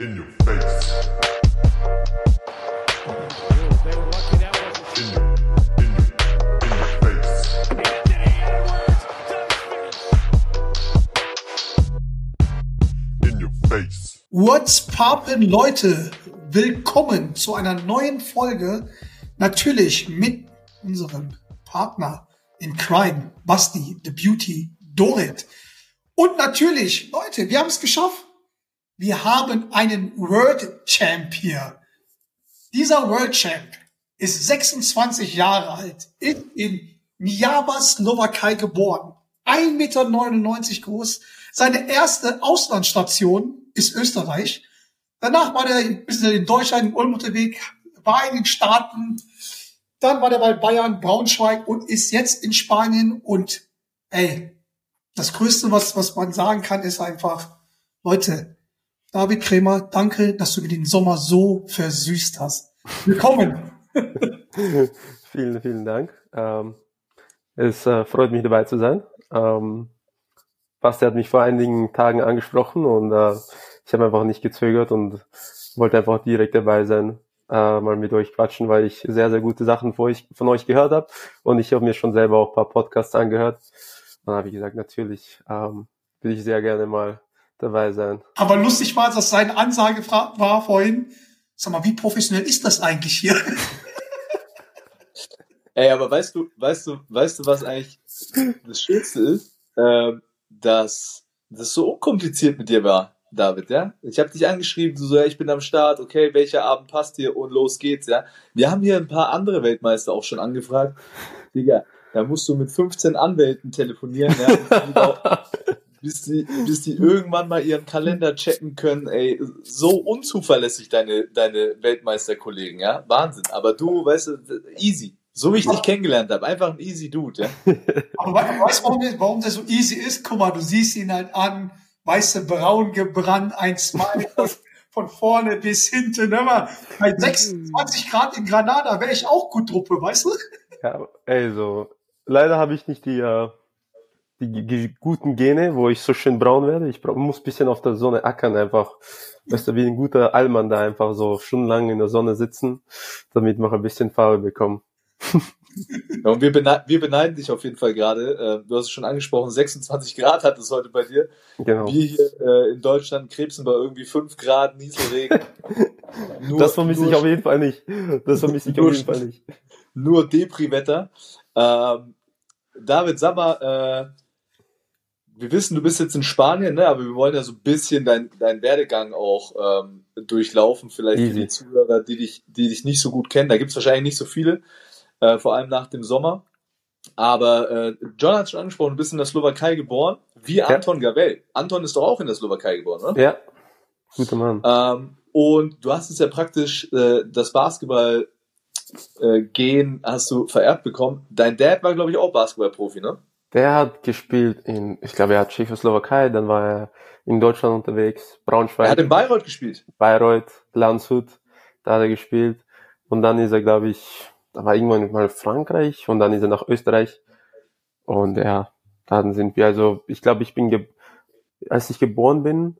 In your face. What's poppin', Leute? Willkommen zu einer neuen Folge. Natürlich mit unserem Partner in Crime, Basti, The Beauty, Dorit. Und natürlich, Leute, wir haben es geschafft. Wir haben einen World Champ hier. Dieser World Champ ist 26 Jahre alt, ist in Mijava, Slowakei geboren, 1,99 Meter groß. Seine erste Auslandsstation ist Österreich. Danach war er ein bisschen in Deutschland, in Ulm unterwegs, war in den Staaten. Dann war er bei Bayern, Braunschweig und ist jetzt in Spanien. Und ey, das Größte, was, was man sagen kann, ist einfach, Leute, David Krämer, danke, dass du mir den Sommer so versüßt hast. Willkommen. vielen, vielen Dank. Ähm, es äh, freut mich dabei zu sein. Ähm, Basti hat mich vor einigen Tagen angesprochen und äh, ich habe einfach nicht gezögert und wollte einfach direkt dabei sein, äh, mal mit euch quatschen, weil ich sehr, sehr gute Sachen von euch, von euch gehört habe und ich habe mir schon selber auch ein paar Podcasts angehört. Und habe ich gesagt, natürlich ähm, will ich sehr gerne mal dabei sein. Aber lustig war, dass seine Ansage war vorhin, sag mal, wie professionell ist das eigentlich hier? Ey, aber weißt du, weißt du, weißt du, was eigentlich das Schönste ist? Ähm, dass das so unkompliziert mit dir war, David, ja? Ich habe dich angeschrieben, du so, ja, ich bin am Start, okay, welcher Abend passt dir und los geht's, ja? Wir haben hier ein paar andere Weltmeister auch schon angefragt. Digga, da musst du mit 15 Anwälten telefonieren, ja? bis die Bis die, irgendwann mal ihren Kalender checken können, ey, so unzuverlässig deine, deine Weltmeisterkollegen, ja? Wahnsinn. Aber du, weißt du, easy. So wie ich dich kennengelernt habe. Einfach ein easy Dude, ja? Aber we- weißt du, warum, der- warum der so easy ist? Guck mal, du siehst ihn halt an, weiße braun gebrannt, ein Smile von, von vorne bis hinten. Immer bei 26 Grad in Granada wäre ich auch gut Truppe, weißt du? Ja, ey, so. Leider habe ich nicht die, äh, die guten Gene, wo ich so schön braun werde. Ich muss bisschen auf der Sonne ackern einfach. Weißt du, wie ein guter Allmann da einfach so stundenlang in der Sonne sitzen, damit wir ein bisschen Farbe bekommen. Ja, Und wir, beneiden, wir beneiden dich auf jeden Fall gerade. Äh, Du hast es schon angesprochen, 26 Grad hat es heute bei dir. Genau. Wir hier äh, in Deutschland krebsen bei irgendwie 5 Grad Nieselregen. Nur, das vermisse ich auf jeden Fall nicht. Das vermisse ich auf jeden Fall nicht. nur Depri-Wetter. Ähm, David, sag mal, äh, wir wissen, du bist jetzt in Spanien, ne? aber wir wollen ja so ein bisschen deinen dein Werdegang auch ähm, durchlaufen, vielleicht für Easy. die Zuhörer, die dich, die dich nicht so gut kennen. Da gibt's wahrscheinlich nicht so viele, äh, vor allem nach dem Sommer. Aber äh, John hat schon angesprochen, du bist in der Slowakei geboren, wie Anton Gavel. Anton ist doch auch in der Slowakei geboren, oder? Ja. Guter Mann. Ähm, und du hast es ja praktisch äh, das Basketball äh, hast du vererbt bekommen. Dein Dad war, glaube ich, auch Basketballprofi, ne? Der hat gespielt in, ich glaube, er hat Tschechoslowakei, dann war er in Deutschland unterwegs, Braunschweig. Er hat in Bayreuth gespielt. Bayreuth, Landshut, da hat er gespielt. Und dann ist er, glaube ich, da war irgendwann mal Frankreich und dann ist er nach Österreich. Und ja, dann sind wir, also ich glaube, ich bin, als ich geboren bin,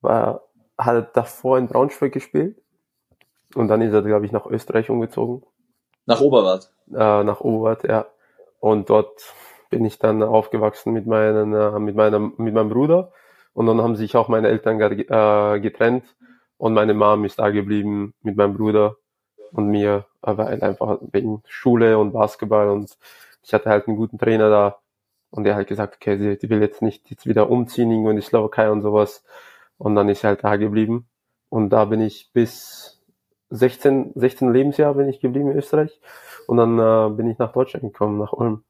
war, hat er davor in Braunschweig gespielt. Und dann ist er, glaube ich, nach Österreich umgezogen, Nach Oberwart. äh, nach Oberwart, ja. Und dort bin ich dann aufgewachsen mit meinen, äh, mit meinem, mit meinem Bruder. Und dann haben sich auch meine Eltern äh, getrennt. Und meine Mom ist da geblieben mit meinem Bruder und mir, äh, weil einfach wegen Schule und Basketball und ich hatte halt einen guten Trainer da und der hat gesagt, okay, sie, die will jetzt nicht jetzt wieder umziehen irgendwo in die Slowakei und sowas. Und dann ist sie halt da geblieben. Und da bin ich bis 16, 16 Lebensjahr bin ich geblieben in Österreich. Und dann äh, bin ich nach Deutschland gekommen, nach Ulm.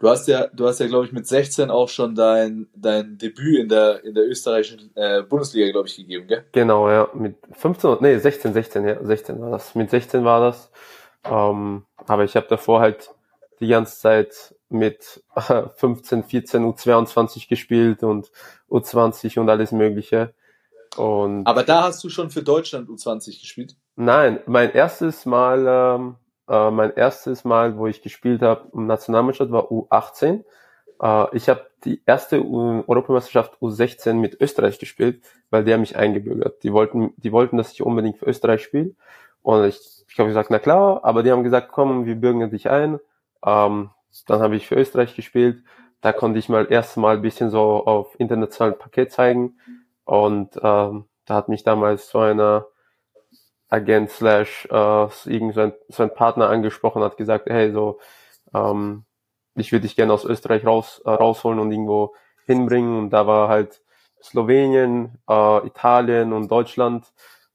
Du hast ja, du hast ja, glaube ich, mit 16 auch schon dein, dein Debüt in der, in der österreichischen äh, Bundesliga, glaube ich, gegeben, gell? Genau, ja, mit 15, nee, 16, 16, ja, 16 war das. Mit 16 war das. Ähm, aber ich habe davor halt die ganze Zeit mit äh, 15, 14, U22 gespielt und U20 und alles Mögliche. Und Aber da hast du schon für Deutschland U20 gespielt. Nein, mein erstes Mal, ähm, äh, mein erstes Mal, wo ich gespielt habe im Nationalmannschaft war U18. Äh, ich habe die erste U Europameisterschaft U16 mit Österreich gespielt, weil die haben mich eingebürgert. Die wollten, die wollten, dass ich unbedingt für Österreich spiele. Und ich, ich habe gesagt, na klar, aber die haben gesagt, komm, wir bürgen dich ein. Ähm, dann habe ich für Österreich gespielt. Da konnte ich mal erst mal bisschen so auf internationalen Paket zeigen. Und ähm, da hat mich damals so einer Agent slash äh, irgend so ein, so ein Partner angesprochen, hat gesagt, hey, so, ähm, ich würde dich gerne aus Österreich raus, äh, rausholen und irgendwo hinbringen. Und da war halt Slowenien, äh, Italien und Deutschland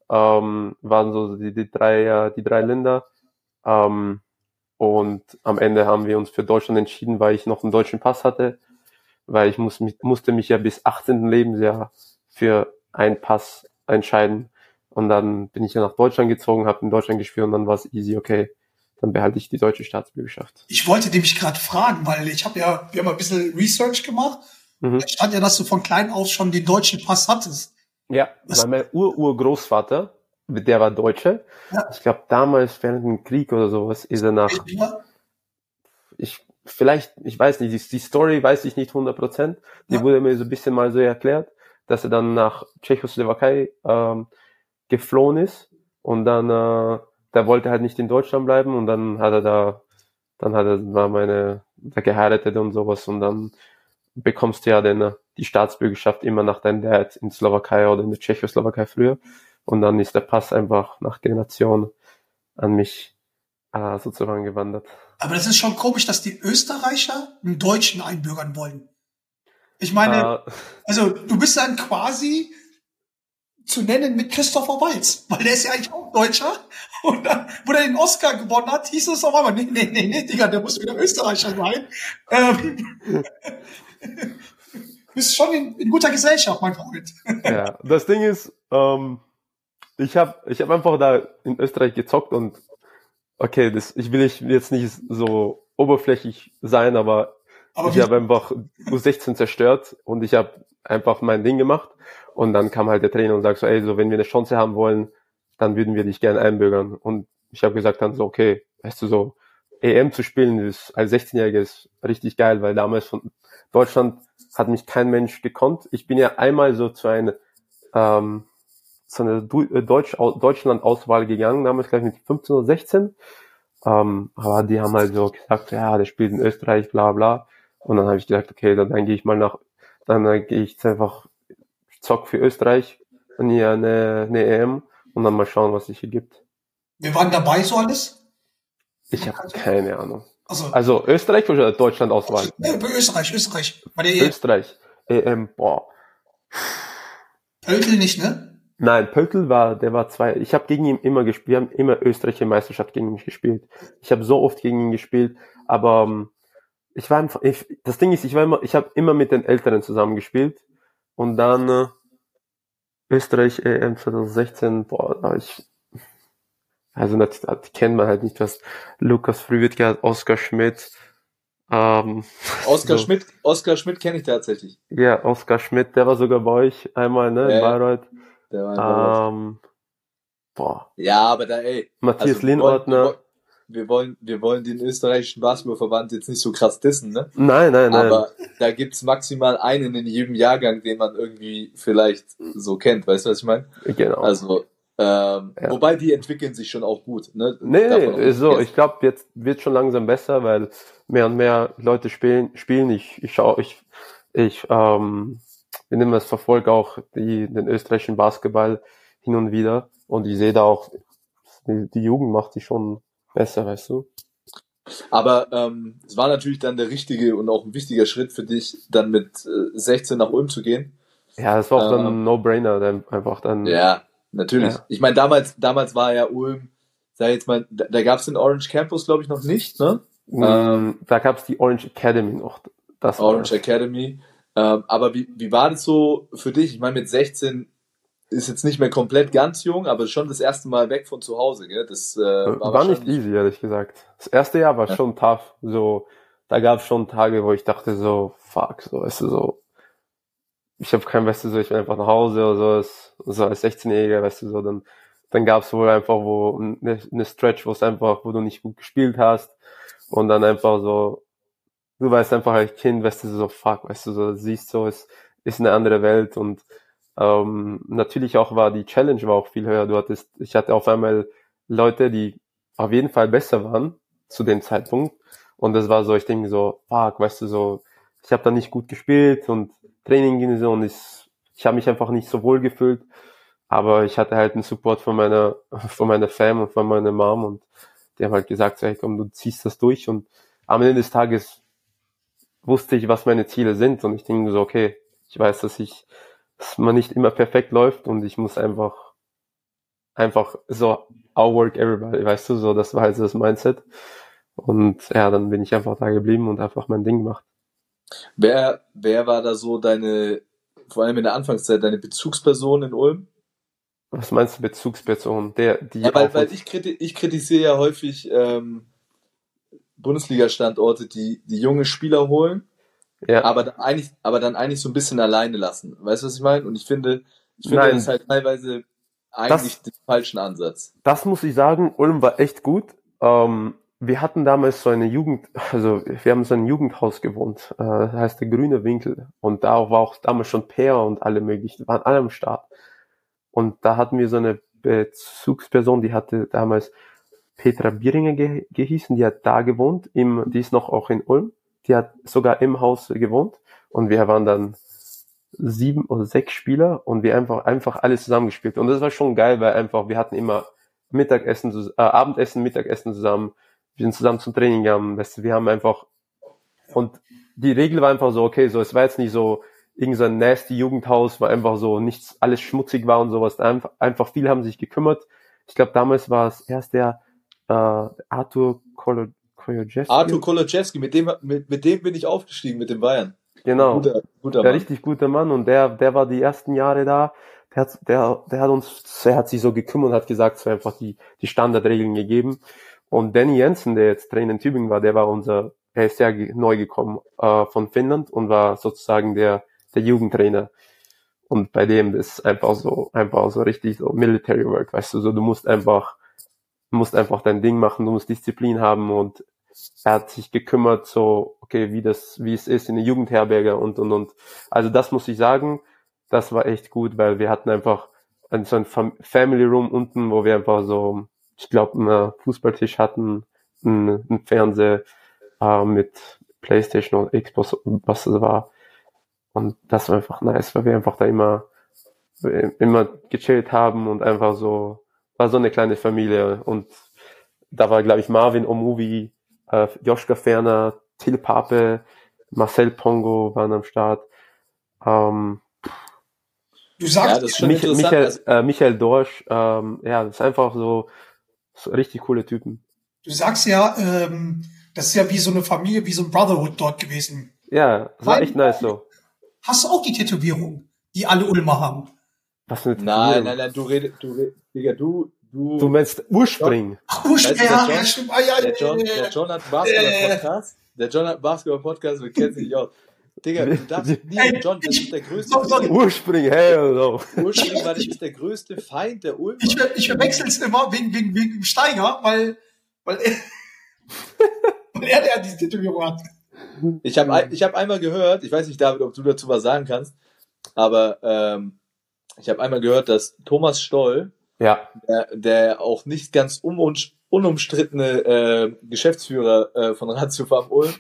ähm, waren so die, die drei, äh, die drei Länder. Ähm, und am Ende haben wir uns für Deutschland entschieden, weil ich noch einen deutschen Pass hatte, weil ich muss, musste mich ja bis 18. Lebensjahr für einen Pass entscheiden. Und dann bin ich ja nach Deutschland gezogen, habe in Deutschland gespielt und dann war es easy, okay, dann behalte ich die deutsche Staatsbürgerschaft. Ich wollte nämlich gerade fragen, weil ich habe ja, wir haben ein bisschen Research gemacht. Mhm. Da stand ja, dass du von klein auf schon den deutschen Pass hattest. Ja, Was? weil mein Ur-Urgroßvater, der war Deutsche. Ja. Ich glaube, damals während dem Krieg oder sowas ist er nach. Ja. Ich, vielleicht, ich weiß nicht, die, die Story weiß ich nicht 100 Prozent. Die ja. wurde mir so ein bisschen mal so erklärt, dass er dann nach Tschechoslowakei ähm, geflohen ist und dann, äh, der wollte halt nicht in Deutschland bleiben und dann hat er da, dann hat er, war meine, da geheiratet und sowas und dann bekommst du ja den, die Staatsbürgerschaft immer nach deinem Dad in Slowakei oder in der Tschechoslowakei früher und dann ist der Pass einfach nach Generation an mich äh, sozusagen gewandert. Aber das ist schon komisch, dass die Österreicher einen Deutschen einbürgern wollen. Ich meine, äh, also du bist dann quasi zu nennen mit Christopher Walz, weil der ist ja eigentlich auch Deutscher. Und dann, wo er den Oscar gewonnen hat, hieß es auf einmal, nee, nee, nee, nee, Digga, der muss wieder Österreicher sein. Ähm, bist schon in, in, guter Gesellschaft, mein Freund. ja, das Ding ist, ähm, ich habe ich hab einfach da in Österreich gezockt und okay, das, ich will jetzt nicht so oberflächlich sein, aber, aber ich habe einfach U16 zerstört und ich habe einfach mein Ding gemacht und dann kam halt der Trainer und sagt so, ey, so wenn wir eine Chance haben wollen, dann würden wir dich gerne einbürgern. Und ich habe gesagt dann so, okay, weißt du so, EM zu spielen ist als 16-Jähriger ist richtig geil, weil damals von Deutschland hat mich kein Mensch gekonnt. Ich bin ja einmal so zu einer ähm, zu einer äh, Deutsch Deutschland-Auswahl gegangen, damals gleich mit 15 oder 16. Ähm, aber die haben halt so gesagt, ja, der spielt in Österreich, bla bla. Und dann habe ich gesagt, okay, dann, dann gehe ich mal nach, dann äh, gehe ich einfach zock für Österreich und hier eine, eine EM und dann mal schauen, was sich hier gibt. Wir waren dabei so alles? Ich habe keine Ahnung. Also, also Österreich oder Deutschland Auswahl? Nee, Österreich, Österreich. Bei der EM. Österreich. EM, boah. Pöltl nicht, ne? Nein, Pöltl war, der war zwei. Ich habe gegen ihn immer gespielt. Wir haben immer österreichische Meisterschaft gegen ihn gespielt. Ich habe so oft gegen ihn gespielt, aber um, ähm, ich war einfach. Ich, das Ding ist, ich war immer, ich habe immer mit den Älteren zusammen gespielt und dann äh, Österreich EM 2016. Boah, ich also das, das kennt man halt nicht, was Lukas Frühwittger, Oskar Schmidt. Ähm, Oskar so. Schmidt, Oskar Schmidt kenne ich tatsächlich. Ja, Oskar Schmidt, der war sogar bei euch einmal, ne, ja, in Bayreuth. Der war in Bayreuth. Ähm, boah. Ja, aber da, ey. Matthias also, Lindortner. Wir wollen, wir wollen den österreichischen Basketballverband jetzt nicht so krass dissen, ne? Nein, nein, nein. Aber da gibt's maximal einen in jedem Jahrgang, den man irgendwie vielleicht so kennt, weißt du, was ich meine? Genau. Also, ähm, ja. Wobei die entwickeln sich schon auch gut. Ne? Nee, nee so, ich glaube, jetzt wird schon langsam besser, weil mehr und mehr Leute spielen. spielen. Ich, ich schaue, ich, ich ähm, bin immer verfolge auch die, den österreichischen Basketball hin und wieder und ich sehe da auch, die, die Jugend macht sich schon besser, weißt du. Aber ähm, es war natürlich dann der richtige und auch ein wichtiger Schritt für dich, dann mit äh, 16 nach Ulm zu gehen. Ja, das war auch ähm, dann ein No-Brainer, einfach dann. Ja, Natürlich. Ja. Ich meine, damals, damals war ja Ulm, sag jetzt mal, da, da gab es den Orange Campus, glaube ich, noch nicht, ne? Mm, ähm, da gab es die Orange Academy noch. Das Orange war. Academy. Ähm, aber wie, wie war das so für dich? Ich meine, mit 16 ist jetzt nicht mehr komplett ganz jung, aber schon das erste Mal weg von zu Hause, gell? Das äh, war, war nicht easy, ehrlich gesagt. Das erste Jahr war ja. schon tough. So, da gab es schon Tage, wo ich dachte so, fuck, so, weißt du, so, ich habe kein, weißt du, so, ich bin einfach nach Hause oder so, so als 16-Jähriger, weißt du, so, dann, dann gab es wohl einfach wo eine, eine Stretch, wo es einfach, wo du nicht gut gespielt hast und dann einfach so, du weißt einfach als Kind, weißt du, so fuck, weißt du, so siehst so, es ist eine andere Welt und ähm, natürlich auch war die Challenge war auch viel höher. Du hattest, ich hatte auf einmal Leute, die auf jeden Fall besser waren zu dem Zeitpunkt. Und das war so, ich denke so, fuck, weißt du, so, ich habe da nicht gut gespielt und Training ging so und ich, ich habe mich einfach nicht so wohl gefühlt, aber ich hatte halt einen Support von meiner, von meiner Fam und von meiner Mom und die haben halt gesagt, so, hey, komm, du ziehst das durch. Und am Ende des Tages wusste ich, was meine Ziele sind. Und ich denke so, okay, ich weiß, dass ich, dass man nicht immer perfekt läuft und ich muss einfach, einfach so outwork everybody, weißt du, so, das war halt so das Mindset. Und ja, dann bin ich einfach da geblieben und einfach mein Ding gemacht. Wer, wer war da so deine, vor allem in der Anfangszeit, deine Bezugsperson in Ulm? Was meinst du Bezugsperson? Der, die Ja, weil, weil ich, kriti ich kritisiere ja häufig ähm, Bundesliga-Standorte, die, die junge Spieler holen, ja, aber dann eigentlich, aber dann eigentlich so ein bisschen alleine lassen. Weißt du, was ich meine? Und ich finde, ich finde Nein. das halt teilweise eigentlich den falschen Ansatz. das muss ich sagen, Ulm war echt gut. Ähm, wir hatten damals so eine Jugend, also wir haben so ein Jugendhaus gewohnt, äh, das heißt der Grüne Winkel. Und da war auch damals schon Peer und alle möglichen, waren alle am Start. Und da hatten wir so eine Bezugsperson, die hatte damals Petra Bieringer ge gehießen, die hat da gewohnt, im, die ist noch auch in Ulm, die hat sogar im Haus gewohnt und wir waren dann sieben oder sechs Spieler und wir einfach einfach alles zusammengespielt und das war schon geil, weil einfach wir hatten immer Mittagessen, äh, Abendessen, Mittagessen zusammen, wir sind zusammen zum Training gegangen, weißt du, wir haben einfach und die Regel war einfach so, okay, so es war jetzt nicht so irgend so ein nasty Jugendhaus, wo einfach so nichts, alles schmutzig war und sowas. Einfach, einfach viele haben sich gekümmert. Ich glaube, damals war es erst der äh, Arthur Kolo- Kolodziejski. Arthur Kolodziejski, mit dem, mit, mit dem bin ich aufgestiegen, mit den Bayern. genau. Guter, guter Der Mann. richtig guter Mann und der, der war die ersten Jahre da. Der hat, der, der hat uns, er hat sich so gekümmert und hat gesagt, so einfach die, die Standardregeln gegeben. Und Danny Jensen, der jetzt Trainer in Tübingen war, der war unser, er ist ja neu gekommen äh, von Finnland und war sozusagen der, der Jugendtrainer. Und bei dem ist einfach so, einfach so richtig so Military Work, weißt du, so du musst einfach, musst einfach dein Ding machen, du musst Disziplin haben und er hat sich gekümmert, so, okay, wie das, wie es ist in der Jugendherberge und, und, und. Also das muss ich sagen, das war echt gut, weil wir hatten einfach ein, so ein Fam Family Room unten, wo wir einfach so, ich glaube, einen Fußballtisch hatten, einen, einen Fernseher äh, mit Playstation und Xbox, was es war. Und das war einfach nice, weil wir einfach da immer, immer gechillt haben und einfach so, war so eine kleine Familie. Und da war, glaube ich, Marvin Omuvi, äh, Joschka Ferner, Till Pape, Marcel Pongo waren am Start. Ähm, Du sagst, Ja, das ist schon Mich, interessant. Michael, Also, äh, Michael Dorsch, ähm, ja, das ist einfach so, so richtig coole Typen. du sagst ja, ähm, das ist ja wie so eine Familie, wie so ein Brotherhood dort gewesen. Ja, das war Weil- echt nice so. Hast du auch die Tätowierung, die alle Ulmer haben? Was nein, nein, nein, du redest, du redest, Digga, du, du, Du meinst Urspring. Ach, du, ja, der ja, John- stimmt. Ah, ja, der John, ja, der John hat Basketball-Podcast, der John hat Basketball-Podcast, wir kennen sich nicht aus. Digga, du darfst nie, John, das ist der größte. Urspring, hell no. War das nicht der größte Feind der Ulmer. Ich, ich verwechsel es immer wegen, wegen, wegen dem Steiger, weil, weil er, weil er der diese Tätowierung hat. Ich habe ich hab einmal gehört, ich weiß nicht, David, ob du dazu was sagen kannst, aber ähm, ich habe einmal gehört, dass Thomas Stoll, Ja, der, der auch nicht ganz un unumstrittene äh, Geschäftsführer äh, von Ratio Farm Ulm,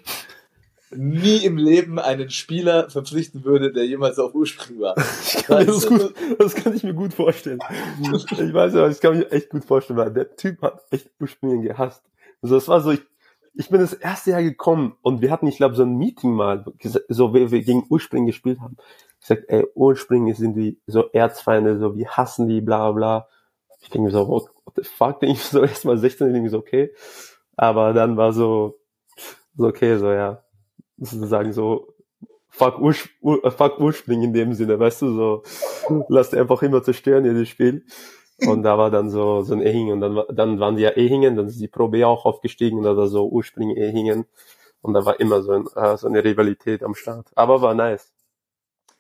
nie im Leben einen Spieler verpflichten würde, der jemals auf Urspring war. das, ist gut, das kann ich mir gut vorstellen. Ich weiß ja, das kann ich mir echt gut vorstellen, weil der Typ hat echt Urspringen gehasst. Also das war so, ich, ich bin das erste Jahr gekommen und wir hatten, ich glaube, so ein Meeting mal, so wie wir gegen Urspringen gespielt haben. Ich sag, ey, Urspringen sind die so Erzfeinde, so wir hassen die, bla bla. Ich denke mir so, what, the fuck, denke ich so erstmal 16, denke ich so, okay. Aber dann war so, so okay, so ja, sozusagen so, fuck, Ursch, Ur, äh, fuck Urspring in dem Sinne, weißt du, so, lass die einfach immer zerstören, jedes Spiel. Und da war dann so, so ein Ehingen und dann, dann waren die ja Ehingen, dann ist die Pro B auch aufgestiegen und da war so Urspring Ehingen. Und da war immer so, ein, äh, so eine Rivalität am Start. Aber war nice.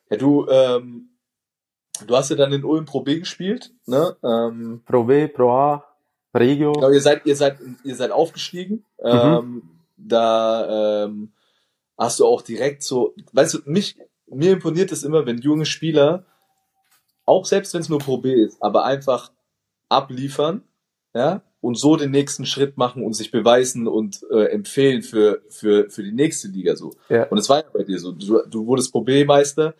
Ja, du, ähm, du hast ja dann in Ulm Pro B gespielt, ne? Ähm, Pro B, Pro A, Regio. Genau, ihr seid, ihr seid, ihr seid aufgestiegen. Ähm, da, ähm, hast du auch direkt so, weißt du, mich, mir imponiert es immer, wenn junge Spieler, auch selbst wenn es nur Pro B ist, aber einfach abliefern, ja, und so den nächsten Schritt machen und sich beweisen und äh, empfehlen für, für, für die nächste Liga so. Ja. Und es war ja bei dir so. Du, du wurdest Pro B-Meister,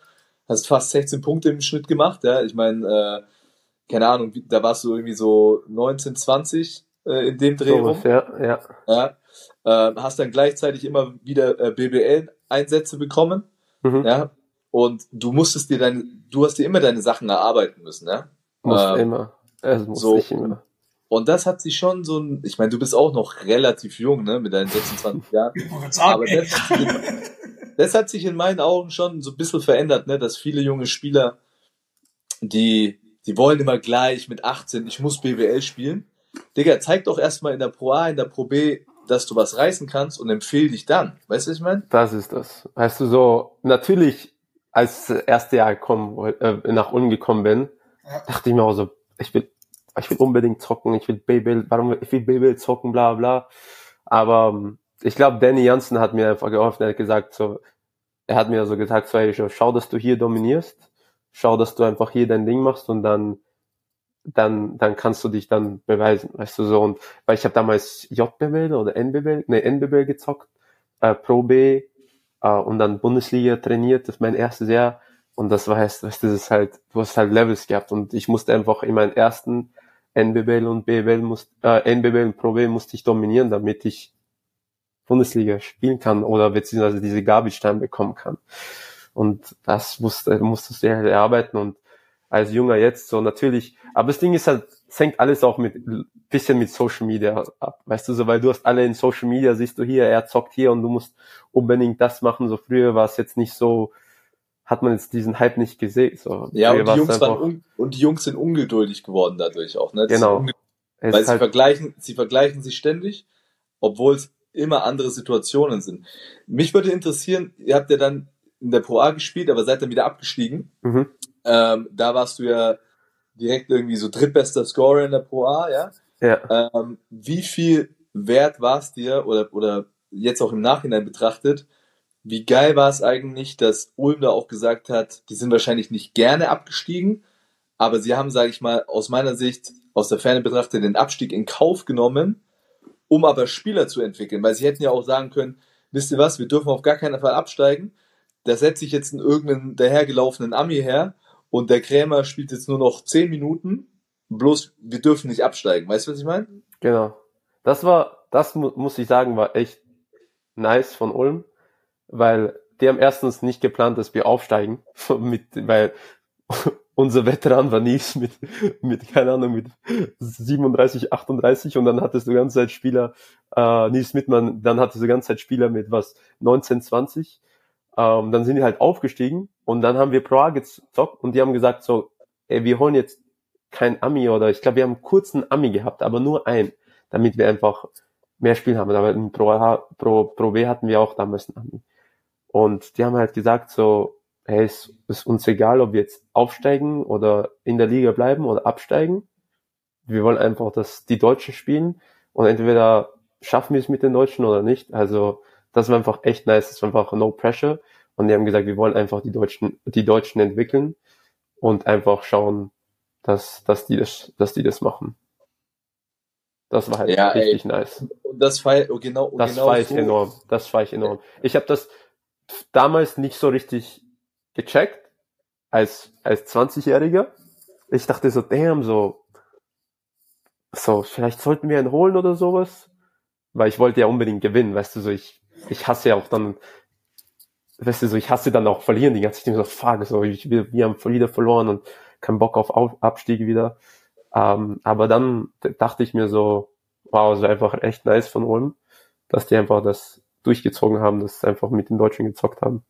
hast fast 16 Punkte im Schnitt gemacht, ja. Ich meine, äh, keine Ahnung, da warst du irgendwie so 19, 20 äh, in dem Dreh rum. Sowas, ja, ja. Ja. Äh, hast dann gleichzeitig immer wieder äh, BBL-Einsätze bekommen. Mhm. Ja. Und du musstest dir deine, du hast dir immer deine Sachen erarbeiten müssen, ja. Muss Ähm, immer. Es muss so. nicht immer. Und das hat sich schon so ein, ich meine, du bist auch noch relativ jung, ne, mit deinen 26 Jahren. Ich sagen, Aber das hat, sich in, das hat sich in meinen Augen schon so ein bisschen verändert, ne, dass viele junge Spieler, die, die wollen immer gleich mit 18, ich muss BWL spielen. Digga, zeig doch erstmal in der Pro A, in der Pro B, dass du was reißen kannst und empfehl dich dann. Weißt du, was ich meine? Das ist das. Weißt du, so, natürlich, als das erste Jahr kommen, woll- äh, nach Ulm gekommen bin, Ja. dachte ich mir auch so, ich will, ich will unbedingt zocken, ich will Baby, warum, ich will Baby zocken, bla, bla. Aber ähm, ich glaube, Danny Jansen hat mir einfach geholfen, er hat gesagt, so, er hat mir so gesagt, so, ey, schau, dass du hier dominierst, schau, dass du einfach hier dein Ding machst und dann, dann, dann kannst du dich dann beweisen, weißt du, so, und, weil ich habe damals JBL oder NBL, nee, NBL gezockt, äh, Pro B, äh, und dann Bundesliga trainiert, das ist mein erstes Jahr, und das war heißt, weißt du, das ist halt, du hast halt Levels gehabt, und ich musste einfach in meinen ersten NBL und BBL muss, äh, NBL und Pro B musste ich dominieren, damit ich Bundesliga spielen kann oder beziehungsweise diese Garbage-Time bekommen kann. Und das musste, musstest du halt erarbeiten und als Junger jetzt so natürlich, aber das Ding ist halt, es hängt alles auch mit, bisschen mit Social Media ab, weißt du so, weil du hast alle in Social Media, siehst du hier, er zockt hier und du musst unbedingt das machen, so früher war es jetzt nicht so, hat man jetzt diesen Hype nicht gesehen, so. Ja, und die Jungs waren un und die Jungs sind ungeduldig geworden dadurch auch, ne? Die Genau. Weil sie halt, vergleichen, sie vergleichen sich ständig, obwohl es immer andere Situationen sind. Mich würde interessieren, ihr habt ja dann in der Pro A gespielt, aber seid dann wieder abgestiegen. mhm, Ähm, da warst du ja direkt irgendwie so drittbester Scorer in der Pro A, ja? ja, Ähm, wie viel wert war es dir oder, oder jetzt auch im Nachhinein betrachtet, wie geil war es eigentlich, dass Ulm da auch gesagt hat, die sind wahrscheinlich nicht gerne abgestiegen, aber sie haben, sage ich mal, aus meiner Sicht, aus der Ferne betrachtet, den Abstieg in Kauf genommen, um aber Spieler zu entwickeln, weil sie hätten ja auch sagen können, wisst ihr was, wir dürfen auf gar keinen Fall absteigen, da setze ich jetzt einen irgendeinen dahergelaufenen Ami her und der Krämer spielt jetzt nur noch 10 Minuten, bloß wir dürfen nicht absteigen, weißt du, was ich meine? Genau. Das war, das mu muss ich sagen, war echt nice von Ulm, weil die haben erstens nicht geplant, dass wir aufsteigen, mit, weil unser Veteran war Nies mit, mit, keine Ahnung, mit 37, 38 und dann hattest du die ganze Zeit Spieler, äh, Nies Mittmann, dann hattest du die ganze Zeit Spieler mit was, 19, 20, ähm, dann sind die halt aufgestiegen und dann haben wir Pro A gezockt und die haben gesagt so, ey, wir holen jetzt kein Ami oder ich glaube, wir haben einen Ami gehabt, aber nur einen, damit wir einfach mehr Spielen haben. Aber in Pro, A, Pro, Pro B hatten wir auch damals einen Ami. Und die haben halt gesagt so, hey, es ist uns egal, ob wir jetzt aufsteigen oder in der Liga bleiben oder absteigen. Wir wollen einfach, dass die Deutschen spielen und entweder schaffen wir es mit den Deutschen oder nicht. Also das war einfach echt nice. Das war einfach no pressure. Und die haben gesagt, wir wollen einfach die Deutschen, die Deutschen entwickeln und einfach schauen, dass, dass die das, dass die das machen. Das war halt Ja, ey. richtig nice. Und das feiert, oh, genau, Das genau war ich so. enorm. Das war ich enorm. Ich habe das damals nicht so richtig gecheckt als als 20-Jähriger. Ich dachte so, damn, so so vielleicht sollten wir ihn holen oder sowas, weil ich wollte ja unbedingt gewinnen, weißt du, so ich ich hasse ja auch dann weißt du, so ich hasse dann auch verlieren die ganze Zeit so fuck, so ich, wir, wir haben wieder verloren und keinen Bock auf Abstieg wieder. Ähm, aber dann dachte ich mir so, wow, es war einfach echt nice von Ulm, dass die einfach das durchgezogen haben, sie einfach mit den Deutschen gezockt haben.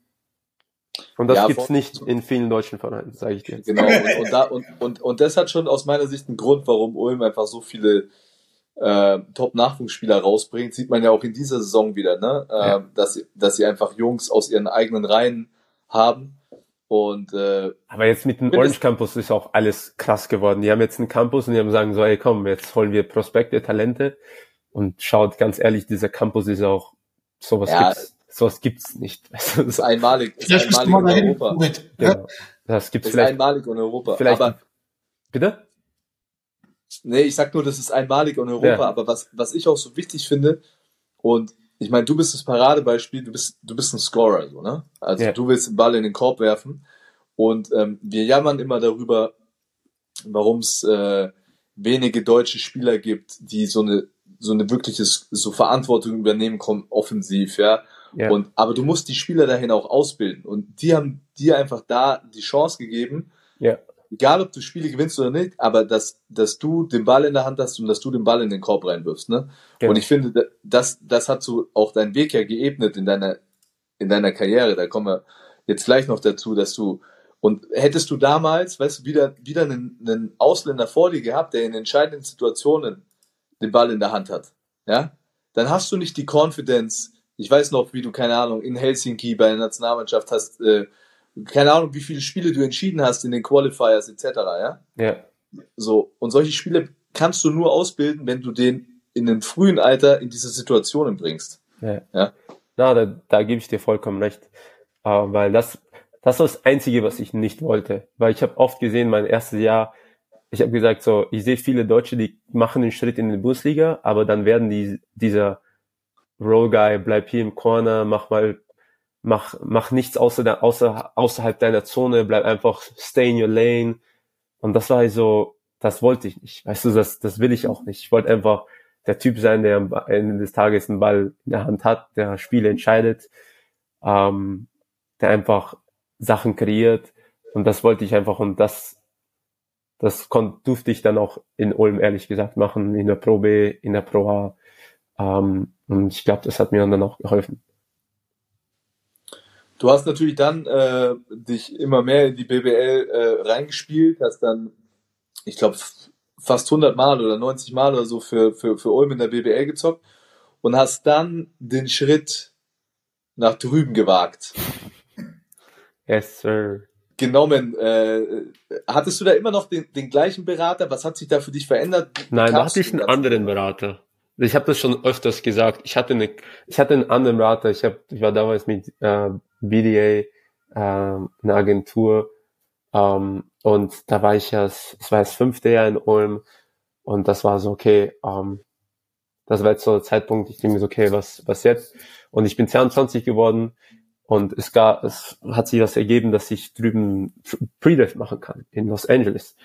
Und das Ja, gibt's nicht in vielen deutschen Vereinen, sage ich dir jetzt. Genau, und, und, da, und, und, und das hat schon aus meiner Sicht einen Grund, warum Ulm einfach so viele äh, Top-Nachwuchsspieler rausbringt. Sieht man ja auch in dieser Saison wieder, ne? Äh, Ja. dass, sie, dass sie einfach Jungs aus ihren eigenen Reihen haben. Und äh, Aber jetzt mit dem Orange Campus ist auch alles krass geworden. Die haben jetzt einen Campus und die haben sagen so, ey komm, jetzt holen wir Prospekte, Talente. Und schaut ganz ehrlich, dieser Campus ist auch sowas Ja, gibt's, sowas gibt's nicht. Weißt du, ist so, einmalig, ist Vielleicht bist du einmalig mal in Europa. Ja? genau. Das gibt's Ist vielleicht, einmalig in Europa. vielleicht, Aber bitte? Nee, ich sag nur, das ist einmalig in Europa, Ja. aber was, was ich auch so wichtig finde, und ich meine, du bist das Paradebeispiel, du bist, du bist ein Scorer, so, ne? Also Ja. du willst den Ball in den Korb werfen. Und ähm, wir jammern immer darüber, warum es äh, wenige deutsche Spieler gibt, die so eine so eine wirkliche so Verantwortung übernehmen kommen offensiv, ja. Ja. Und aber du musst die Spieler dahin auch ausbilden und die haben dir einfach da die Chance gegeben, Ja. egal ob du Spiele gewinnst oder nicht, aber dass, dass du den Ball in der Hand hast und dass du den Ball in den Korb reinwirfst. Ne? Genau. Und ich finde, da- das, das hat so auch deinen Weg ja geebnet in deiner, in deiner Karriere. Da kommen wir jetzt gleich noch dazu, dass du, und hättest du damals, weißt du, wieder, wieder einen, einen Ausländer vor dir gehabt, der in entscheidenden Situationen den Ball in der Hand hat, ja, dann hast du nicht die Confidence. Ich weiß noch, wie du, keine Ahnung, in Helsinki bei der Nationalmannschaft hast, äh, keine Ahnung, wie viele Spiele du entschieden hast in den Qualifiers etc., ja. Ja, So, und solche Spiele kannst du nur ausbilden, wenn du den in einem frühen Alter in diese Situationen bringst. ja. Ja. Na, da, da gebe ich dir vollkommen recht. Äh, weil das, das war das Einzige, was ich nicht wollte. Weil ich habe oft gesehen, mein erstes Jahr, ich habe gesagt, so, ich sehe viele Deutsche, die machen den Schritt in die Bundesliga, aber dann werden die, dieser Roll Guy, bleib hier im Corner, mach mal, mach, mach nichts außer, außer, außerhalb deiner Zone, bleib einfach stay in your lane. Und das war halt so, das wollte ich nicht. Weißt du, das, das will ich auch nicht. Ich wollte einfach der Typ sein, der am Ende des Tages einen Ball in der Hand hat, der Spiele entscheidet, ähm, der einfach Sachen kreiert. Und das wollte ich einfach und das, das kon durfte ich dann auch in Ulm ehrlich gesagt machen, in der Pro B, in der Pro A. Ähm, und ich glaube, das hat mir dann auch geholfen. Du hast natürlich dann äh, dich immer mehr in die BBL äh, reingespielt, hast dann, ich glaube, fast 100 Mal oder 90 Mal oder so für, für, für Ulm in der BBL gezockt und hast dann den Schritt nach drüben gewagt. Yes, sir. Genommen, äh, hattest du da immer noch den, den gleichen Berater? Was hat sich da für dich verändert? Nein, da hatte ich du einen anderen Berater. Ich habe das schon öfters gesagt. Ich hatte eine, ich hatte einen anderen Berater. Ich habe, ich war damals mit äh, BDA, ähm, eine Agentur, ähm, und da war ich ja, es war das fünfte Jahr in Ulm, und das war so okay. Ähm, das war jetzt so der Zeitpunkt. Ich denke mir so okay, was, was jetzt? Und ich bin 22 geworden. Und es gab, es hat sich das ergeben, dass ich drüben Pre-Draft machen kann in Los Angeles.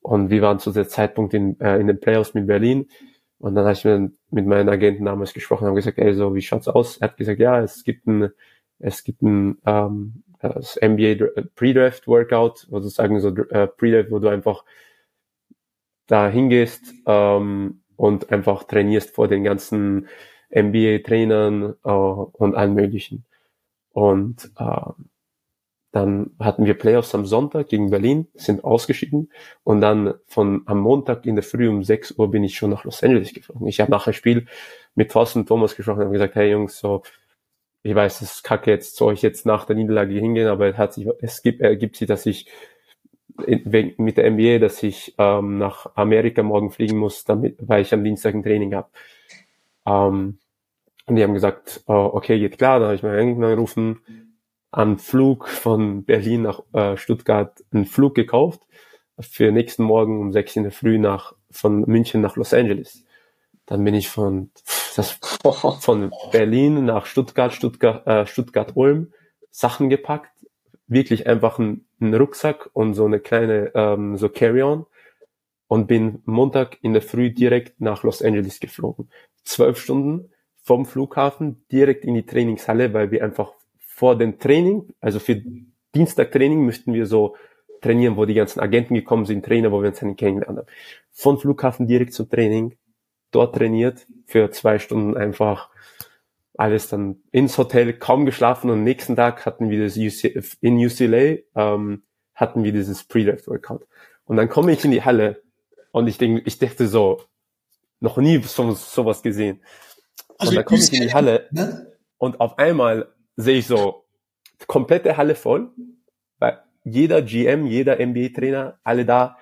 Und wir waren zu der Zeitpunkt in, äh, in den Playoffs mit Berlin. Und dann habe ich mit, mit meinen Agenten damals gesprochen, haben gesagt, ey, so, wie schaut's aus? Er hat gesagt, ja, es gibt ein, es gibt ein, ähm, das NBA Dr- Pre-Draft Workout, wo sozusagen so äh, Pre-Draft, wo du einfach da hingehst ähm, und einfach trainierst vor den ganzen NBA-Trainern äh, und allen möglichen. Und äh, dann hatten wir Playoffs am Sonntag gegen Berlin, sind ausgeschieden und dann von am Montag in der Früh um 6 Uhr bin ich schon nach Los Angeles geflogen. Ich habe nach dem Spiel mit Thorsten und Thomas gesprochen und gesagt, hey Jungs, so ich weiß, es ist kacke jetzt, soll ich jetzt nach der Niederlage hingehen, aber es hat sich, es gibt, ergibt sich, dass ich mit der NBA, dass ich ähm, nach Amerika morgen fliegen muss, damit, weil ich am Dienstag ein Training habe. Ähm, und die haben gesagt, äh, okay, geht klar. Dann habe ich meinen Agenten angerufen, am Flug von Berlin nach äh, Stuttgart einen Flug gekauft für nächsten Morgen um sechs in der Früh nach von München nach Los Angeles. Dann bin ich von das von Berlin nach Stuttgart, Stuttgart, äh, Stuttgart-Ulm Sachen gepackt, wirklich einfach ein, ein Rucksack und so eine kleine ähm, so Carry-on und bin Montag in der Früh direkt nach Los Angeles geflogen. Zwölf Stunden vom Flughafen direkt in die Trainingshalle, weil wir einfach vor dem Training, also für Dienstag-Training müssten wir so trainieren, wo die ganzen Agenten gekommen sind, Trainer, wo wir uns dann kennengelernt haben. Von Flughafen direkt zum Training, dort trainiert, für zwei Stunden einfach alles dann ins Hotel, kaum geschlafen und am nächsten Tag hatten wir das UC, in UCLA, ähm, hatten wir dieses Pre-Draft-Workout. Und dann komme ich in die Halle und ich denke, ich dachte so, noch nie so, sowas gesehen. und dann komme ich in die Halle Ne? und auf einmal sehe ich so komplette Halle voll, weil jeder GM, jeder NBA-Trainer, alle da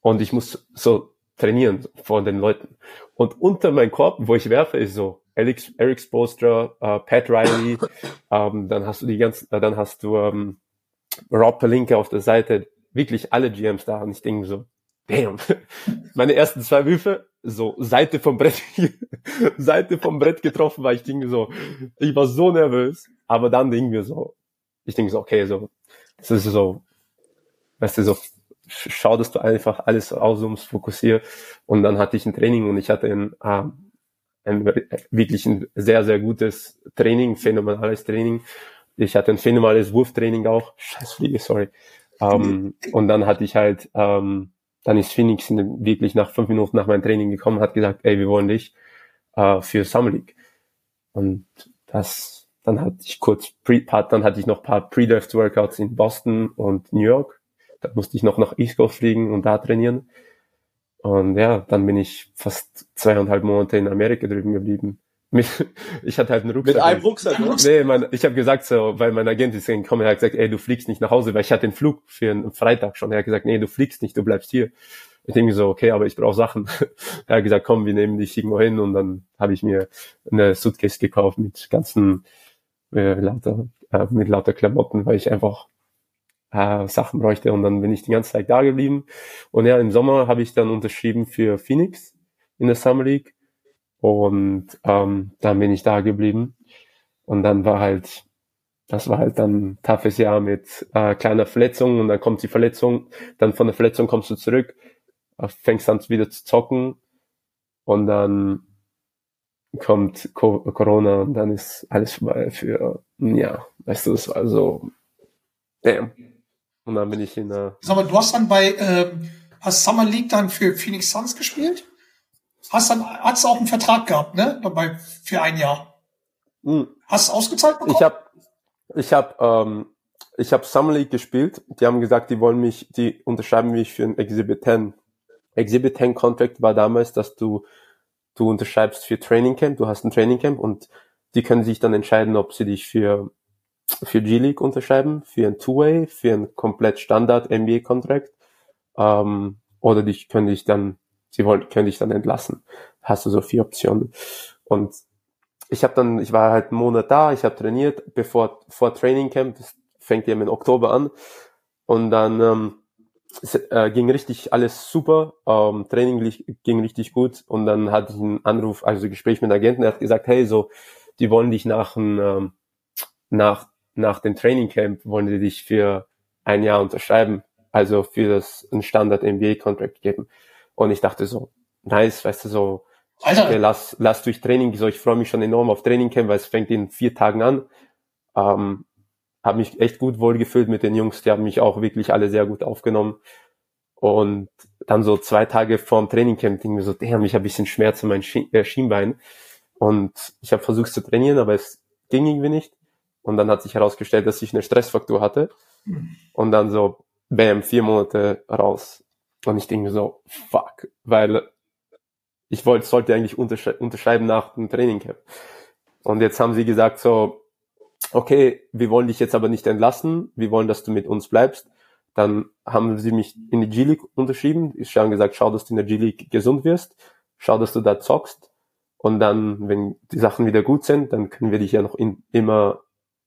und ich muss so trainieren vor den Leuten. Und unter meinem Korb, wo ich werfe, ist so Alex, Eric Spolstra, äh, Pat Riley, ähm, dann hast du die ganzen, äh, dann hast du ähm, Rob Pelinka auf der Seite, wirklich alle GMs da und ich denke so, damn, meine ersten zwei Würfe, so Seite vom Brett, Seite vom Brett getroffen, weil ich denke so, ich war so nervös, aber dann denken wir so, ich denke so, okay, so, das ist so, weißt du, so, schau, dass du einfach alles auszoomst, fokussier und dann hatte ich ein Training und ich hatte ein, äh, ein wirklich ein sehr, sehr gutes Training, phänomenales Training. Ich hatte ein phänomenales Wurftraining auch, scheiß Fliege, sorry. Ähm, und dann hatte ich halt, ähm, dann ist Phoenix wirklich nach fünf Minuten nach meinem Training gekommen, hat gesagt, ey, wir wollen dich äh, für Summer League. Und das, dann hatte ich kurz Pre, dann hatte ich noch paar Pre-Draft Workouts in Boston und New York. Da musste ich noch nach East Coast fliegen und da trainieren. Und ja, dann bin ich fast zweieinhalb Monate in Amerika drüben geblieben. Ich hatte halt einen Rucksack. Mit einem Rucksack, ne? Nee, mein, ich habe gesagt so, weil mein Agent ist gekommen, er hat gesagt, ey, du fliegst nicht nach Hause, weil ich hatte den Flug für einen Freitag schon. Er hat gesagt, nee, du fliegst nicht, du bleibst hier. Ich denke so, okay, aber ich brauche Sachen. er hat gesagt, komm, wir nehmen dich irgendwo hin und dann habe ich mir eine Suitcase gekauft mit ganzen äh, lauter, äh, mit lauter Klamotten, weil ich einfach äh, Sachen bräuchte und dann bin ich die ganze Zeit da geblieben. Und ja, im Sommer habe ich dann unterschrieben für Phoenix in der Summer League und ähm, dann bin ich da geblieben. Und dann war halt, das war halt dann ein toughes Jahr mit äh, kleiner Verletzung und dann kommt die Verletzung, dann von der Verletzung kommst du zurück, äh, fängst an wieder zu zocken und dann kommt Co Corona und dann ist alles vorbei für ein Jahr. Weißt du, es war so, damn. Und dann bin ich in der. Sag mal, du hast dann bei, ähm, hast Summer League dann für Phoenix Suns gespielt? Hast dann, hast du auch einen Vertrag gehabt, ne? Dabei für ein Jahr. Hm. Hast du ausgezahlt bekommen? Ich habe ich hab, ähm, ich hab Summer League gespielt. Die haben gesagt, die wollen mich, die unterschreiben mich für ein Exhibit 10. Exhibit 10 Contract war damals, dass du, du unterschreibst für Training Camp, du hast ein Training Camp und die können sich dann entscheiden, ob sie dich für, für G-League unterschreiben, für ein Two-Way, für ein komplett Standard NBA-Contract, ähm, oder dich können dich dann, sie wollen, können dich dann entlassen. Hast du so vier Optionen. Und ich habe dann, ich war halt einen Monat da, ich habe trainiert, bevor vor Training Camp, das fängt eben im Oktober an. Und dann ähm, es, äh, ging richtig alles super, ähm, Training ging richtig gut und dann hatte ich einen Anruf, also ein Gespräch mit einem Agenten, der hat gesagt, hey, so, die wollen dich nach ein, ähm, nach nach dem Training Camp wollen die dich für ein Jahr unterschreiben, also für das ein Standard NBA Contract geben. Und ich dachte so, nice, weißt du so, Alter, okay, lass, lass durch Training, so ich freue mich schon enorm auf Training Camp, weil es fängt in vier Tagen an. Ähm, habe mich echt gut wohlgefühlt mit den Jungs, die haben mich auch wirklich alle sehr gut aufgenommen. Und dann so zwei Tage vorm Training Camp denke ich mir so, damn, ich habe ein bisschen Schmerz in meinem Schien äh, Schienbein. Und ich habe versucht zu trainieren, aber es ging irgendwie nicht. Und dann hat sich herausgestellt, dass ich eine Stressfaktor hatte. Und dann so, bam, vier Monate raus. Und ich denke mir so, fuck, weil ich wollte, sollte eigentlich unterschrei unterschreiben nach dem Training Camp. Und jetzt haben sie gesagt so, okay, wir wollen dich jetzt aber nicht entlassen, wir wollen, dass du mit uns bleibst. Dann haben sie mich in die G-League unterschrieben. Ich habe gesagt, schau, dass du in der G-League gesund wirst, schau, dass du da zockst. Und dann, wenn die Sachen wieder gut sind, dann können wir dich ja noch in, immer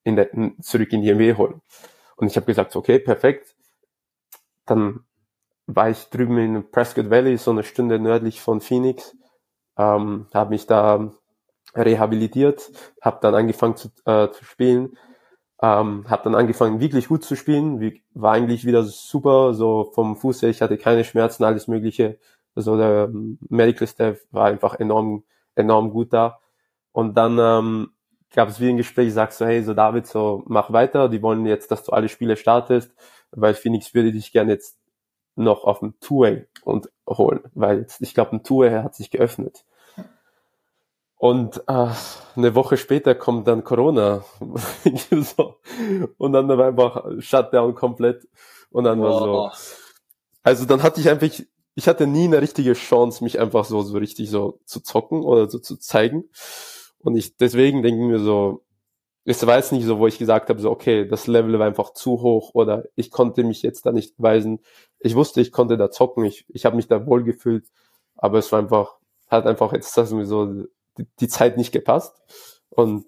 in der, zurück in die MW holen. Und ich habe gesagt, okay, perfekt. Dann war ich drüben in Prescott Valley, so eine Stunde nördlich von Phoenix, ähm, habe mich da rehabilitiert, habe dann angefangen zu, äh, zu spielen, ähm, habe dann angefangen wirklich gut zu spielen, wie, war eigentlich wieder super, so vom Fuß her, ich hatte keine Schmerzen, alles mögliche, also der ähm, Medical Staff war einfach enorm, enorm gut da und dann ähm, gab es wie ein Gespräch, sagst du, hey, so David, so mach weiter, die wollen jetzt, dass du alle Spiele startest, weil Phoenix würde dich gerne jetzt noch auf dem Two-Way und holen, weil jetzt, ich glaube, ein Two-Way hat sich geöffnet. Und äh, eine Woche später kommt dann Corona. so. Und dann war einfach Shutdown komplett. Und dann war Boah. so. Also dann hatte ich einfach, ich hatte nie eine richtige Chance, mich einfach so, so richtig so zu zocken oder so zu zeigen. Und ich, deswegen denke ich mir so, es war jetzt nicht so, wo ich gesagt habe, so, okay, das Level war einfach zu hoch oder ich konnte mich jetzt da nicht beweisen. Ich wusste, ich konnte da zocken, ich, ich habe mich da wohl gefühlt. aber es war einfach, hat einfach jetzt das mir so die, die Zeit nicht gepasst. Und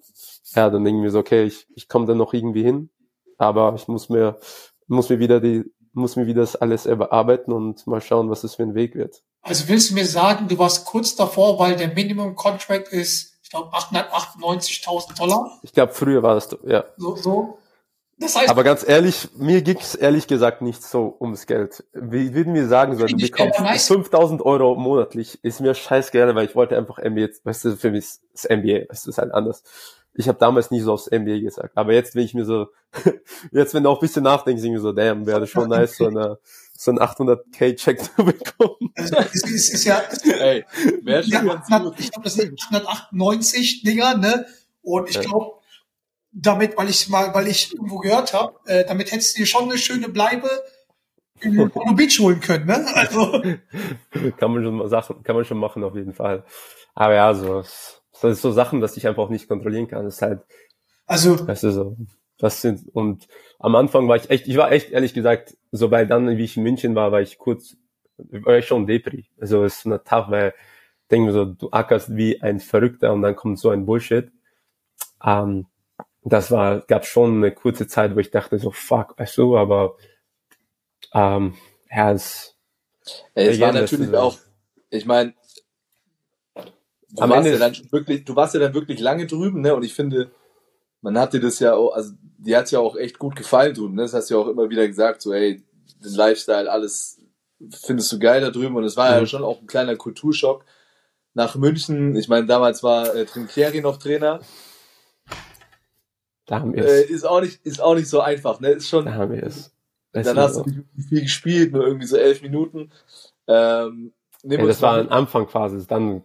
ja, dann denken wir so, okay, ich, ich komme da noch irgendwie hin, aber ich muss mir, muss mir wieder die, muss mir wieder das alles überarbeiten und mal schauen, was es für ein Weg wird. Also willst du mir sagen, du warst kurz davor, weil der Minimum Contract ist, ich glaube, 898.000 Dollar. Ich glaube, früher war das, ja. So, so. Das heißt, Aber ganz ehrlich, mir ging's ehrlich gesagt nicht so ums Geld. Wie würden wir sagen, so, du bekommst bin nice. 5000 Euro monatlich, ist mir scheißegal, weil ich wollte einfach NBA, weißt du, für mich ist das NBA, weißt du, ist halt anders. Ich habe damals nie so aufs NBA gesagt, aber jetzt, wenn ich mir so, jetzt, wenn du auch ein bisschen nachdenkst, ich mir so, damn, wäre schon nice, so, eine, so ein 800k-Check zu bekommen. also, es, ist, ist ja, Ey, schon ja, ganz 800 gut. ich glaube, das sind 898 Dinger, ne? Und ich Ja. glaube, damit, weil ich mal, weil ich irgendwo gehört habe, äh, damit hättest du dir schon eine schöne Bleibe in Bono Beach holen können, ne? Also, kann man schon mal Sachen, kann man schon machen auf jeden Fall. Aber ja, so, das ist so Sachen, dass ich einfach auch nicht kontrollieren kann. Das ist halt, also, weißt du, so, das sind, und am Anfang war ich echt, ich war echt ehrlich gesagt, so weil dann, wie ich in München war, war ich kurz, war ich schon Depri. Also, es ist eine tough, weil ich denke mir so, du ackerst wie ein Verrückter und dann kommt so ein Bullshit. Ähm, das war, gab schon eine kurze Zeit, wo ich dachte so, fuck, weißt du, aber, ähm, ja, es, es Ja, war natürlich auch, ich meine, du Am warst Ende ja dann wirklich, du warst ja dann wirklich lange drüben, ne? Und ich finde, man hat dir das ja auch, also dir hat's ja auch echt gut gefallen drüben, ne? Das hast du ja auch immer wieder gesagt, so, ey, den Lifestyle, alles findest du geil da drüben. Und es war ja Mhm. schon auch ein kleiner Kulturschock nach München. Ich meine, damals war äh, Trinkieri noch Trainer. Da haben wir Äh, es, ist auch nicht, ist auch nicht so einfach, ne? Ist schon, da haben wir es. Das dann hast du nicht viel gespielt, nur irgendwie so elf Minuten. Ähm, Ja, das war mal eine Anfangsphase. Dann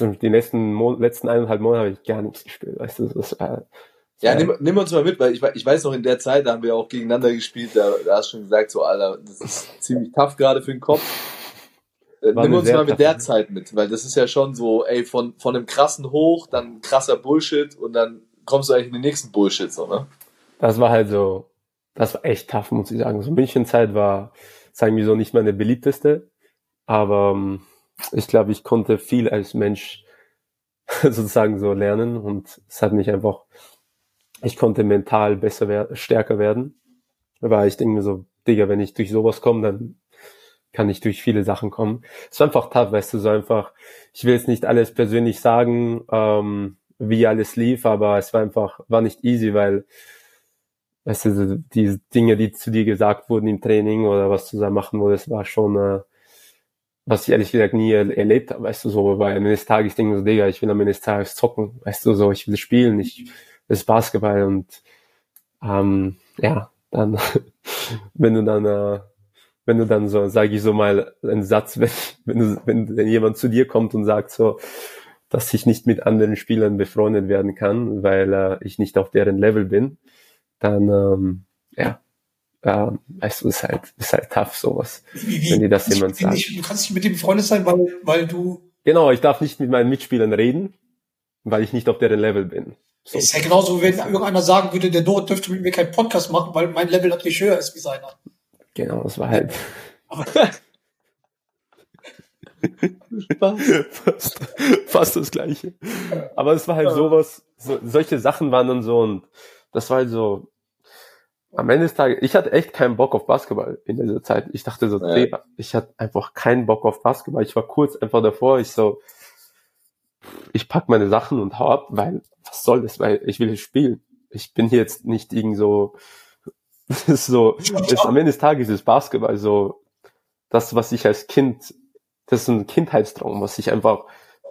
die letzten, Mo letzten eineinhalb Monate habe ich gar nichts gespielt. Weißt du, das war, Ja, nimm, nimm uns mal mit, weil ich, ich weiß noch, in der Zeit, da haben wir auch gegeneinander gespielt, da, da hast du schon gesagt, so, Alter, das ist ziemlich tough gerade für den Kopf. Äh, War nimm uns mal mit der Zeit. Zeit mit, weil das ist ja schon so, ey, von, von einem krassen Hoch, dann krasser Bullshit und dann kommst du eigentlich in den nächsten Bullshit, so, ne? das war halt so, das war echt tough, muss ich sagen. So Münchenzeit war, sagen wir so, nicht meine beliebteste. Aber ähm, ich glaube, ich konnte viel als Mensch sozusagen so lernen und es hat mich einfach, ich konnte mental besser werden, stärker werden. Weil ich denke mir so, Digga, wenn ich durch sowas komme, dann kann ich durch viele Sachen kommen. Es war einfach tough, weißt du, so einfach, ich will jetzt nicht alles persönlich sagen, ähm, wie alles lief, aber es war einfach, war nicht easy, weil, weißt du, die Dinge, die zu dir gesagt wurden im Training oder was da machen wolltest, war schon, äh, was ich ehrlich gesagt nie er erlebt habe, weißt du, so, weil am Ende des Tages denke ich so, Digga, ich will am Ende des Tages zocken, weißt du, so, ich will spielen, ich, das ist Basketball und, ähm, ja, dann, wenn du dann, äh, wenn du dann so, sage ich so mal, einen Satz, wenn, wenn, du, wenn, wenn jemand zu dir kommt und sagt so, dass ich nicht mit anderen Spielern befreundet werden kann, weil äh, ich nicht auf deren Level bin, dann, ähm, ja, äh, weißt du, ist halt, ist halt tough, sowas. wie, wie, Wenn dir das jemand kannst nicht- Du kannst nicht mit dem befreundet sein, weil, weil du, Genau, ich darf nicht mit meinen Mitspielern reden, weil ich nicht auf deren Level bin. So, ist ja genauso, wenn irgendeiner sagen würde, der Noah dürfte mit mir keinen Podcast machen, weil mein Level natürlich höher ist wie seiner. genau, das war halt Spaß. fast, fast das Gleiche. Aber es war halt sowas, so, solche Sachen waren dann so und das war halt so, am Ende des Tages, ich hatte echt keinen Bock auf Basketball in dieser Zeit. Ich dachte so, Ja. Digga, ich hatte einfach keinen Bock auf Basketball. Ich war kurz einfach davor, ich so, ich pack meine Sachen und hau ab, weil, was soll das, weil ich will hier spielen. Ich bin hier jetzt nicht irgend so, ist so, es, am Ende des Tages ist Basketball so, das, was ich als Kind, das ist ein Kindheitstraum, was ich einfach,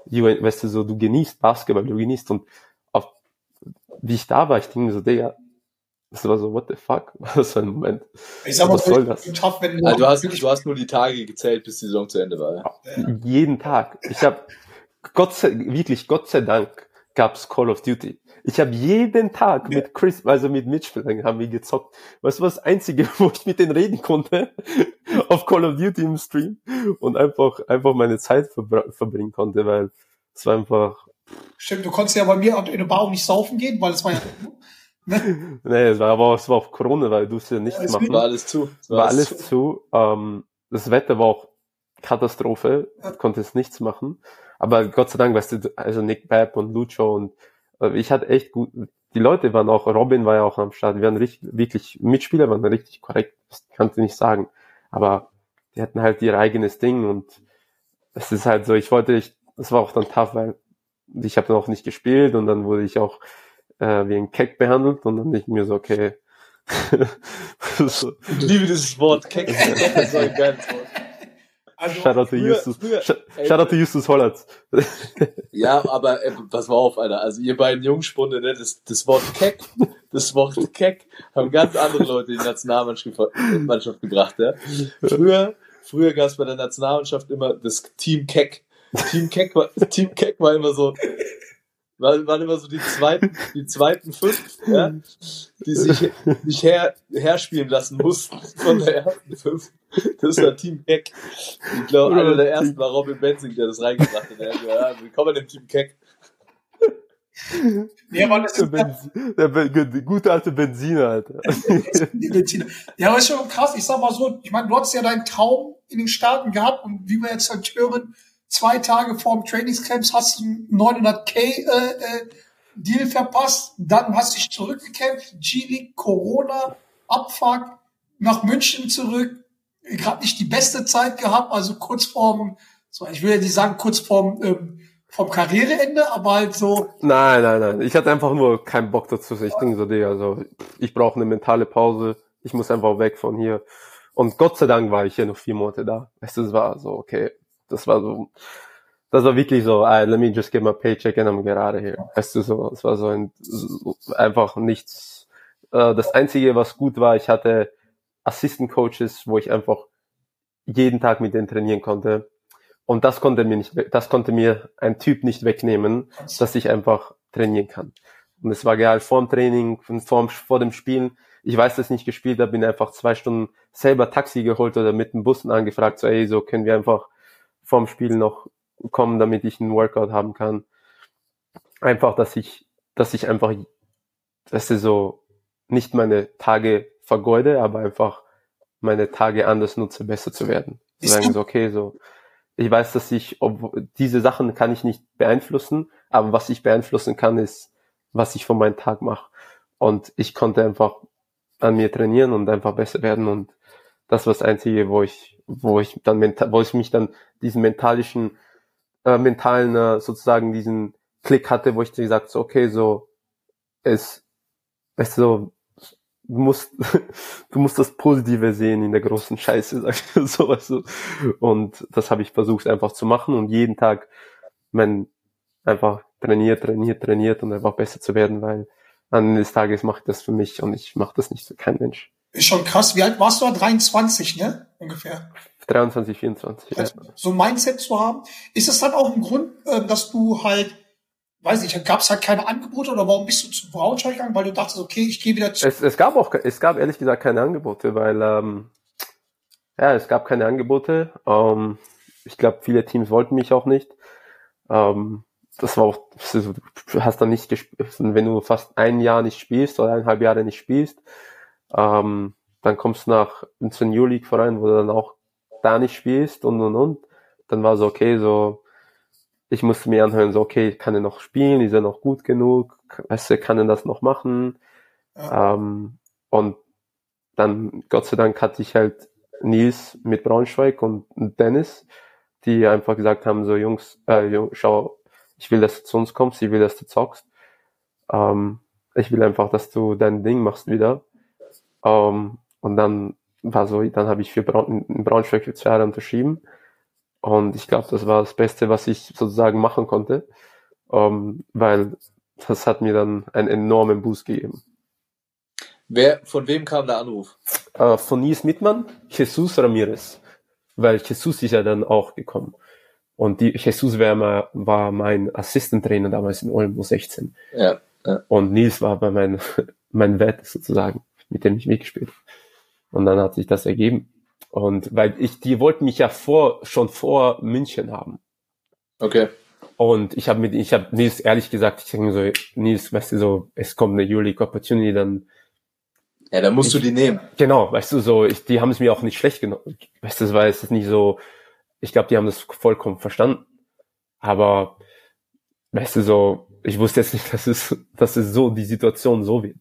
weißt du, so, du genießt Basketball, du genießt und auf, wie ich da war, ich denke mir so, Digga, das war so, what the fuck, was für ein Moment. Ich sag mal, Was soll das? tough, wenn Also du, hast, du hast nur die Tage gezählt, bis die Saison zu Ende war. Ja? Jeden Tag. Ich habe Gott sei, wirklich Gott sei Dank gab's Call of Duty. Ich habe jeden Tag mit Chris, also mit Mitspielern haben wir gezockt. Weißt du was, das Einzige, wo ich mit denen reden konnte, auf Call of Duty im Stream und einfach, einfach meine Zeit verbr- verbringen konnte, weil es war einfach, Stimmt, du konntest ja bei mir in der Bar auch nicht saufen gehen, weil es war ja, ne? nee, es war aber, es war auch Corona, weil du es ja nichts Alles machen. War alles zu. war alles zu. Ähm, das Wetter war auch Katastrophe, konntest nichts machen. Aber Gott sei Dank, weißt du, also Nick Babb und Lucho und ich hatte echt gut, die Leute waren auch, Robin war ja auch am Start, wir waren richtig, wirklich, Mitspieler waren richtig korrekt, das kannst du nicht sagen. Aber die hatten halt ihr eigenes Ding und es ist halt so, ich wollte, ich, es war auch dann tough, weil ich habe dann auch nicht gespielt und dann wurde ich auch äh, wie ein Keck behandelt und dann nicht mir so, okay. so, Ich liebe dieses Wort. Keck, Keck ist so ein geiles Wort. Also, shout out to Früher- Justus, früher- Sh- ey, shout out to Justus Hollatz. Ja, aber äh, pass mal auf, Alter. Also ihr beiden Jungspunde, ne, das, das Wort Keck, das Wort Keck haben ganz andere Leute in die Nationalmannschaft Mannschaft gebracht, ja. Früher, früher gab es bei der Nationalmannschaft immer das Team Keck. Team Keck war, Team Keck war immer so, war, waren immer so die zweiten, die zweiten fünf, ja, die sich nicht her, herspielen lassen mussten von der ersten fünf. Das war Team Keck. Ich glaube, einer der ersten war Robin Benzing, der das reingebracht hat. Der hat gesagt, ja, willkommen im Team Keck. nee, aber das Der, ist der, der gute alte Benziner, Alter. die Benziner. Ja, aber ist schon krass. Ich sag mal so, ich meine, du hast ja deinen Traum in den Staaten gehabt und wie wir jetzt halt hören, zwei Tage vorm Trainingscamps hast du einen 900k äh, äh, Deal verpasst, dann hast dich zurückgekämpft, G-League, Corona, Abfuck, nach München zurück, gerade nicht die beste Zeit gehabt, also kurz vorm, so ich will ja nicht sagen kurz vorm ähm, vom Karriereende, aber halt so, Nein, nein, nein. Ich hatte einfach nur keinen Bock dazu. Ich denke so, Digga, also ich brauche eine mentale Pause. Ich muss einfach weg von hier. Und Gott sei Dank war ich hier noch vier Monate da. Du, es war so, okay, das war so, das war wirklich so, ah, let me just get my paycheck and I'm gerade hier. Weißt du, so, es war so ein, so, einfach nichts. Äh, das Einzige, was gut war, ich hatte Assistant Coaches, wo ich einfach jeden Tag mit denen trainieren konnte. Und das konnte mir nicht, das konnte mir ein Typ nicht wegnehmen, dass ich einfach trainieren kann. Und es war geil vor dem Training, vor, dem- vor dem Spielen. Ich weiß, dass ich nicht gespielt habe, bin einfach zwei Stunden selber Taxi geholt oder mit dem Bus angefragt, so, ey, so können wir einfach vorm Spiel noch kommen, damit ich einen Workout haben kann. Einfach, dass ich, dass ich einfach, dass ich so nicht meine Tage vergeude, aber einfach meine Tage anders nutze, besser zu werden. Zu sagen so, okay, so, ich weiß, dass ich, ob, diese Sachen kann ich nicht beeinflussen, aber was ich beeinflussen kann, ist, was ich von meinem Tag mache. Und ich konnte einfach an mir trainieren und einfach besser werden und das war das Einzige, wo ich, wo ich dann wo ich mich dann diesen mentalischen, äh, mentalen, äh, sozusagen diesen Klick hatte, wo ich gesagt so, okay, so, es, es so, du musst, du musst das Positive sehen in der großen Scheiße, sag ich so, weißt du. Und das habe ich versucht einfach zu machen und jeden Tag mein, einfach trainiert, trainiert, trainiert und einfach besser zu werden, weil am Ende Tages mache ich das für mich und ich mache das nicht für keinen Mensch. Ist schon krass. Wie alt warst du da? 23, ne? Ungefähr. 23, 24, ja. so ein Mindset zu haben. Ist es dann auch ein Grund, äh, dass du halt, weiß ich, gab es halt keine Angebote oder warum bist du zu Braunschweig gegangen? Weil du dachtest, okay, ich gehe wieder zu. Es, es gab auch, es gab ehrlich gesagt keine Angebote, weil ähm, ja, es gab keine Angebote. Ähm, ich glaube, viele Teams wollten mich auch nicht. Ähm, das war auch, du hast dann nicht gespielt, wenn du fast ein Jahr nicht spielst oder eineinhalb Jahre nicht spielst, ähm, dann kommst du nach zu New League Verein, wo du dann auch da nicht spielst und und und. Dann war so okay, so ich musste mir anhören, so okay, kann er noch spielen, ist er noch gut genug, weißt du, kann er das noch machen? Ähm, und dann, Gott sei Dank, hatte ich halt Nils mit Braunschweig und Dennis, die einfach gesagt haben, so Jungs, äh, Jung, schau, ich will, dass du zu uns kommst, ich will, dass du zockst. Ähm, ich will einfach, dass du dein Ding machst wieder. Ähm, und dann war so, dann habe ich für Braun, in Braunschweig für zwei Jahre unterschrieben. Und ich glaube, das war das Beste, was ich sozusagen machen konnte, ähm, weil das hat mir dann einen enormen Boost gegeben. Wer, von wem kam der Anruf? Äh, von Nils Mittmann, Jesus Ramirez, weil Jesus ist ja dann auch gekommen. Und die, Jesus war, mal, war mein Assistant-Trainer damals in Olmo 16. Ja. Und Nils war bei mein, mein Wett sozusagen, mit dem ich mitgespielt habe. Und dann hat sich das ergeben. Und weil ich, die wollten mich ja vor, schon vor München haben. Okay. Und ich habe mit, ich habe Nils ehrlich gesagt, ich denke so, Nils, weißt du so, es kommt eine Euroleague Opportunity, dann Ja, dann musst du Ich- die nehmen. Genau, weißt du, so, ich, die haben es mir auch nicht schlecht genommen. Weißt du, es war jetzt nicht so, ich glaube, die haben das vollkommen verstanden. Aber, weißt du, so, ich wusste jetzt nicht, dass es, dass es so, die Situation so wird.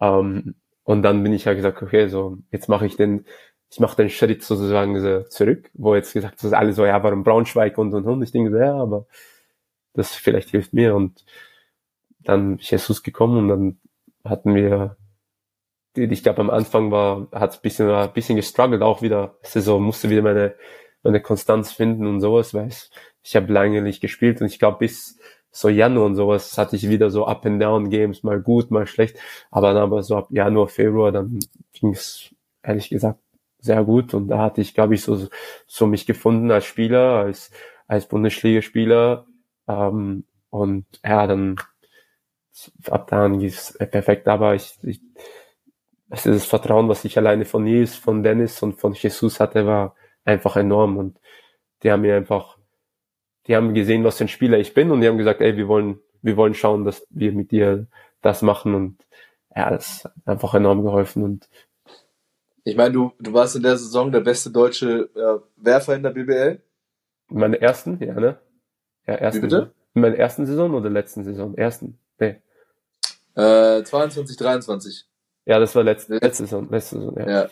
Ähm, und dann bin ich ja gesagt, okay, so, jetzt mache ich den, ich mache den Schritt sozusagen so zurück, wo jetzt gesagt ist, alle so, ja, warum Braunschweig und und und. Ich denke so, ja, aber das vielleicht hilft mir. Und dann ist Jesus gekommen und dann hatten wir, ich glaube am Anfang war, hat es bisschen, ein bisschen gestruggelt auch wieder. Es ist so, musste wieder meine, meine Konstanz finden und sowas, ich, ich habe lange nicht gespielt und ich glaube bis so Januar und sowas hatte ich wieder so Up and Down Games, mal gut, mal schlecht. Aber dann aber so ab Januar, Februar, dann ging es ehrlich gesagt sehr gut und da hatte ich, glaube ich, so, so mich gefunden als Spieler, als, als Bundesligaspieler. Ähm, und ja, dann ab da ging es perfekt. Aber ich, ich ist das Vertrauen, was ich alleine von Nils, von Dennis und von Jesus hatte, war einfach enorm. Und die haben mir einfach, die haben gesehen, was für ein Spieler ich bin und die haben gesagt, ey, wir wollen, wir wollen schauen, dass wir mit dir das machen und ja, das hat einfach enorm geholfen und Ich meine, du, du warst in der Saison der beste deutsche äh, Werfer in der BBL. in meiner ersten, ja, ne? Ja, ersten Wie bitte? In meiner ersten Saison oder letzten Saison? Ersten. Nee. Äh, 22, 23. Ja, das war letzte, Letzte. letzte Saison, letzte Saison, ja.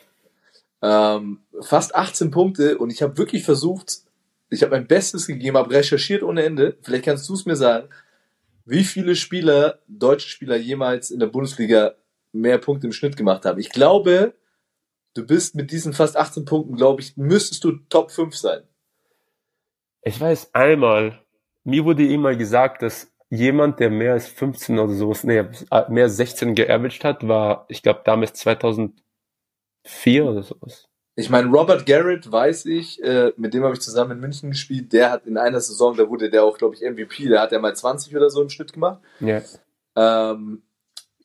Ja. Ähm, fast 18 Punkte und ich habe wirklich versucht, ich habe mein Bestes gegeben, habe recherchiert ohne Ende. Vielleicht kannst du es mir sagen, wie viele Spieler, deutsche Spieler jemals in der Bundesliga mehr Punkte im Schnitt gemacht haben. Ich glaube, du bist mit diesen fast 18 Punkten, glaube ich, müsstest du Top 5 sein. Ich weiß einmal, mir wurde immer gesagt, dass jemand, der mehr als 15 oder sowas, nee, mehr als 16 geaveraged hat, war, ich glaube, damals 2004 oder sowas. Ich meine, Robert Garrett weiß ich, äh, mit dem habe ich zusammen in München gespielt, der hat in einer Saison, da wurde der auch, glaube ich, MVP, da hat er mal 20 oder so im Schnitt gemacht. Ja. Ähm,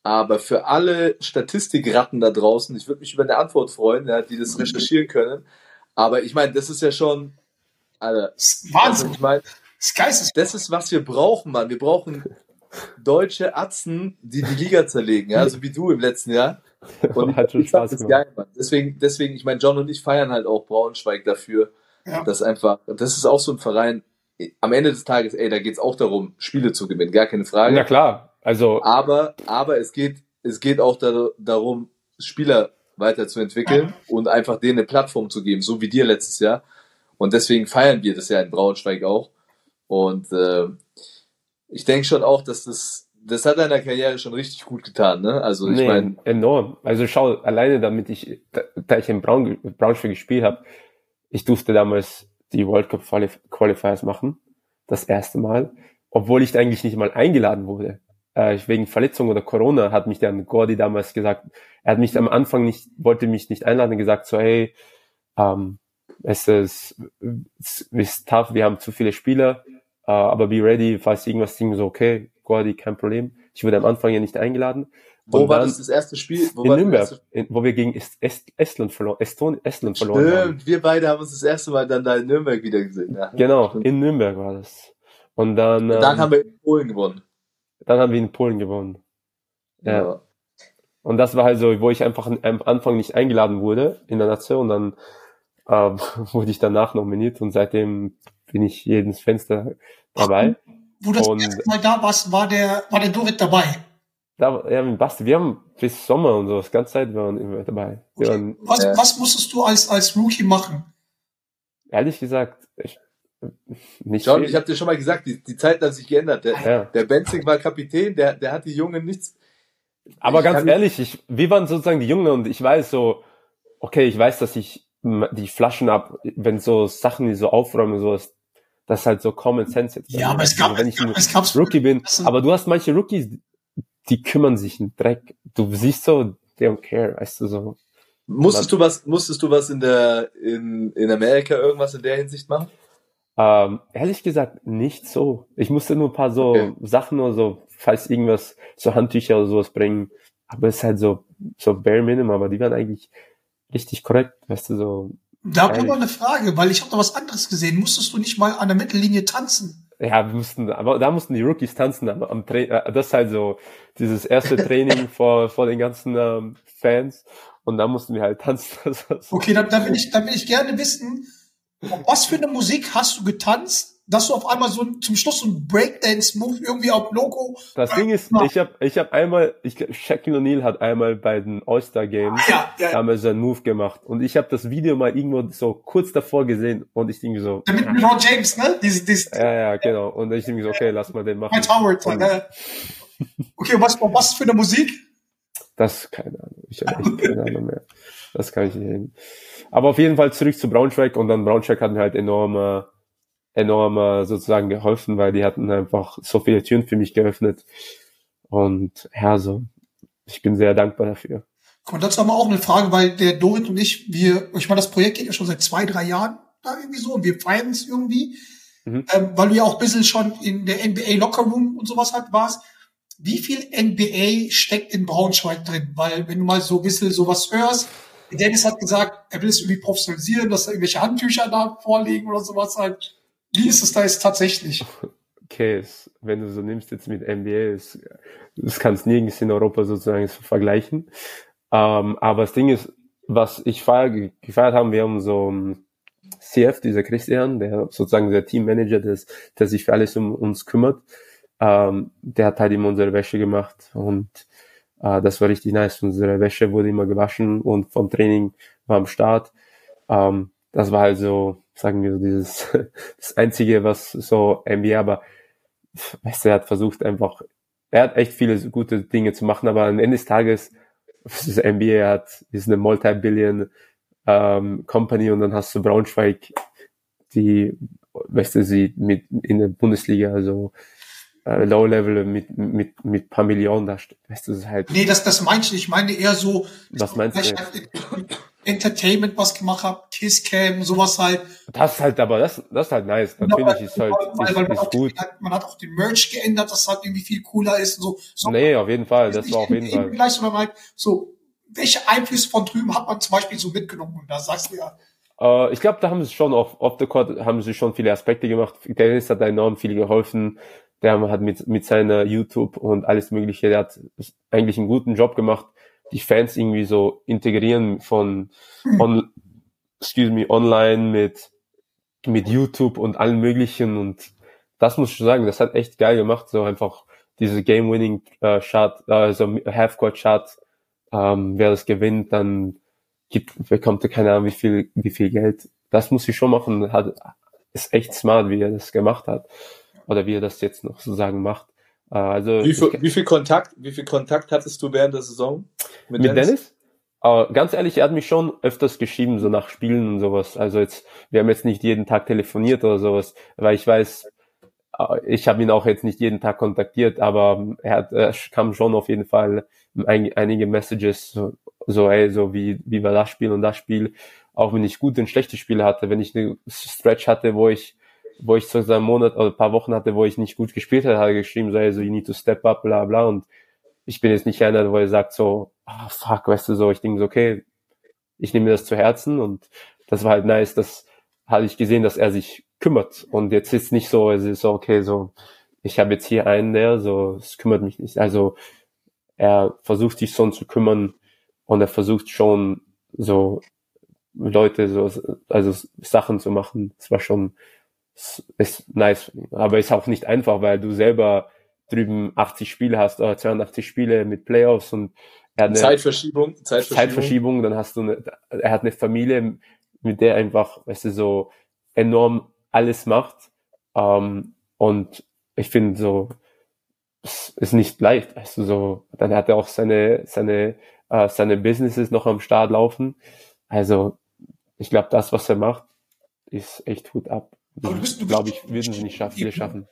aber für alle Statistikratten da draußen, ich würde mich über eine Antwort freuen, ja, die das recherchieren können. Aber ich meine, das ist ja schon, Alter, ist also Wahnsinn. ich meine, Das ist geisteskrank. das ist, was wir brauchen, Mann. Wir brauchen deutsche Atzen, die die Liga zerlegen, ja, so wie du im letzten Jahr. Und Hat schon Spaß das gemacht. geil, Mann. Deswegen, deswegen, ich meine, John und ich feiern halt auch Braunschweig dafür, Ja. dass einfach, das ist auch so ein Verein, am Ende des Tages, ey, da geht's auch darum, Spiele zu gewinnen, gar keine Frage. Na klar, also, Aber, aber es geht, es geht auch da, darum, Spieler weiterzuentwickeln und einfach denen eine Plattform zu geben, so wie dir letztes Jahr. Und deswegen feiern wir das ja in Braunschweig auch. Und äh, ich denke schon auch, dass das, das hat deiner Karriere schon richtig gut getan, ne? Also ich nee, meine, enorm. Also schau, alleine damit ich, da, da ich in Braun, Braunschweig gespielt habe, ich durfte damals die World Cup Qualif Qualifiers machen, das erste Mal, obwohl ich eigentlich nicht mal eingeladen wurde. Äh, ich- wegen Verletzung oder Corona hat mich dann Gordy damals gesagt, er hat mich am Anfang nicht, wollte mich nicht einladen, gesagt so, hey, ähm, es ist, es ist tough, wir haben zu viele Spieler, äh, aber be ready, falls irgendwas Ding so, okay, Gordy, kein Problem. Ich wurde am Anfang ja nicht eingeladen. wo Und war das das erste Spiel? Wo in Nürnberg, erste- in, wo wir gegen Est Est Estland verloren, Eston Estland verloren haben. Stimmt, wir beide haben uns das erste Mal dann da in Nürnberg wieder gesehen. Ja. Genau, Stimmt. in Nürnberg war das. Und dann, ähm, Dann haben wir in Polen gewonnen. dann haben wir in Polen gewonnen. Ja. Und das war halt so, wo ich einfach am Anfang nicht eingeladen wurde in der Nation, dann ähm, wurde ich danach nominiert und seitdem bin ich jedes Fenster dabei. Wo du das Und- erste Mal da warst, war der, war der Dorit dabei. Da, ja, mit Basti, wir haben bis Sommer und so, das ganze Zeit waren wir immer dabei. Okay. waren, Was, Ja. was musstest du als, als Rookie machen? ehrlich gesagt, ich, nicht John, viel. ich habe dir schon mal gesagt, die, die Zeiten haben sich geändert. Der, ja. der Benzing war Kapitän, der, der hat die Jungen nichts. Aber Ich ganz ehrlich, ich, wir waren sozusagen die Jungen und ich weiß so, okay, ich weiß, dass ich die Flaschen ab, wenn so Sachen, die so aufräumen, so ist, das ist halt so Common Sense jetzt. Ja, aber es gab, Also wenn ich ein es gab Rookie bin, aber du hast manche Rookies, die kümmern sich einen Dreck. Du siehst so, they don't care, weißt du so. Musstest du was, musstest du was in der, in, in Amerika irgendwas in der Hinsicht machen? Ähm, ehrlich gesagt, nicht so. Ich musste nur ein paar so Okay. Sachen oder so, falls irgendwas, so Handtücher oder sowas bringen. Aber es ist halt so, so bare minimum, aber die waren eigentlich richtig korrekt, weißt du, so, Da habe ich aber eine Frage, weil ich habe da was anderes gesehen. Musstest du nicht mal an der Mittellinie tanzen? Ja, wir mussten, aber da mussten die Rookies tanzen am, am äh, das ist halt so dieses erste Training vor, vor den ganzen ähm, Fans und da mussten wir halt tanzen. Okay, da, da will ich, da will ich gerne wissen, was für eine Musik hast du getanzt, dass du auf einmal so zum Schluss so ein Breakdance-Move irgendwie auf Logo. Das Ding ist, ich habe ich hab einmal, ich Shaquille O'Neal hat einmal bei den All-Star Games Ja, ja. damals so einen Move gemacht und ich habe das Video mal irgendwo so kurz davor gesehen und ich denke so, Mit LeBron James, ne? Dieses, dieses ja, ja, genau. Und ich denke so, okay, lass mal den machen. Dwight Howard. Und Ne? Okay, was, was für eine Musik? Das, keine Ahnung. Ich habe echt keine Ahnung mehr. Das kann ich nicht hin. Aber auf jeden Fall zurück zu Braunschweig und dann Braunschweig hat mir halt enorm, äh, enorm äh, sozusagen geholfen, weil die hatten einfach so viele Türen für mich geöffnet. Und ja, so, ich bin sehr dankbar dafür. Und dazu haben wir auch eine Frage, weil der Dorit und ich, wir, ich meine, das Projekt geht ja schon seit zwei, drei Jahren da irgendwie so und wir feiern es irgendwie, Mhm. ähm, weil du ja auch ein bisschen schon in der NBA Locker Room und sowas halt warst. Wie viel NBA steckt in Braunschweig drin? Weil wenn du mal so ein bisschen sowas hörst, Dennis hat gesagt, er will es irgendwie professionalisieren, dass da irgendwelche Handtücher da vorliegen oder sowas halt. Wie ist es da jetzt tatsächlich? Okay, wenn du so nimmst jetzt mit NBA, es, das kannst nirgends in Europa sozusagen so vergleichen. Ähm, aber das Ding ist, was ich feier, gefeiert haben, wir haben so um, CF, dieser Christian, der sozusagen der Teammanager, der, der sich für alles um uns kümmert, ähm, der hat halt immer unsere Wäsche gemacht und äh, das war richtig nice. Unsere Wäsche wurde immer gewaschen und vom Training war am Start. Ähm, das war halt so, sagen wir so, dieses, das Einzige, was so NBA, aber weißt du, er hat versucht einfach, er hat echt viele gute Dinge zu machen, aber am Ende des Tages, das NBA hat, ist eine Multi-Billion ähm, Company und dann hast du Braunschweig, die, weißt du, sie mit in der Bundesliga, also äh, Low Level mit, mit, mit paar Millionen da. Weißt du, das ist halt, Nee, das, das ich nicht. Ich meine eher so, Was meinst du Entertainment was gemacht habe, Kisscam, sowas halt. das ist halt, aber das, das ist halt nice. Natürlich ist halt, weil, weil man, ist, auch gut. Den, man hat auch den Merch geändert, dass halt irgendwie viel cooler ist und so. so Nee, auf jeden Fall, das war auf jeden Fall. Vergleich, sondern halt so, welche Einflüsse von drüben hat man zum Beispiel so mitgenommen? Und da sagst du ja, Äh, ich glaube, da haben sie schon auf off the court haben sie schon viele Aspekte gemacht. Dennis hat da enorm viel geholfen. Der hat mit mit seiner YouTube und alles Mögliche, der hat eigentlich einen guten Job gemacht, die Fans irgendwie so integrieren von on, excuse me, online mit mit YouTube und allen möglichen und das muss ich schon sagen, das hat echt geil gemacht, so einfach diese Game-Winning äh, Shot, also Half-Court Shot, ähm, wer das gewinnt, dann gibt, bekommt er keine Ahnung, wie viel, wie viel Geld. Das muss ich schon machen. Hat, ist echt smart, wie er das gemacht hat. Oder wie er das jetzt noch sozusagen macht. Äh, also, Wie viel, ich- wie viel Kontakt, wie viel Kontakt hattest du während der Saison mit Dennis? Aber ganz ehrlich, er hat mich schon öfters geschrieben, so nach Spielen und sowas. Also jetzt, wir haben jetzt nicht jeden Tag telefoniert oder sowas, weil ich weiß, äh, ich habe ihn auch jetzt nicht jeden Tag kontaktiert, aber er hat, er kam schon auf jeden Fall ein, einige Messages, so, so, ey, so wie, wie war das Spiel und das Spiel, auch wenn ich gute und schlechte Spiele hatte, wenn ich eine Stretch hatte, wo ich, wo ich sozusagen einen Monat oder ein paar Wochen hatte, wo ich nicht gut gespielt hatte, hat er geschrieben, so, ey, so, you need to step up, bla, bla, und ich bin jetzt nicht einer, wo er sagt so, ah, fuck, weißt du, so, ich denke so, okay, ich nehme mir das zu Herzen. Und das war halt nice, das hatte ich gesehen, dass er sich kümmert. Und jetzt ist nicht so, es ist so, okay, so, ich habe jetzt hier einen, der so, es kümmert mich nicht, also er versucht sich schon zu kümmern und er versucht schon so Leute so, also Sachen zu machen, das war schon, es ist nice, aber ist auch nicht einfach, weil du selber drüben 80 Spiele hast oder 82 Spiele mit Playoffs und er hat eine Zeitverschiebung, Zeitverschiebung. Zeitverschiebung, dann hast du eine, er hat eine Familie, mit der einfach, weißt du, so enorm alles macht. Ähm, und ich finde so, es ist nicht leicht, weißt du, so, dann hat er auch seine, seine, äh, seine Businesses noch am Start laufen. Also, ich glaube, das, was er macht, ist echt Hut ab. Aber du bist- du glaube ich, würden sie nicht schaffen, viele schaffen.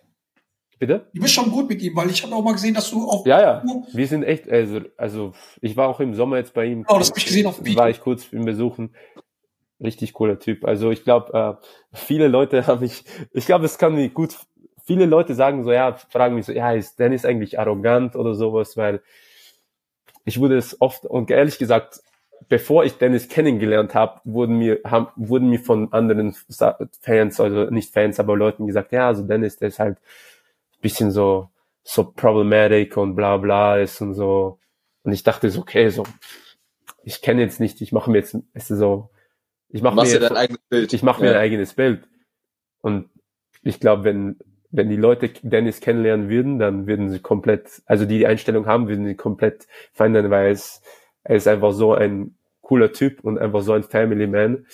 Bitte? du bist schon gut mit ihm, weil ich habe auch mal gesehen, dass du auch Ja, ja. Wir sind echt, also, also ich war auch im Sommer jetzt bei ihm. Oh, das hab ich gesehen auf dem Video. War ich kurz im Besuchen. Richtig cooler Typ. Also ich glaube, äh, viele Leute haben mich, ich glaube, es kann mir gut, viele Leute sagen so, ja, fragen mich so, ja, ist Dennis eigentlich arrogant oder sowas, weil ich wurde es oft, und ehrlich gesagt, bevor ich Dennis kennengelernt habe, wurden mir, haben, wurden mir von anderen Fans, also nicht Fans, aber Leuten gesagt, ja, also Dennis, der ist halt ein bisschen so, so problematic und bla bla ist und so. Und ich dachte so, okay, so, ich kenne jetzt nicht, ich mache mir jetzt, es ist so, Ich mache mir, dein eigenes Bild. ich mache mir Ja. ein eigenes Bild. Und ich glaube, wenn, wenn die Leute Dennis kennenlernen würden, dann würden sie komplett, also die die Einstellung haben, würden sie komplett feiern, weil es, er ist einfach so ein cooler Typ und einfach so ein Family Man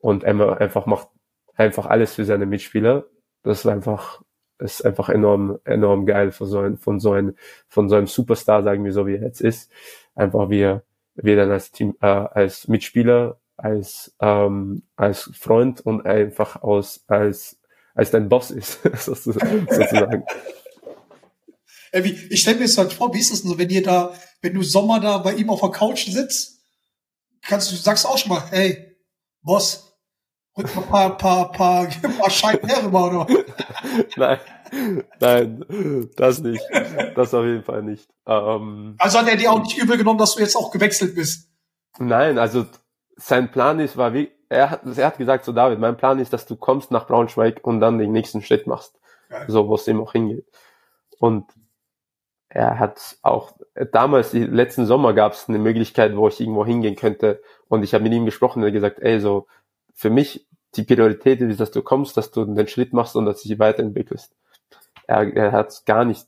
und er einfach macht einfach alles für seine Mitspieler. Das ist einfach, ist einfach enorm, enorm geil von so ein, von so ein, von so einem Superstar, sagen wir so, wie er jetzt ist. Einfach wie er, wie er dann als Team, äh, als Mitspieler, als, ähm, als Freund und einfach aus, als, als dein Boss ist, sozusagen. ich stelle mir das halt vor, wie ist es denn so, wenn ihr da, wenn du Sommer da bei ihm auf der Couch sitzt, kannst du, sagst auch schon mal, hey, Boss, rück mal ein paar, paar, paar, paar Scheiben herüber, oder? Nein, nein, das nicht. Das auf jeden Fall nicht. Ähm, Also hat er dir auch nicht übel genommen, dass du jetzt auch gewechselt bist. Nein, also sein Plan ist, war wie, er hat, er hat gesagt so David, mein Plan ist, dass du kommst nach Braunschweig und dann den nächsten Schritt machst. Geil. So, wo es ihm auch hingeht. Und er hat auch, damals, die letzten Sommer gab es eine Möglichkeit, wo ich irgendwo hingehen könnte. Und ich habe mit ihm gesprochen und er hat gesagt, ey, so, für mich, die Priorität ist, dass du kommst, dass du den Schritt machst und dass du dich weiterentwickelst. Er, er hat gar nicht,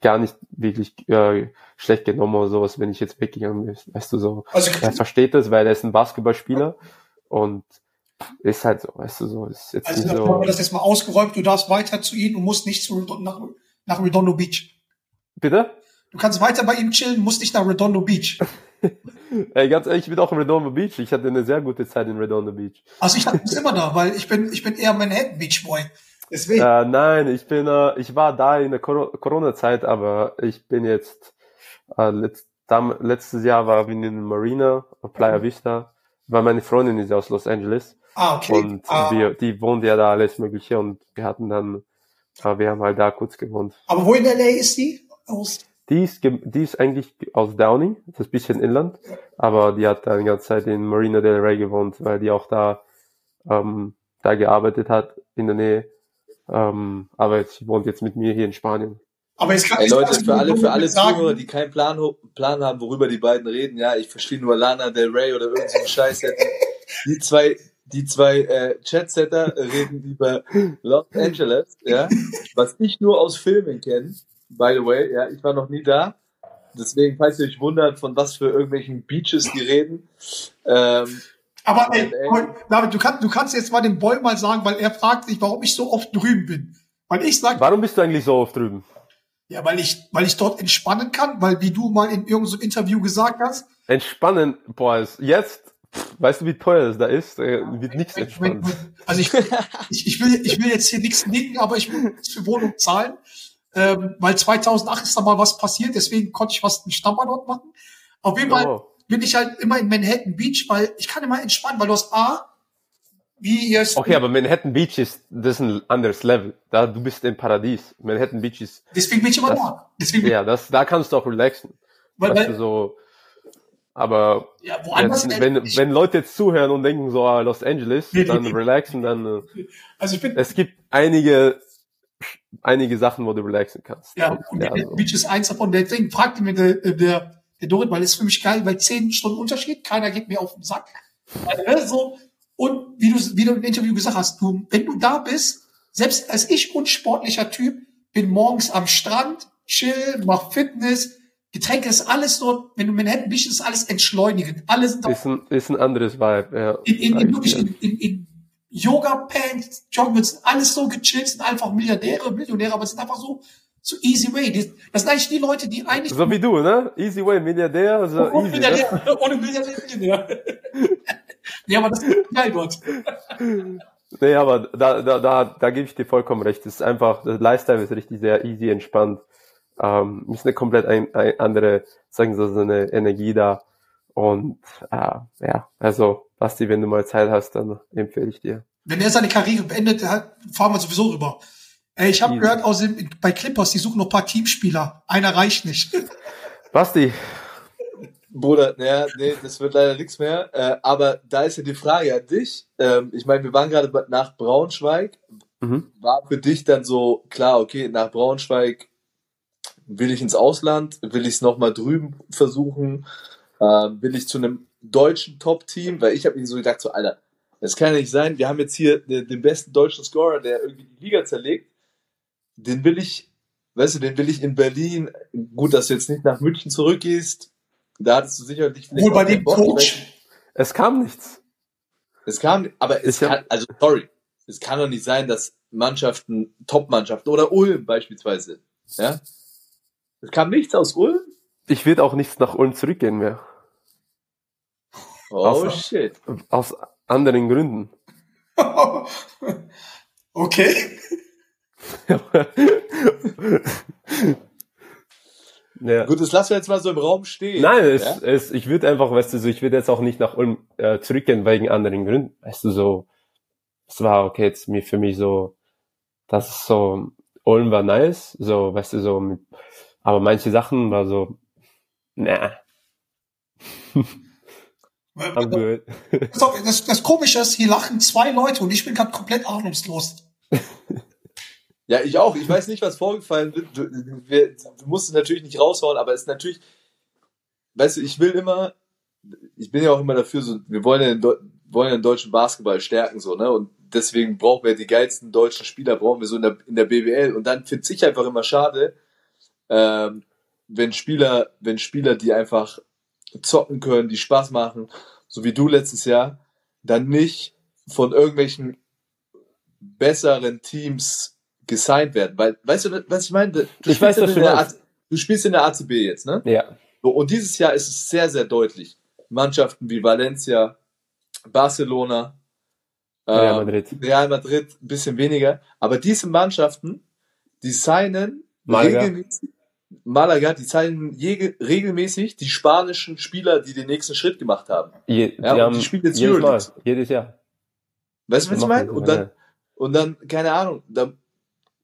gar nicht wirklich äh, schlecht genommen oder sowas, wenn ich jetzt weggegangen bin. Weißt du, so, Also, er versteht das, weil er ist ein Basketballspieler und ist halt so, weißt du, so, ist jetzt also nicht haben so. wir das jetzt mal ausgeräumt, du darfst weiter zu ihm und musst nicht zu, nach, nach Redondo Beach. Bitte? Du kannst weiter bei ihm chillen, musst nicht nach Redondo Beach. Ey, ganz ehrlich, ich bin auch in Redondo Beach. Ich hatte eine sehr gute Zeit in Redondo Beach. Also ich bist immer da, weil ich bin, ich bin eher Manhattan Beach Boy. Deswegen. Äh, nein, ich bin, äh, ich war da in der Cor- Corona-Zeit, aber ich bin jetzt, äh, letzt, dam, letztes Jahr war ich in der Marina, Playa Vista, weil meine Freundin ist aus Los Angeles ah, okay. und ah, wir, die wohnt ja da alles Mögliche und wir hatten dann, äh, wir haben halt da kurz gewohnt. aber wo in LA ist die? Aus, Die ist, die ist eigentlich aus Downey, das ist ein bisschen inland, aber die hat dann die ganze Zeit in Marina del Rey gewohnt, weil die auch da, ähm, da gearbeitet hat in der Nähe. Ähm, aber sie wohnt jetzt mit mir hier in Spanien. aber jetzt kann Ey ich Leute, für alle, für alle sagen. Zuhörer, die keinen Plan, Plan haben, worüber die beiden reden, ja, ich verstehe nur Lana Del Rey oder irgendeinen so einen Scheiß. Die zwei, die zwei äh, Chatsetter reden über Los Angeles, ja, was ich nur aus Filmen kenne, by the way, ja, ich war noch nie da. Deswegen, falls ihr euch wundert, von was für irgendwelchen Beaches die reden, ähm, Aber ey, Ey. David, du, kannst, du kannst jetzt mal dem Boy mal sagen, weil er fragt sich, warum ich so oft drüben bin. Weil ich sage, Warum bist du eigentlich so oft drüben? ja, weil ich, weil ich dort entspannen kann, weil wie du mal in irgendeinem so Interview gesagt hast, Entspannen, boah, jetzt, weißt du, wie teuer es da ist? Äh, wird nichts entspannt. also ich, ich, ich, will, ich will jetzt hier nichts nicken, aber ich will für Wohnung zahlen. Ähm, weil 2008 ist da mal was passiert, deswegen konnte ich fast einen Stammer dort machen. Auf jeden Fall Oh. bin ich halt immer in Manhattan Beach, weil ich kann immer entspannen, weil du hast A, wie ihr es, Okay, aber Manhattan Beach ist, das ist ein anderes Level. Da, du bist im Paradies. Manhattan Beach ist, deswegen bin ich immer Das- da. Deswegen ja, das, da kannst du auch relaxen. weil, weil, so, aber ja, woanders, jetzt, wenn, wenn Leute jetzt zuhören und denken so, ah, Los Angeles, dann relaxen, dann, also ich bin, es gibt einige, einige Sachen, wo du relaxen kannst. ja, Und, und ja, der so. Beach ist eins davon. Deswegen fragte mir der, der, der Dorit, weil es für mich geil, weil zehn Stunden Unterschied, keiner geht mir auf den Sack. Also, ne, so, und wie du, wie du im Interview gesagt hast, du, wenn du da bist, selbst als ich unsportlicher Typ, bin morgens am Strand, chill, mach Fitness, Getränke ist alles dort, wenn du Manhattan Beach ist alles entschleunigend, alles ist ein, ist ein anderes Vibe, ja. in, in, in, ich wirklich in, in, in Yoga-Pants, Joggings, alles so gechillt, sind einfach Milliardäre, Millionäre, aber es sind einfach so, so easy way. Das sind eigentlich die Leute, die eigentlich So wie du, ne? Easy way, Milliardär, so ohne easy, ne? Milliardär, ohne Milliardär, Millionär. ja, aber das ist geil dort. Nee, aber da, da, da, da gebe ich dir vollkommen recht. Es ist einfach, das Lifestyle ist richtig sehr easy, entspannt. Ähm, ist eine komplett ein, ein andere, sagen Sie, so eine Energie da. Und äh, ja, also, Basti, wenn du mal Zeit hast, dann empfehle ich dir. Wenn er seine Karriere beendet hat, fahren wir sowieso rüber. Ey, ich habe gehört, außerdem bei Clippers, die suchen noch ein paar Teamspieler. Einer reicht nicht. Basti, Bruder, ja, nee, das wird leider nichts mehr. Äh, aber da ist ja die Frage an dich. Ähm, ich meine, wir waren gerade nach Braunschweig. mhm. War für dich dann so klar, okay, nach Braunschweig will ich ins Ausland, will ich es nochmal drüben versuchen, ähm, will ich zu einem deutschen Top-Team, weil ich habe mir so gedacht, so, Alter, das kann ja nicht sein, wir haben jetzt hier den, den besten deutschen Scorer, der irgendwie die Liga zerlegt, den will ich, weißt du, den will ich in Berlin, gut, dass du jetzt nicht nach München zurückgehst, da hattest du sicherlich vielleicht Wohl bei dem Coach. nicht. Es kam nichts. Es kam, aber es Ich kann, also sorry, es kann doch nicht sein, dass Mannschaften, Top-Mannschaften oder Ulm beispielsweise, ja, es kam nichts aus Ulm? Ich würde auch nichts nach Ulm zurückgehen mehr. Oh Außer- shit. Aus anderen Gründen. okay. ja. Gut, das lassen wir jetzt mal so im Raum stehen. Nein, es, ja? es, ich würde einfach, weißt du, so, ich würde jetzt auch nicht nach Ulm äh, zurückgehen wegen anderen Gründen. Weißt du, so, es war okay jetzt mir für mich so, das ist so, Ulm war nice, so, weißt du, so, mit, aber manche Sachen war so, nah, Pass auf, Das, das Komische ist, hier lachen zwei Leute und ich bin gerade komplett ahnungslos. Ja, ich auch. Ich weiß nicht, was vorgefallen wird. Du, wir, du musst es natürlich nicht raushauen, aber es ist natürlich, weißt du, ich will immer, ich bin ja auch immer dafür, so, wir wollen ja den, Deu- wollen ja den deutschen Basketball stärken, so, ne? Und deswegen brauchen wir die geilsten deutschen Spieler, brauchen wir so in der, in der BBL. Und dann finde ich einfach immer schade, ähm, wenn Spieler, wenn Spieler, die einfach zocken können, die Spaß machen, so wie du letztes Jahr, dann nicht von irgendwelchen besseren Teams gesigned werden. Weil, weißt du, was ich meine? Du Ich weiß, was du meinst. Du spielst in der ACB jetzt, ne? Ja, So, und dieses Jahr ist es sehr, sehr deutlich. Mannschaften wie Valencia, Barcelona, Real ähm, Madrid. Real Madrid, ein bisschen weniger. Aber diese Mannschaften, die signen Malaga. regelmäßig, Malaga, die je, regelmäßig die spanischen Spieler, die den nächsten Schritt gemacht haben. Je, Ja, die haben die spielen jetzt jedes Mal, jedes Jahr. Weißt du, was ich meine? Und dann, und dann, keine Ahnung, dann,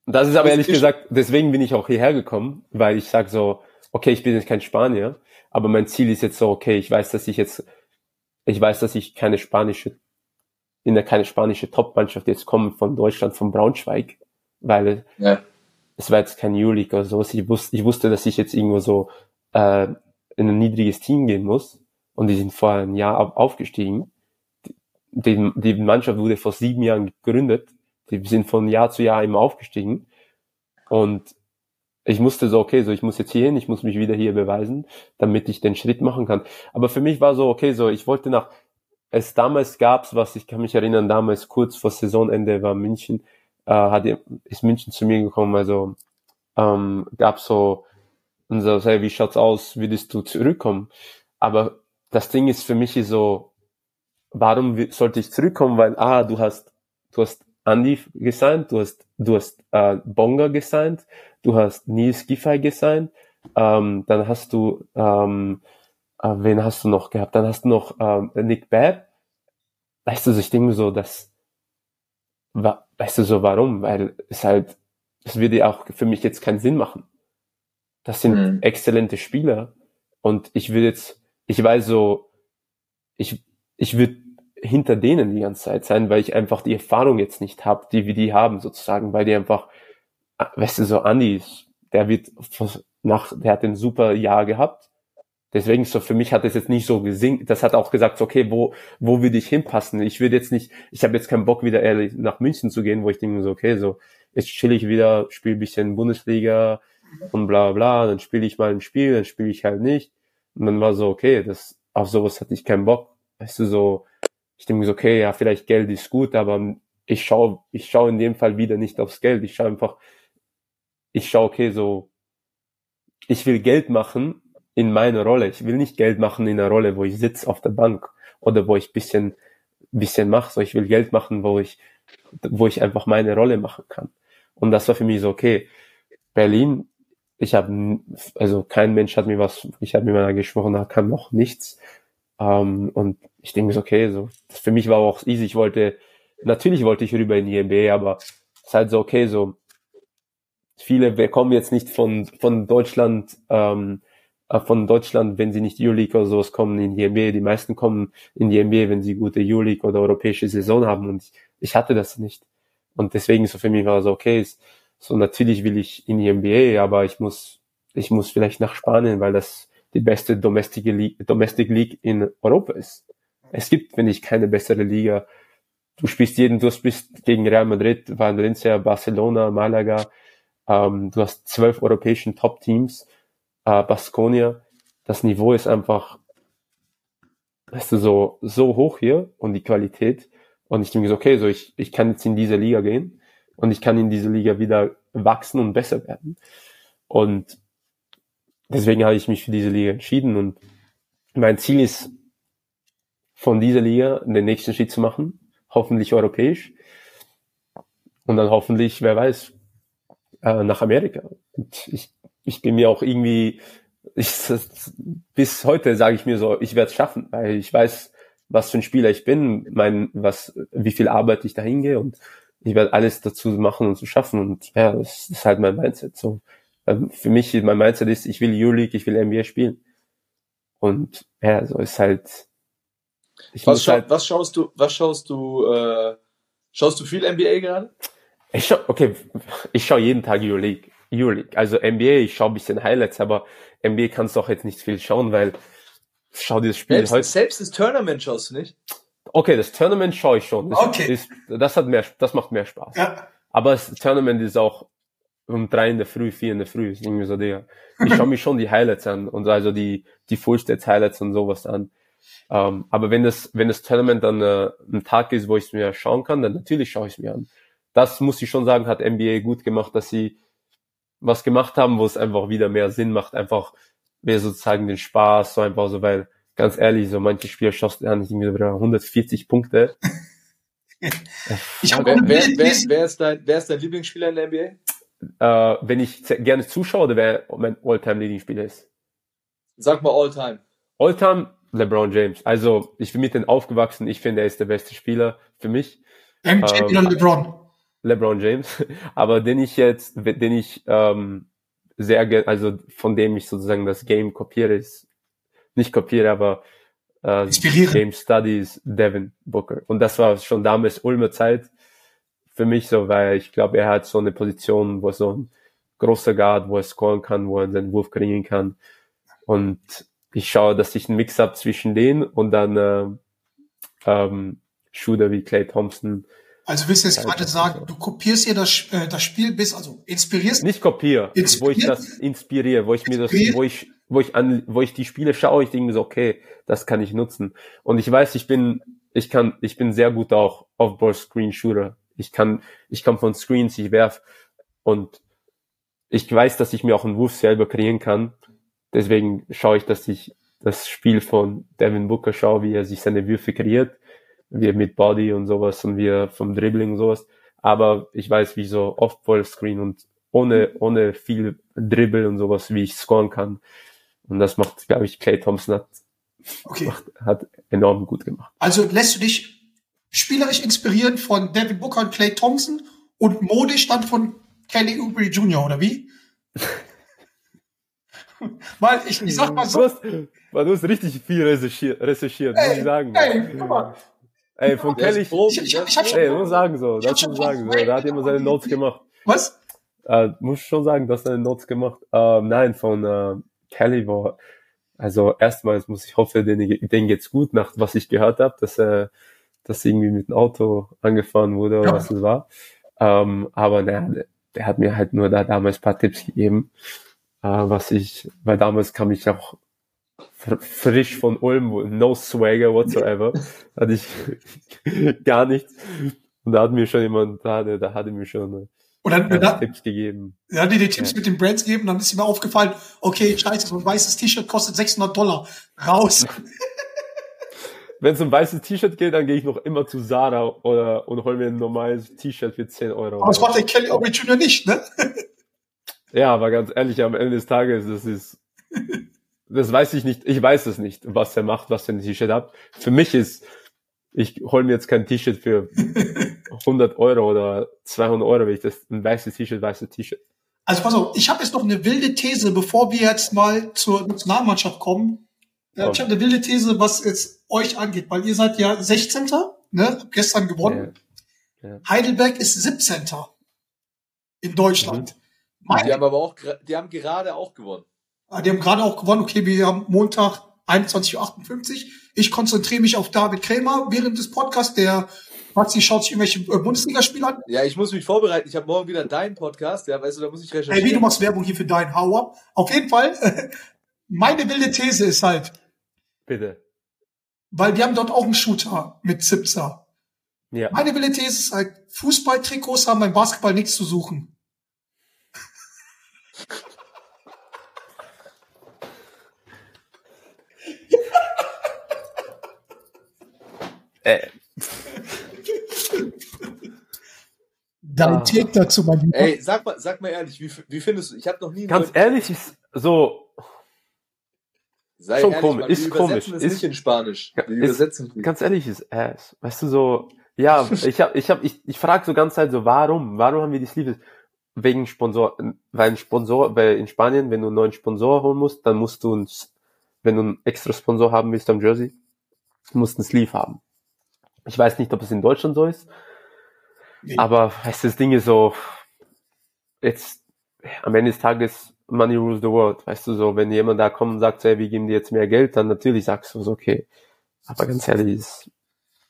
Das ist aber Das ehrlich gesagt, deswegen bin ich auch hierher gekommen, weil ich sag so, okay, ich bin jetzt kein Spanier, aber mein Ziel ist jetzt so, okay, ich weiß, dass ich jetzt, ich weiß, dass ich keine spanische, in der keine spanische Top-Mannschaft jetzt komme von Deutschland, von Braunschweig, weil ja. Es war jetzt kein Euroleague oder sowas. Ich wusste, ich wusste, dass ich jetzt irgendwo so äh, in ein niedriges Team gehen muss und die sind vor einem Jahr au- aufgestiegen. Die, die Mannschaft wurde vor sieben Jahren gegründet. Die sind von Jahr zu Jahr immer aufgestiegen. Und ich musste so, okay, so ich muss jetzt hier hin, ich muss mich wieder hier beweisen, damit ich den Schritt machen kann. Aber für mich war so, okay, so ich wollte nach, es damals gab's was, ich kann mich erinnern, damals kurz vor Saisonende war München, äh, hat, ist München zu mir gekommen, also ähm, gab so, und so, hey, wie schaut's aus, würdest du zurückkommen? Aber das Ding ist für mich so, warum sollte ich zurückkommen? Weil, ah, du hast, du hast Andy gesigned, du hast, du hast äh, Bonga gesigned, du hast Nils Giffey gesigned, ähm, dann hast du, ähm, äh, wen hast du noch gehabt? Dann hast du noch ähm, Nick Babb. Weißt du, so, ich denke so, dass, weißt du so, warum? Weil es halt, es würde ja auch für mich jetzt keinen Sinn machen. Das sind Mhm. exzellente Spieler und ich will jetzt, ich weiß so, ich, ich würde hinter denen die ganze Zeit sein, weil ich einfach die Erfahrung jetzt nicht habe, die wir die haben sozusagen, weil die einfach, ah, weißt du, so Andi, der wird nach, der hat ein super Jahr gehabt. Deswegen so für mich hat es jetzt nicht so gesinkt. Das hat auch gesagt, okay, wo wo würde ich hinpassen? Ich würde jetzt nicht, ich habe jetzt keinen Bock wieder ehrlich nach München zu gehen, wo ich denke so, okay, so jetzt chill ich wieder, spiele bisschen Bundesliga und bla bla, dann spiele ich mal ein Spiel, dann spiele ich halt nicht. Und dann war so, okay, das auf sowas hatte ich keinen Bock. Weißt du, so, ich denke so, okay, ja, vielleicht Geld ist gut, aber ich schaue, ich schaue in dem Fall wieder nicht aufs Geld. Ich schaue einfach, ich schaue, okay, so, ich will Geld machen in meiner Rolle. Ich will nicht Geld machen in einer Rolle, wo ich sitze auf der Bank oder wo ich bisschen, bisschen mache. So, ich will Geld machen, wo ich, wo ich einfach meine Rolle machen kann. Und das war für mich so, okay, Berlin, ich habe, also kein Mensch hat mir was, ich habe mit meiner gesprochen, da kam noch nichts. Ähm, und ich denke so, okay, so, für mich war auch easy. Ich wollte, natürlich wollte ich rüber in die NBA, aber es ist halt so, okay, so, viele wir kommen jetzt nicht von, von Deutschland, ähm, äh, von Deutschland, wenn sie nicht Euroleague oder sowas kommen in die NBA. Die meisten kommen in die NBA, wenn sie gute Euroleague oder europäische Saison haben und ich, ich hatte das nicht. Und deswegen so für mich war so, okay, ist, so natürlich will ich in die NBA, aber ich muss, ich muss vielleicht nach Spanien, weil das die beste Domestic League, Domestic League in Europa ist. Es gibt, finde ich, keine bessere Liga. Du spielst jeden, du spielst gegen Real Madrid, Valencia, Barcelona, Malaga. Ähm, du hast zwölf europäischen Top-Teams, äh, Baskonia. Das Niveau ist einfach, weißt du, so, so hoch hier und die Qualität. Und ich denke so, okay, so ich, ich kann jetzt in diese Liga gehen und ich kann in diese Liga wieder wachsen und besser werden. Und deswegen habe ich mich für diese Liga entschieden und mein Ziel ist, von dieser Liga den nächsten Schritt zu machen, hoffentlich europäisch und dann hoffentlich, wer weiß, äh, nach Amerika. Und ich, ich bin mir auch irgendwie, ich, das, bis heute sage ich mir so, ich werde es schaffen, weil ich weiß, was für ein Spieler ich bin, mein, was, wie viel Arbeit ich dahin gehe und ich werde alles dazu machen und zu schaffen und ja, das ist halt mein Mindset. So, ähm, für mich, mein Mindset ist, ich will Euroleague, ich will NBA spielen. Und ja, so ist halt, ich Was, schau, halt, was schaust du, was schaust du, äh, schaust du viel NBA gerade? ich schau, okay, ich schaue jeden Tag Euroleague, Euroleague. Also NBA, ich schaue ein bisschen Highlights, aber NBA kannst du auch jetzt nicht viel schauen, weil schau dir das Spiel Selbst, heute. selbst das Tournament schaust du nicht? Okay, das Tournament schaue ich schon. Das, Okay. ist, das hat mehr, das macht mehr Spaß. Ja. Aber das Tournament ist auch um drei in der Früh, vier in der Früh, ist irgendwie so der. Ich schaue mir schon die Highlights an und also die, die Fullstats Highlights und sowas an. Ähm, aber wenn das, wenn das Tournament dann äh, ein Tag ist, wo ich es mir schauen kann, dann natürlich schaue ich es mir an. Das muss ich schon sagen, hat NBA gut gemacht, dass sie was gemacht haben, wo es einfach wieder mehr Sinn macht, einfach mehr sozusagen den Spaß, so einfach so, weil ganz ehrlich, so manche Spieler schossen an, ich irgendwie wieder 140 Punkte. Ich habe Wer, wer, wer, wer, ist dein, wer ist dein Lieblingsspieler in der NBA? Äh, wenn ich gerne zuschaue, oder wer mein All-Time-Leading-Spieler ist. Sag mal all time. All-Time LeBron James. Also ich bin mit denen aufgewachsen. Ich finde, er ist der beste Spieler für mich. MJ ähm, LeBron. LeBron James. Aber den ich jetzt, den ich ähm, sehr, also von dem ich sozusagen das Game kopiere, ist nicht kopiere, aber äh. Game Studies Devin Booker. Und das war schon damals Ulmer Zeit für mich so, weil ich glaube, er hat so eine Position, wo so ein großer Guard, wo er scoren kann, wo er seinen Wurf kreieren kann. Und ich schaue, dass ich einen Mix habe zwischen denen und dann äh, ähm, Shooter wie Clay Thompson. Also willst du jetzt gerade sagen, du kopierst hier das, äh, das Spiel bis, also inspirierst Nicht kopiere, wo ich das inspiriere, wo ich mir das, wo ich, wo ich an, wo ich die Spiele schaue, ich denke mir so, okay, das kann ich nutzen. Und ich weiß, ich bin, ich kann, ich bin sehr gut auch Off-Ball-Screen-Shooter. Ich kann, ich komme von Screens, ich werf und ich weiß, dass ich mir auch einen Wurf selber kreieren kann. Deswegen schaue ich, dass ich das Spiel von Devin Booker schaue, wie er sich seine Würfe kreiert, wie er mit Body und sowas und wie er vom Dribbling und sowas. Aber ich weiß, wie so Off-Ball-Screen und ohne, ohne viel Dribble und sowas, wie ich scoren kann. Und das macht, glaube ich, Clay Thompson hat, Okay. macht, hat enorm gut gemacht. Also lässt du dich spielerisch inspirieren von Devin Booker und Clay Thompson und modisch dann von Kelly Oubre Jr., oder wie? Weil ich, ich sag mal Du so, hast, man, du hast richtig viel recherchiert, recherchiert muss ich sagen. ey, guck mal, Ey, von ist Kelly, ich- ich- ist ich hab schon- ey, muss sagen so, Ich das muss sagen so, da hat jemand seine Notes gemacht. was? Äh, muss schon sagen, du hast deine Notes gemacht. Ähm, nein, von äh, Kelly war, also erstmals muss ich hoffe, denen, denen geht's gut, nach was ich gehört habe, dass er dass irgendwie mit dem Auto angefahren wurde oder Ja. was es war. Ähm, aber naja, der, der hat mir halt nur da damals ein paar Tipps gegeben, äh, was ich, weil damals kam ich auch frisch von Ulm, no swagger whatsoever, hatte ich gar nichts. Und da hat mir schon jemand, da da hatte mir schon Und dann, äh, dann, Tipps gegeben. hat die die Tipps Ja. mit den Brands gegeben, dann ist mir aufgefallen, okay, scheiße, so ein weißes T-Shirt kostet 600 Dollar. Raus. Wenn es um weißes T-Shirt geht, dann gehe ich noch immer zu Zara oder und hol mir ein normales T-Shirt für 10 Euro. Aber das macht der Kelly Oubre Jr. nicht, ne? Ja, aber ganz ehrlich, am Ende des Tages, das ist, das weiß ich nicht, ich weiß es nicht, was er macht, was für ein T-Shirt hat. Für mich ist, ich hol mir jetzt kein T-Shirt für 100 Euro oder 200 Euro, wenn ich das, ein weißes T-Shirt, weißes T-Shirt. Also pass auf, ich habe jetzt noch eine wilde These, bevor wir jetzt mal zur Nationalmannschaft kommen. Ja, Komm. ich habe eine wilde These, was jetzt euch angeht, weil ihr seid ja 16. Ne? Habt gestern gewonnen. Heidelberg ist 17. in Deutschland. Die Mein, haben aber auch, die haben gerade auch gewonnen. Äh, Die haben gerade auch gewonnen. Okay, wir haben Montag 21.58 Uhr. Ich konzentriere mich auf David Krämer während des Podcasts. Der Maxi schaut sich irgendwelche äh, Bundesligaspiele an. Ja, ich muss mich vorbereiten. Ich habe morgen wieder deinen Podcast. Ja, weißt du, da muss ich Ey, wie du recherchieren. machst Werbung hier für deinen Hauer. Auf jeden Fall, meine wilde These ist halt, Bitte. weil die haben dort auch einen Shooter mit Zipser. Ja. Meine wilde These ist halt, Fußballtrikots haben beim Basketball nichts zu suchen. Äh, Dein Ah. Take dazu, mein Lieber. Ey, sag mal, sag mal ehrlich, wie, wie findest du? Ich habe noch nie. einen ganz ehrlich ist so, Sei schon ehrlich, komisch, Mann, ist wir komisch, ist- nicht in Spanisch. Wir ist- übersetzen nicht. ganz ehrlich ist ass. Weißt du so, ja, ich hab, ich hab, ich, ich frage so ganz Zeit so, warum? Warum haben wir die Sleeves? Wegen Sponsor, weil ein Sponsor, weil in Spanien, wenn du einen neuen Sponsor holen musst, dann musst du uns, wenn du einen extra Sponsor haben willst am Jersey, musst du einen Sleeve haben. Ich weiß nicht, ob es in Deutschland so ist, Nee. aber weißt du, das Ding ist so, jetzt, am Ende des Tages, money rules the world, weißt du so, wenn jemand da kommt und sagt, hey, wir geben dir jetzt mehr Geld, dann natürlich sagst du so, okay. Aber ganz ehrlich, ist,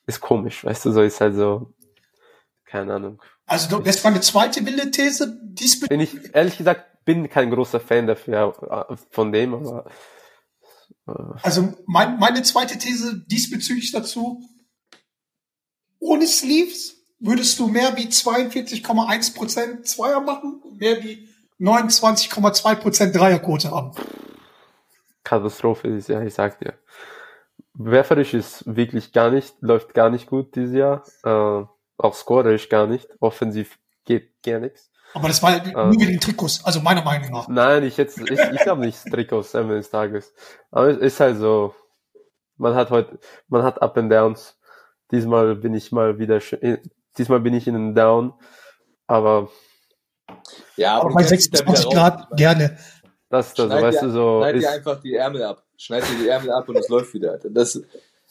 ist komisch, weißt du, so ist halt so, keine Ahnung. Also du- das war eine zweite wilde These. Diesbezüglich Bin ich, ehrlich gesagt, bin kein großer Fan dafür, von dem, aber, äh, Also mein, meine zweite These diesbezüglich dazu. Ohne Sleeves würdest du mehr wie 42,1% Zweier machen, und mehr wie 29,2% Dreierquote haben. Katastrophe ist, ja, ich sag dir. Werferisch ist wirklich gar nicht, läuft gar nicht gut dieses Jahr. Äh, auch scorerisch gar nicht. Offensiv geht gar nichts. Aber das war ja Ah. nur wegen den Trikots, also meiner Meinung nach. Nein, ich jetzt, ich, ich habe nicht Trikots am Ende des Tages. Aber es ist halt so, man hat heute, man hat Up and Downs. Diesmal bin ich mal wieder, in- diesmal bin ich in einem Down. Aber Ja, Aber bei kennst dich da wieder 26 raus. Grad gerne. das, das Schneid weißt dir- du so, Schneid dir einfach die Ärmel ab. Schneid dir die Ärmel ab und es läuft wieder. Das,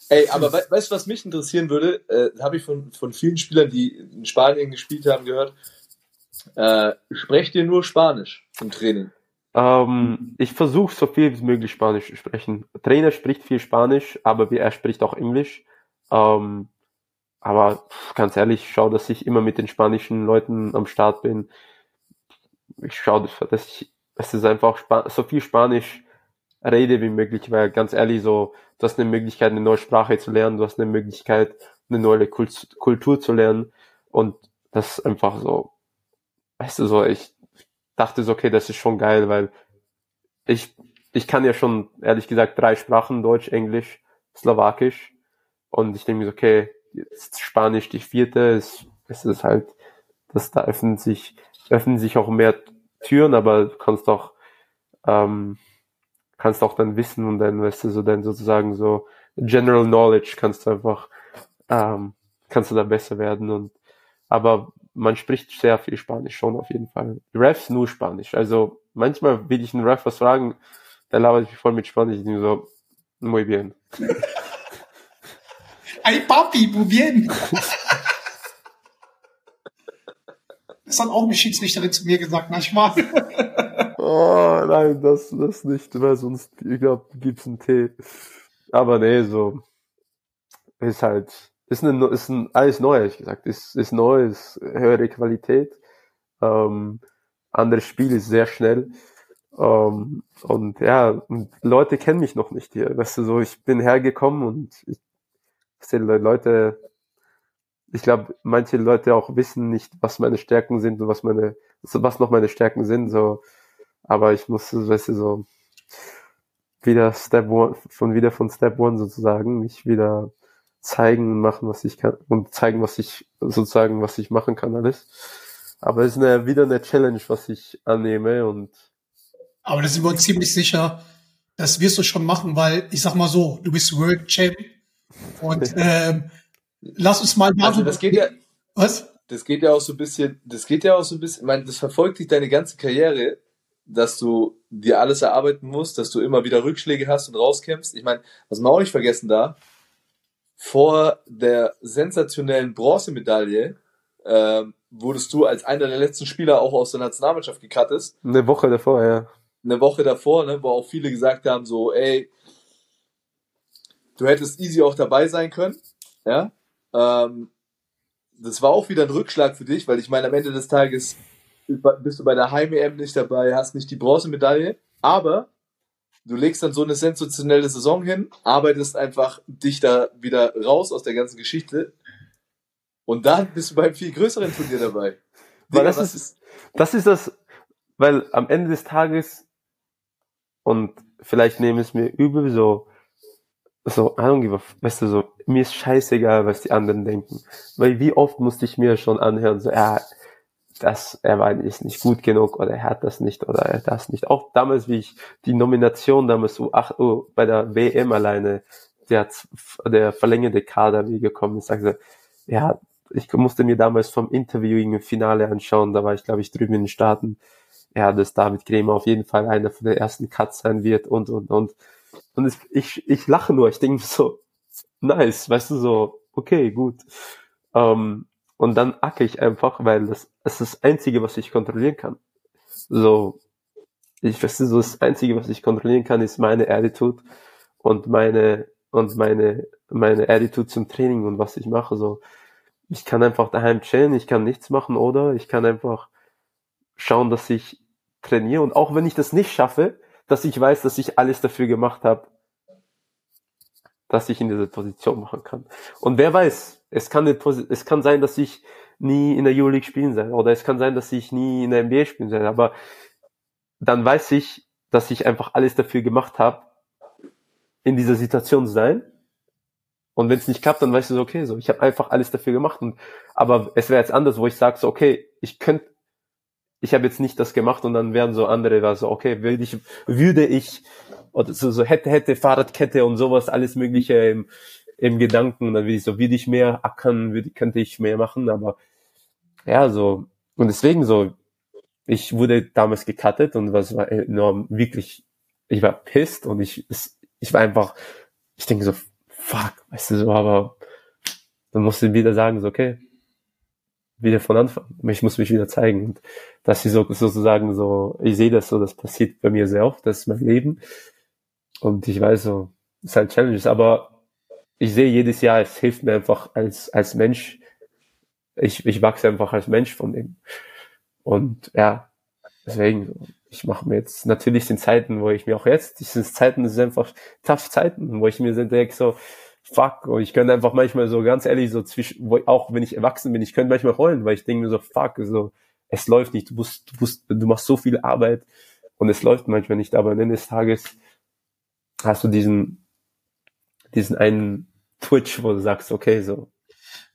ey, aber we weißt du, was mich interessieren würde? Äh, Habe ich von, von vielen Spielern, die in Spanien gespielt haben, gehört. Äh, sprecht ihr nur Spanisch im Training? Ähm, ich versuche so viel wie möglich Spanisch zu sprechen. Der Trainer spricht viel Spanisch, aber er spricht auch Englisch. Ähm, aber ganz ehrlich, ich schaue, dass ich immer mit den spanischen Leuten am Start bin. Ich schaue, dass ich, es ist einfach Spa so viel Spanisch rede wie möglich, weil ganz ehrlich, so, du hast eine Möglichkeit, eine neue Sprache zu lernen, du hast eine Möglichkeit, eine neue Kult Kultur zu lernen und das ist einfach so, weißt du, so, ich dachte so, okay, das ist schon geil, weil ich, ich kann ja schon, ehrlich gesagt, drei Sprachen, Deutsch, Englisch, Slowakisch und ich denke mir so, okay, jetzt Spanisch die vierte, ist, ist es halt, dass da öffnen sich, öffnen sich auch mehr Türen, aber du kannst auch, ähm, kannst auch dann wissen und dann, weißt du, so dann sozusagen so General Knowledge kannst du einfach, ähm, kannst du da besser werden und, aber man spricht sehr viel Spanisch schon auf jeden Fall. Refs nur Spanisch. Also manchmal will ich einen Ref was fragen, der labert mich voll mit Spanisch, ich denke so, muy bien. Ay, Papi, muy bien. Das hat auch eine Schiedsrichterin zu mir gesagt, na Spaß. Oh, nein, das, das nicht, weil sonst, ich glaube, gibt's einen Tee. Aber nee, so, ist halt, ist eine, ist ein, alles neu, ehrlich gesagt. Ist, ist neu, ist höhere Qualität. Ähm, anderes Spiel ist sehr schnell. Ähm, und ja, und Leute kennen mich noch nicht hier. Weißt du, so, ich bin hergekommen und ich, weißt du, Leute, ich glaube, manche Leute auch wissen nicht, was meine Stärken sind und was meine, was noch meine Stärken sind, so. Aber ich musste, weißt du, so, wieder Step One, von wieder von Step One sozusagen, mich wieder zeigen machen, was ich kann und zeigen, was ich sozusagen, was ich machen kann alles. Aber es ist eine, wieder eine Challenge, was ich annehme und Aber da sind wir uns ziemlich sicher, das wirst du schon machen, weil ich sag mal so, du bist World Champ und ähm, lass uns mal Also das geht ja, was? das geht ja auch so ein bisschen, das geht ja auch so ein bisschen, ich meine, das verfolgt dich deine ganze Karriere, dass du dir alles erarbeiten musst, dass du immer wieder Rückschläge hast und rauskämpfst. Ich meine, was man auch nicht vergessen darf, vor der sensationellen Bronzemedaille ähm, wurdest du als einer der letzten Spieler auch aus der Nationalmannschaft gecuttet. eine Woche davor, ja. eine Woche davor, ne, wo auch viele gesagt haben, so, ey, du hättest easy auch dabei sein können, ja. Ähm, das war auch wieder ein Rückschlag für dich, weil ich meine, am Ende des Tages bist du bei der Heim-EM nicht dabei, hast nicht die Bronzemedaille, aber du legst dann so eine sensationelle Saison hin, arbeitest einfach dich da wieder raus aus der ganzen Geschichte und dann bist du beim viel größeren Turnier dabei. Digga, das was ist, das ist das, weil am Ende des Tages und vielleicht nehmen es mir übel, so, so, I weißt du, so, mir ist scheißegal, was die anderen denken. Weil wie oft musste ich mir schon anhören, so, ja, das, er war ist nicht gut genug oder er hat das nicht oder er hat das nicht. Auch damals, wie ich die Nomination damals so ach, oh, bei der WM alleine, der, der verlängerte Kader, wie gekommen ist, sagte, ja, ich musste mir damals vom Interviewing im Finale anschauen, da war ich, glaube ich, drüben in den Staaten, ja, dass David Kremer auf jeden Fall einer von den ersten Cuts sein wird und, und, und. Und es, ich, ich lache nur, ich denke so, nice, weißt du, so, okay, gut. Ähm, und dann acke ich einfach, weil das, das ist das Einzige, was ich kontrollieren kann. So, ich weiß so, das Einzige, was ich kontrollieren kann, ist meine Attitude und meine, und meine, meine Attitude zum Training und was ich mache, so. Ich kann einfach daheim chillen, ich kann nichts machen, oder ich kann einfach schauen, dass ich trainiere und auch wenn ich das nicht schaffe, dass ich weiß, dass ich alles dafür gemacht habe, dass ich in dieser Position machen kann. Und wer weiß, es kann, es kann sein, dass ich nie in der Euroleague spielen werde oder es kann sein, dass ich nie in der NBA spielen werde, aber dann weiß ich, dass ich einfach alles dafür gemacht habe, in dieser Situation zu sein. Und wenn es nicht klappt, dann weißt du so, okay, so ich habe einfach alles dafür gemacht. Und aber es wäre jetzt anders, wo ich sage so, okay, ich könnte, ich habe jetzt nicht das gemacht und dann wären so andere, war so, okay, würde ich, würde ich oder so, so hätte, hätte Fahrradkette und sowas, alles Mögliche im, im Gedanken. Und dann würde ich so, würde ich mehr ackern, würde, könnte ich mehr machen, aber ja, so. Und deswegen so, ich wurde damals gecuttet und was war enorm, wirklich, ich war pissed und ich, ich war einfach, ich denke so, fuck, weißt du so, aber dann musste ich wieder sagen, so, okay, wieder von Anfang. Ich muss mich wieder zeigen. Und dass sie so, sozusagen so, ich sehe das so, das passiert bei mir sehr oft, das ist mein Leben. Und ich weiß so, es ist halt Challenges, aber ich sehe jedes Jahr, es hilft mir einfach als, als Mensch. Ich, ich wachse einfach als Mensch von dem. Und ja, deswegen, ich mache mir jetzt, natürlich sind Zeiten, wo ich mir auch jetzt, diese Zeiten das sind einfach tough Zeiten, wo ich mir denke, so, fuck, und ich könnte einfach manchmal so ganz ehrlich so zwischen, wo, auch wenn ich erwachsen bin, ich könnte manchmal heulen, weil ich denke mir so, fuck, so, es läuft nicht, du musst, du musst, du machst so viel Arbeit und es läuft manchmal nicht, aber am Ende des Tages hast du diesen, diesen einen Twitch, wo du sagst, okay, so,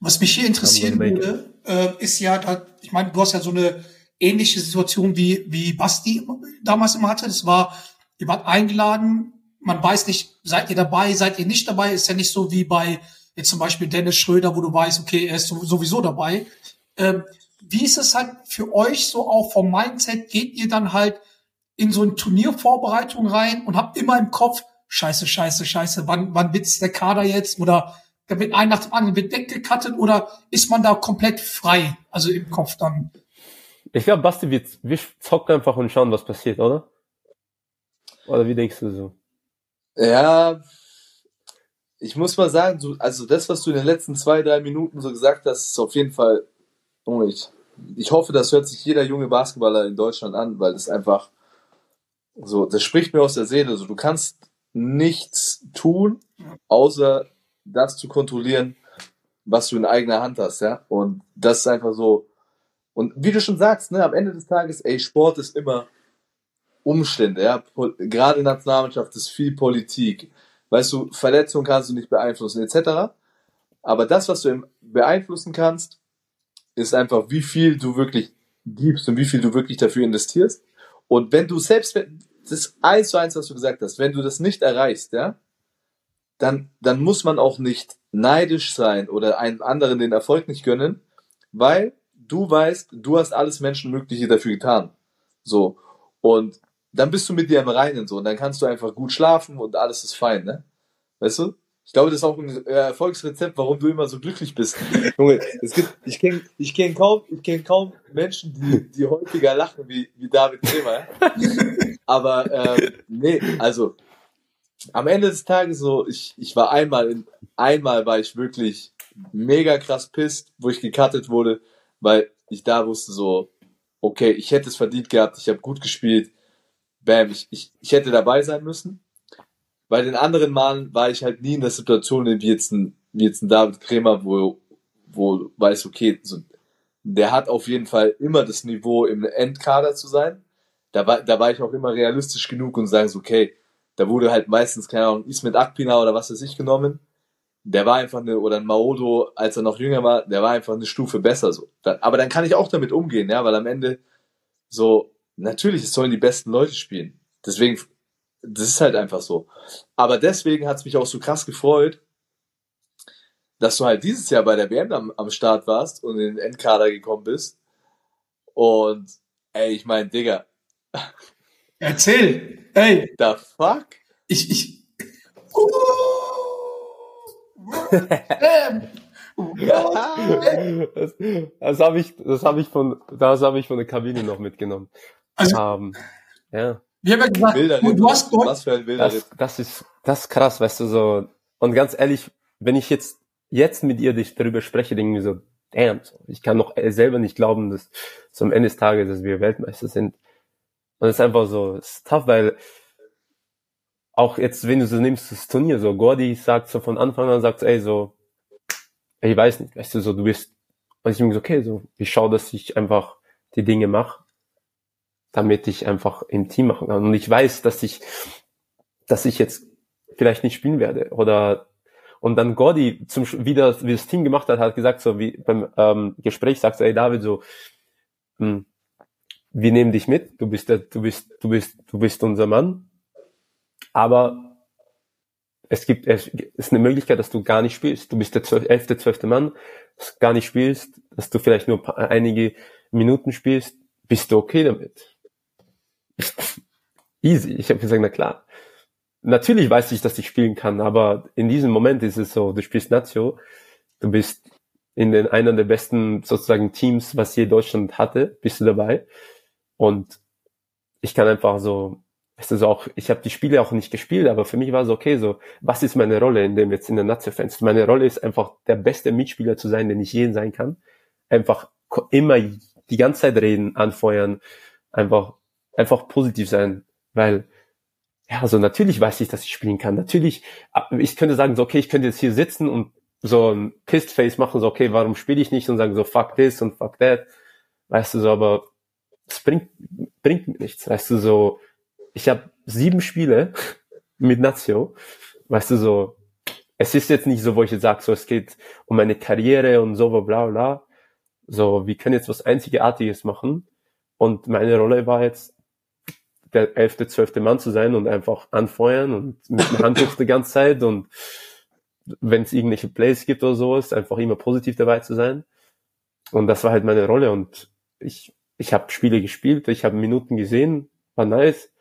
Was mich hier interessieren würde, äh, ist ja, da, ich meine, du hast ja so eine ähnliche Situation wie, wie Basti damals immer hatte. Das war, ihr wart eingeladen, man weiß nicht, seid ihr dabei, seid ihr nicht dabei, ist ja nicht so wie bei jetzt zum Beispiel Dennis Schröder, wo du weißt, okay, er ist so- sowieso dabei. Ähm, wie ist es halt für euch so auch vom Mindset? Geht ihr dann halt in so eine Turniervorbereitung rein und habt immer im Kopf, scheiße, scheiße, scheiße, wann, wann wird's der Kader jetzt? Oder da wird ein nach dem anderen wird weggekattet oder ist man da komplett frei? Also im Kopf dann. ich glaube, Basti, wir, wir zocken einfach und schauen, was passiert, oder? Oder wie denkst du so? Ja, ich muss mal sagen, du, also das, was du in den letzten zwei, drei Minuten so gesagt hast, ist auf jeden Fall, oh, ich, ich hoffe, das hört sich jeder junge Basketballer in Deutschland an, weil das einfach so, das spricht mir aus der Seele. So, du kannst nichts tun, außer das zu kontrollieren, was du in eigener Hand hast, ja. Und das ist einfach so. Und wie du schon sagst, ne, am Ende des Tages, ey, Sport ist immer Umstände, ja. Gerade in der Nationalmannschaft ist viel Politik. Weißt du, Verletzungen kannst du nicht beeinflussen, etc. Aber das, was du beeinflussen kannst, ist einfach, wie viel du wirklich gibst und wie viel du wirklich dafür investierst. Und wenn du selbst, das eins zu eins, was du gesagt hast, wenn du das nicht erreichst, ja, dann, dann muss man auch nicht neidisch sein oder einem anderen den Erfolg nicht gönnen, weil du weißt, du hast alles Menschenmögliche dafür getan. So. Und dann bist du mit dir im Reinen so und dann kannst du einfach gut schlafen und alles ist fein, ne? Weißt du? Ich glaube, das ist auch ein äh, Erfolgsrezept, warum du immer so glücklich bist. Junge, es gibt, ich kenne ich kenn kaum, ich kenn kaum Menschen, die, die häufiger lachen wie, wie David Kremer. Aber ähm, nee, also am Ende des Tages so, ich, ich war einmal in, einmal war ich wirklich mega krass pisst, wo ich gecuttet wurde, weil ich da wusste so, okay, ich hätte es verdient gehabt, ich habe gut gespielt, bam, ich, ich, ich hätte dabei sein müssen. Bei den anderen Malen war ich halt nie in der Situation wie jetzt ein, wie jetzt ein David Kremer, wo, wo weiß, okay, so, der hat auf jeden Fall immer das Niveau im Endkader zu sein. Da war, da war ich auch immer realistisch genug und sagen so, okay, da wurde halt meistens, keine Ahnung, Ismet Akpina oder was weiß ich genommen. Der war einfach eine, oder ein Maodo, als er noch jünger war, der war einfach eine Stufe besser so. Aber dann kann ich auch damit umgehen, ja, weil am Ende so, natürlich, es sollen die besten Leute spielen. Deswegen, das ist halt einfach so. Aber deswegen hat es mich auch so krass gefreut, dass du halt dieses Jahr bei der WM am, am Start warst und in den Endkader gekommen bist. Und ey, ich mein, Digga, Erzähl. Ey, the fuck? ich, ich. Ähm, Das, das habe ich, das habe ich von, das habe ich von der Kabine noch mitgenommen. Also, Ähm, ja, wir haben ja gesagt, du, du hast Deutsch. Was für ein das, das ist, das ist krass, weißt du so. Und ganz ehrlich, wenn ich jetzt jetzt mit ihr dich darüber spreche, denke ich mir so, damn, ich kann noch selber nicht glauben, dass am Ende des Tages, dass wir Weltmeister sind. Und es ist einfach so, es ist tough, weil auch jetzt, wenn du so nimmst, das Turnier, so Gordy sagt so von Anfang an, sagt so, ey, so, ich weiß nicht, weißt du, so, du bist, und ich bin so, okay, so, ich schaue, dass ich einfach die Dinge mache, damit ich einfach im Team machen kann. Und ich weiß, dass ich, dass ich jetzt vielleicht nicht spielen werde oder und dann Gordy zum wie das, wie das Team gemacht hat, hat gesagt so wie beim ähm, Gespräch sagt so, ey David so, hm, wir nehmen dich mit, du bist der, du bist du bist du bist unser Mann, aber es gibt es ist eine Möglichkeit, dass du gar nicht spielst. Du bist der elfte, zwölfte Mann, dass du gar nicht spielst, dass du vielleicht nur einige Minuten spielst. Bist du okay damit? Easy. Ich habe gesagt, na klar. Natürlich weiß ich, dass ich spielen kann, aber in diesem Moment ist es so, du spielst Nazio, du bist in den einer der besten sozusagen Teams, was je Deutschland hatte, bist du dabei. Und ich kann einfach so, es ist auch, ich habe die Spiele auch nicht gespielt, aber für mich war es okay, so, was ist meine Rolle in dem jetzt in der Nazio-Fans? Meine Rolle ist einfach der beste Mitspieler zu sein, den ich je sein kann. Einfach immer die ganze Zeit reden, anfeuern, einfach, einfach positiv sein, weil ja, also natürlich weiß ich, dass ich spielen kann. Natürlich, ich könnte sagen, so, okay, ich könnte jetzt hier sitzen und so ein Pissed Face machen, so, okay, warum spiele ich nicht und sagen so, fuck this und fuck that. Weißt du, so, aber es bringt, bringt nichts. Weißt du, so, ich habe sieben Spiele mit Nazio. Weißt du, so, es ist jetzt nicht so, wo ich jetzt sage, so, es geht um meine Karriere und so, bla, bla. So, wir können jetzt was Einzigartiges machen. Und meine Rolle war jetzt, der elfte, zwölfte Mann zu sein und einfach anfeuern und mit dem Handtuch die ganze Zeit und wenn es irgendwelche Plays gibt oder sowas, einfach immer positiv dabei zu sein. Und das war halt meine Rolle und ich, ich habe Spiele gespielt, ich habe Minuten gesehen, war nice.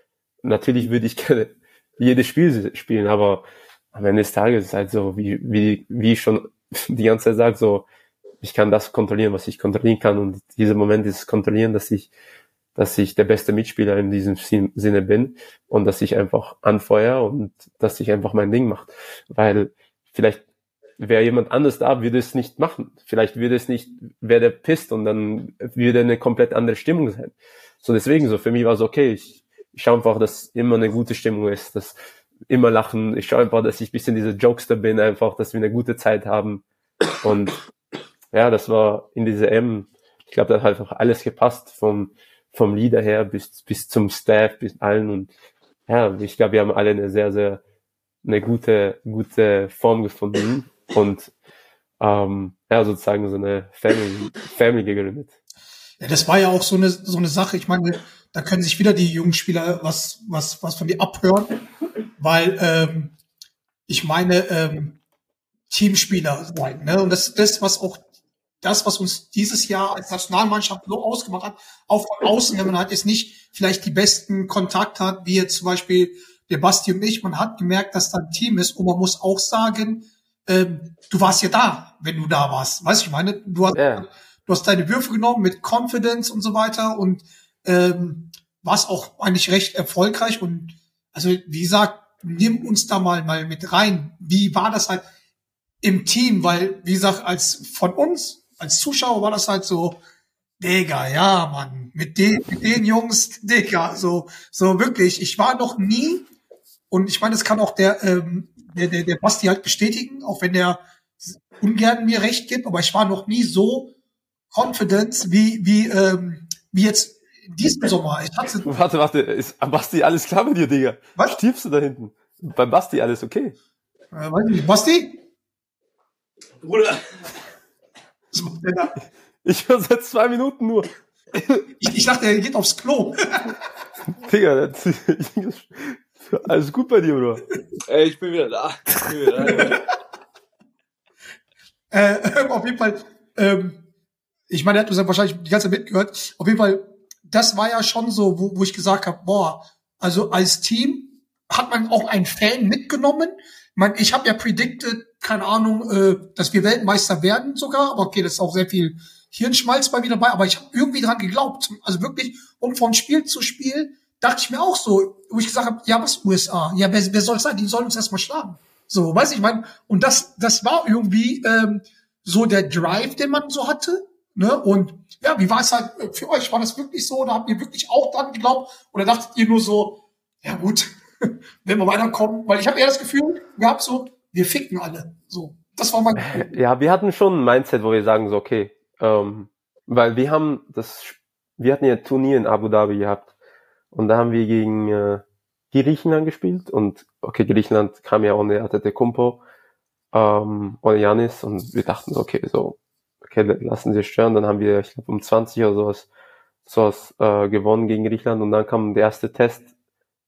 Natürlich würde ich gerne jedes Spiel spielen, aber am Ende des Tages ist halt so, wie, wie, wie ich schon die ganze Zeit sage, so, ich kann das kontrollieren, was ich kontrollieren kann und dieser Moment ist kontrollieren, dass ich dass ich der beste Mitspieler in diesem Sin- Sinne bin und dass ich einfach anfeuere und dass ich einfach mein Ding mache. Weil vielleicht wäre jemand anders da, würde es nicht machen. Vielleicht würde es nicht, wäre der pisst und dann würde eine komplett andere Stimmung sein. So deswegen so, für mich war es okay. Ich, ich schaue einfach, dass immer eine gute Stimmung ist, dass immer lachen. Ich schaue einfach, dass ich ein bisschen diese Jokester bin, einfach, dass wir eine gute Zeit haben. Und ja, das war in dieser M, ich glaube, da hat einfach alles gepasst, vom, vom Leader her bis, bis zum Staff, bis allen. Und ja, ich glaube, wir haben alle eine sehr, sehr, eine gute, gute Form gefunden und ähm, ja, sozusagen so eine Family, Family gegründet. Ja, das war ja auch so eine, so eine Sache. Ich meine, da können sich wieder die jungen Spieler was, was, was von dir abhören, weil ähm, ich meine, ähm, Teamspieler sein. Ne? Und das das, was auch das, was uns dieses Jahr als Nationalmannschaft so ausgemacht hat, auch von außen, wenn man halt jetzt nicht vielleicht die besten Kontakt hat, wie jetzt zum Beispiel der Basti und ich, man hat gemerkt, dass da ein Team ist und man muss auch sagen, ähm, du warst ja da, wenn du da warst. Weißt du, ich meine, du hast, Ja. du hast deine Würfe genommen mit Confidence und so weiter und ähm, warst auch eigentlich recht erfolgreich und also wie gesagt, nimm uns da mal mal mit rein. Wie war das halt im Team? Weil wie gesagt, als von uns als Zuschauer war das halt so, Digga, ja, Mann, mit den, mit den Jungs, Digga, so so wirklich. Ich war noch nie und ich meine, das kann auch der ähm, der, der, der Basti halt bestätigen, auch wenn der ungern mir recht gibt, aber ich war noch nie so confident wie wie ähm, wie jetzt in diesem Sommer. Ich hatte Warte, warte, ist Basti alles klar mit dir, Digga? Was? Stirbst du da hinten? Bei Basti alles okay? Äh, weiß nicht, Basti? Bruder, Was macht der da? Ich höre seit zwei Minuten nur. Ich, ich dachte, er geht aufs Klo. Digga, das, alles gut bei dir, oder? ey, ich bin wieder da. Ich bin wieder da. Äh, auf jeden Fall, ähm, ich meine, er hat uns ja wahrscheinlich die ganze Zeit mitgehört. Auf jeden Fall, das war ja schon so, wo, wo ich gesagt habe, boah, also als Team hat man auch einen Fan mitgenommen. Meine, ich habe ja predicted, keine Ahnung, äh, dass wir Weltmeister werden sogar, aber okay, das ist auch sehr viel Hirnschmalz bei mir dabei, aber ich habe irgendwie dran geglaubt. Also wirklich, und von Spiel zu Spiel dachte ich mir auch so, wo ich gesagt habe, ja, was USA? Ja, wer, wer soll es sein? Die sollen uns erstmal schlagen. So, weiß ich, mein, und das, das war irgendwie ähm, so der Drive, den man so hatte. Ne? Und ja, wie war es halt für euch? War das wirklich so? Oder habt ihr wirklich auch dran geglaubt? Oder dachtet ihr nur so, ja gut, wenn wir weiterkommen? Weil ich habe eher das Gefühl gehabt, so, wir ficken alle. So, das war mein Gefühl. Ja, wir hatten schon ein Mindset, wo wir sagen so, okay, ähm, weil wir haben das, wir hatten ja Turnier in Abu Dhabi gehabt und da haben wir gegen äh, Griechenland gespielt und okay, Griechenland kam ja ohne Antetokounmpo, ähm, ohne Janis und wir dachten so, okay, so, okay, lassen sie stören, dann haben wir, ich glaube, um 20 oder sowas, sowas äh, gewonnen gegen Griechenland und dann kam der erste Test,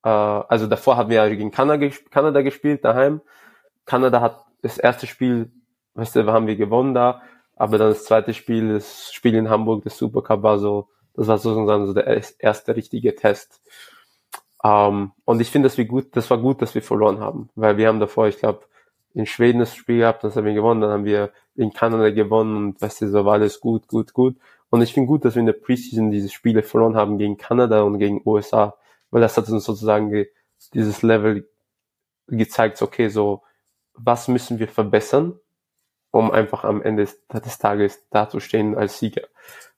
äh, also davor hatten wir gegen Kanada, ges- Kanada gespielt, daheim, Kanada hat das erste Spiel, weißt du, haben wir gewonnen da, aber dann das zweite Spiel, das Spiel in Hamburg, das Supercup war so, das war sozusagen so der erst- erste richtige Test. Ähm, und ich finde, dass wir gut, das war gut, dass wir verloren haben, weil wir haben davor, ich glaube, in Schweden das Spiel gehabt, das haben wir gewonnen, dann haben wir in Kanada gewonnen und weißt du, so war alles gut, gut, gut. Und ich finde gut, dass wir in der Preseason diese Spiele verloren haben gegen Kanada und gegen USA, weil das hat uns sozusagen ge- dieses Level gezeigt, okay, so, was müssen wir verbessern, um einfach am Ende des, des Tages dazustehen als Sieger.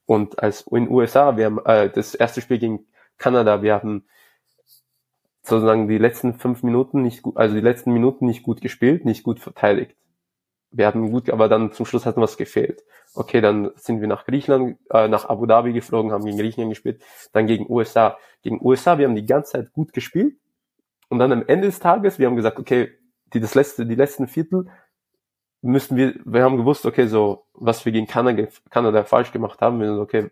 Und als in USA, wir haben äh, das erste Spiel gegen Kanada, wir haben sozusagen die letzten fünf Minuten nicht gut, also die letzten Minuten nicht gut gespielt, nicht gut verteidigt. Wir hatten gut, aber dann zum Schluss hat was gefehlt. Okay, dann sind wir nach Griechenland, äh, nach Abu Dhabi geflogen, haben gegen Griechenland gespielt, dann gegen USA. Gegen USA, wir haben die ganze Zeit gut gespielt. Und dann am Ende des Tages, wir haben gesagt, okay, die, das letzte, die letzten Viertel müssen wir, wir haben gewusst, okay, so, was wir gegen Kanada, Kanada falsch gemacht haben, wir sind, okay,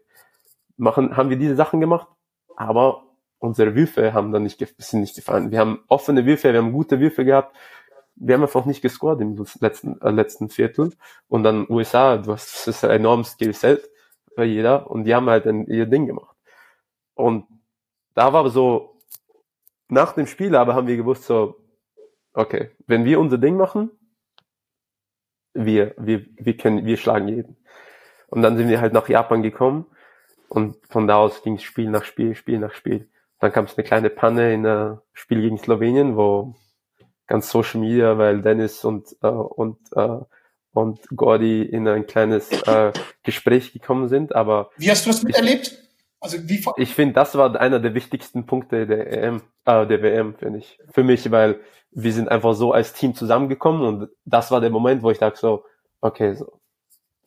machen, haben wir diese Sachen gemacht, aber unsere Würfe haben dann nicht, sind nicht gefallen. Wir haben offene Würfe, wir haben gute Würfe gehabt, wir haben einfach nicht gescored im letzten, äh, letzten Viertel. Und dann USA, du hast, das ist ein enormes Skillset bei jeder und die haben halt ein, ihr Ding gemacht. Und da war so, nach dem Spiel aber haben wir gewusst so, okay, wenn wir unser Ding machen, wir, wir, wir können, wir schlagen jeden. Und dann sind wir halt nach Japan gekommen und von da aus ging es Spiel nach Spiel, Spiel nach Spiel. Dann kam es eine kleine Panne in der Spiel gegen Slowenien, wo ganz Social Media, weil Dennis und äh, und äh, und Gordy in ein kleines äh, Gespräch gekommen sind. Aber Wie hast du das miterlebt? Also wie ich finde, das war einer der wichtigsten Punkte der EM, äh, der WM, finde ich. Für mich, weil wir sind einfach so als Team zusammengekommen und das war der Moment, wo ich dachte so, okay, so,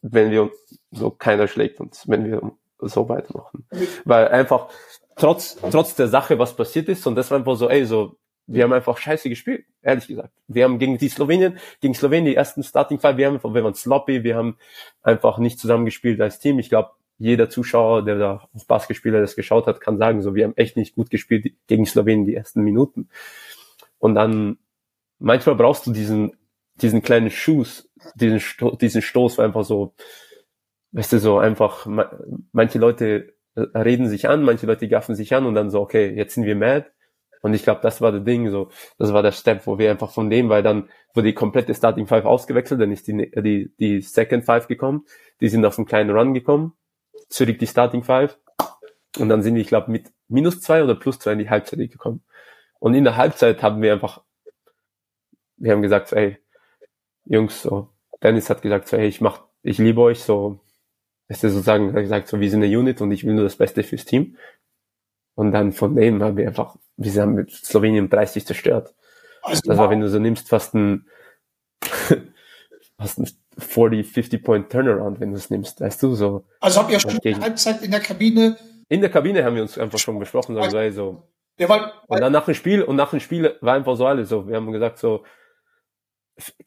wenn wir uns, so keiner schlägt uns, wenn wir so weitermachen. Weil einfach trotz, trotz der Sache, was passiert ist, und das war einfach so, ey, so, wir haben einfach scheiße gespielt, ehrlich gesagt. Wir haben gegen die Slowenien, gegen Slowenien die ersten Starting Five, wir haben wir waren sloppy, wir haben einfach nicht zusammengespielt als Team. Ich glaube, jeder Zuschauer, der da auf Basketspieler das geschaut hat, kann sagen, so, wir haben echt nicht gut gespielt gegen Slowenien die ersten Minuten. Und dann, manchmal brauchst du diesen, diesen kleinen Schuss, diesen, Sto diesen Stoß, einfach so, weißt du, so einfach, ma manche Leute reden sich an, manche Leute gaffen sich an und dann so, okay, jetzt sind wir mad, Und ich glaube, das war das Ding, so, das war der Step, wo wir einfach von dem, weil dann wurde die komplette Starting Five ausgewechselt, dann ist die, die, die Second Five gekommen, die sind auf einen kleinen Run gekommen, zurück die Starting Five, und dann sind die, ich glaube, mit minus zwei oder plus zwei in die Halbzeit gekommen. Und in der Halbzeit haben wir einfach, wir haben gesagt, ey, Jungs, so, Dennis hat gesagt, so, ey, ich mach, ich liebe euch, so, ist sozusagen gesagt, so, wir sind eine Unit und ich will nur das Beste fürs Team. Und dann von dem haben wir einfach, wir haben mit Slowenien 30 zerstört. Also, Das war, wenn du so nimmst, fast ein, fast ein 40, 50 Point Turnaround, wenn du es nimmst, weißt du, so. also habt ihr schon Gegen- Halbzeit in der Kabine, In der Kabine haben wir uns einfach schon besprochen, so, so, so, der war, Und dann nach dem Spiel, und nach dem Spiel war einfach so alles so. Wir haben gesagt so,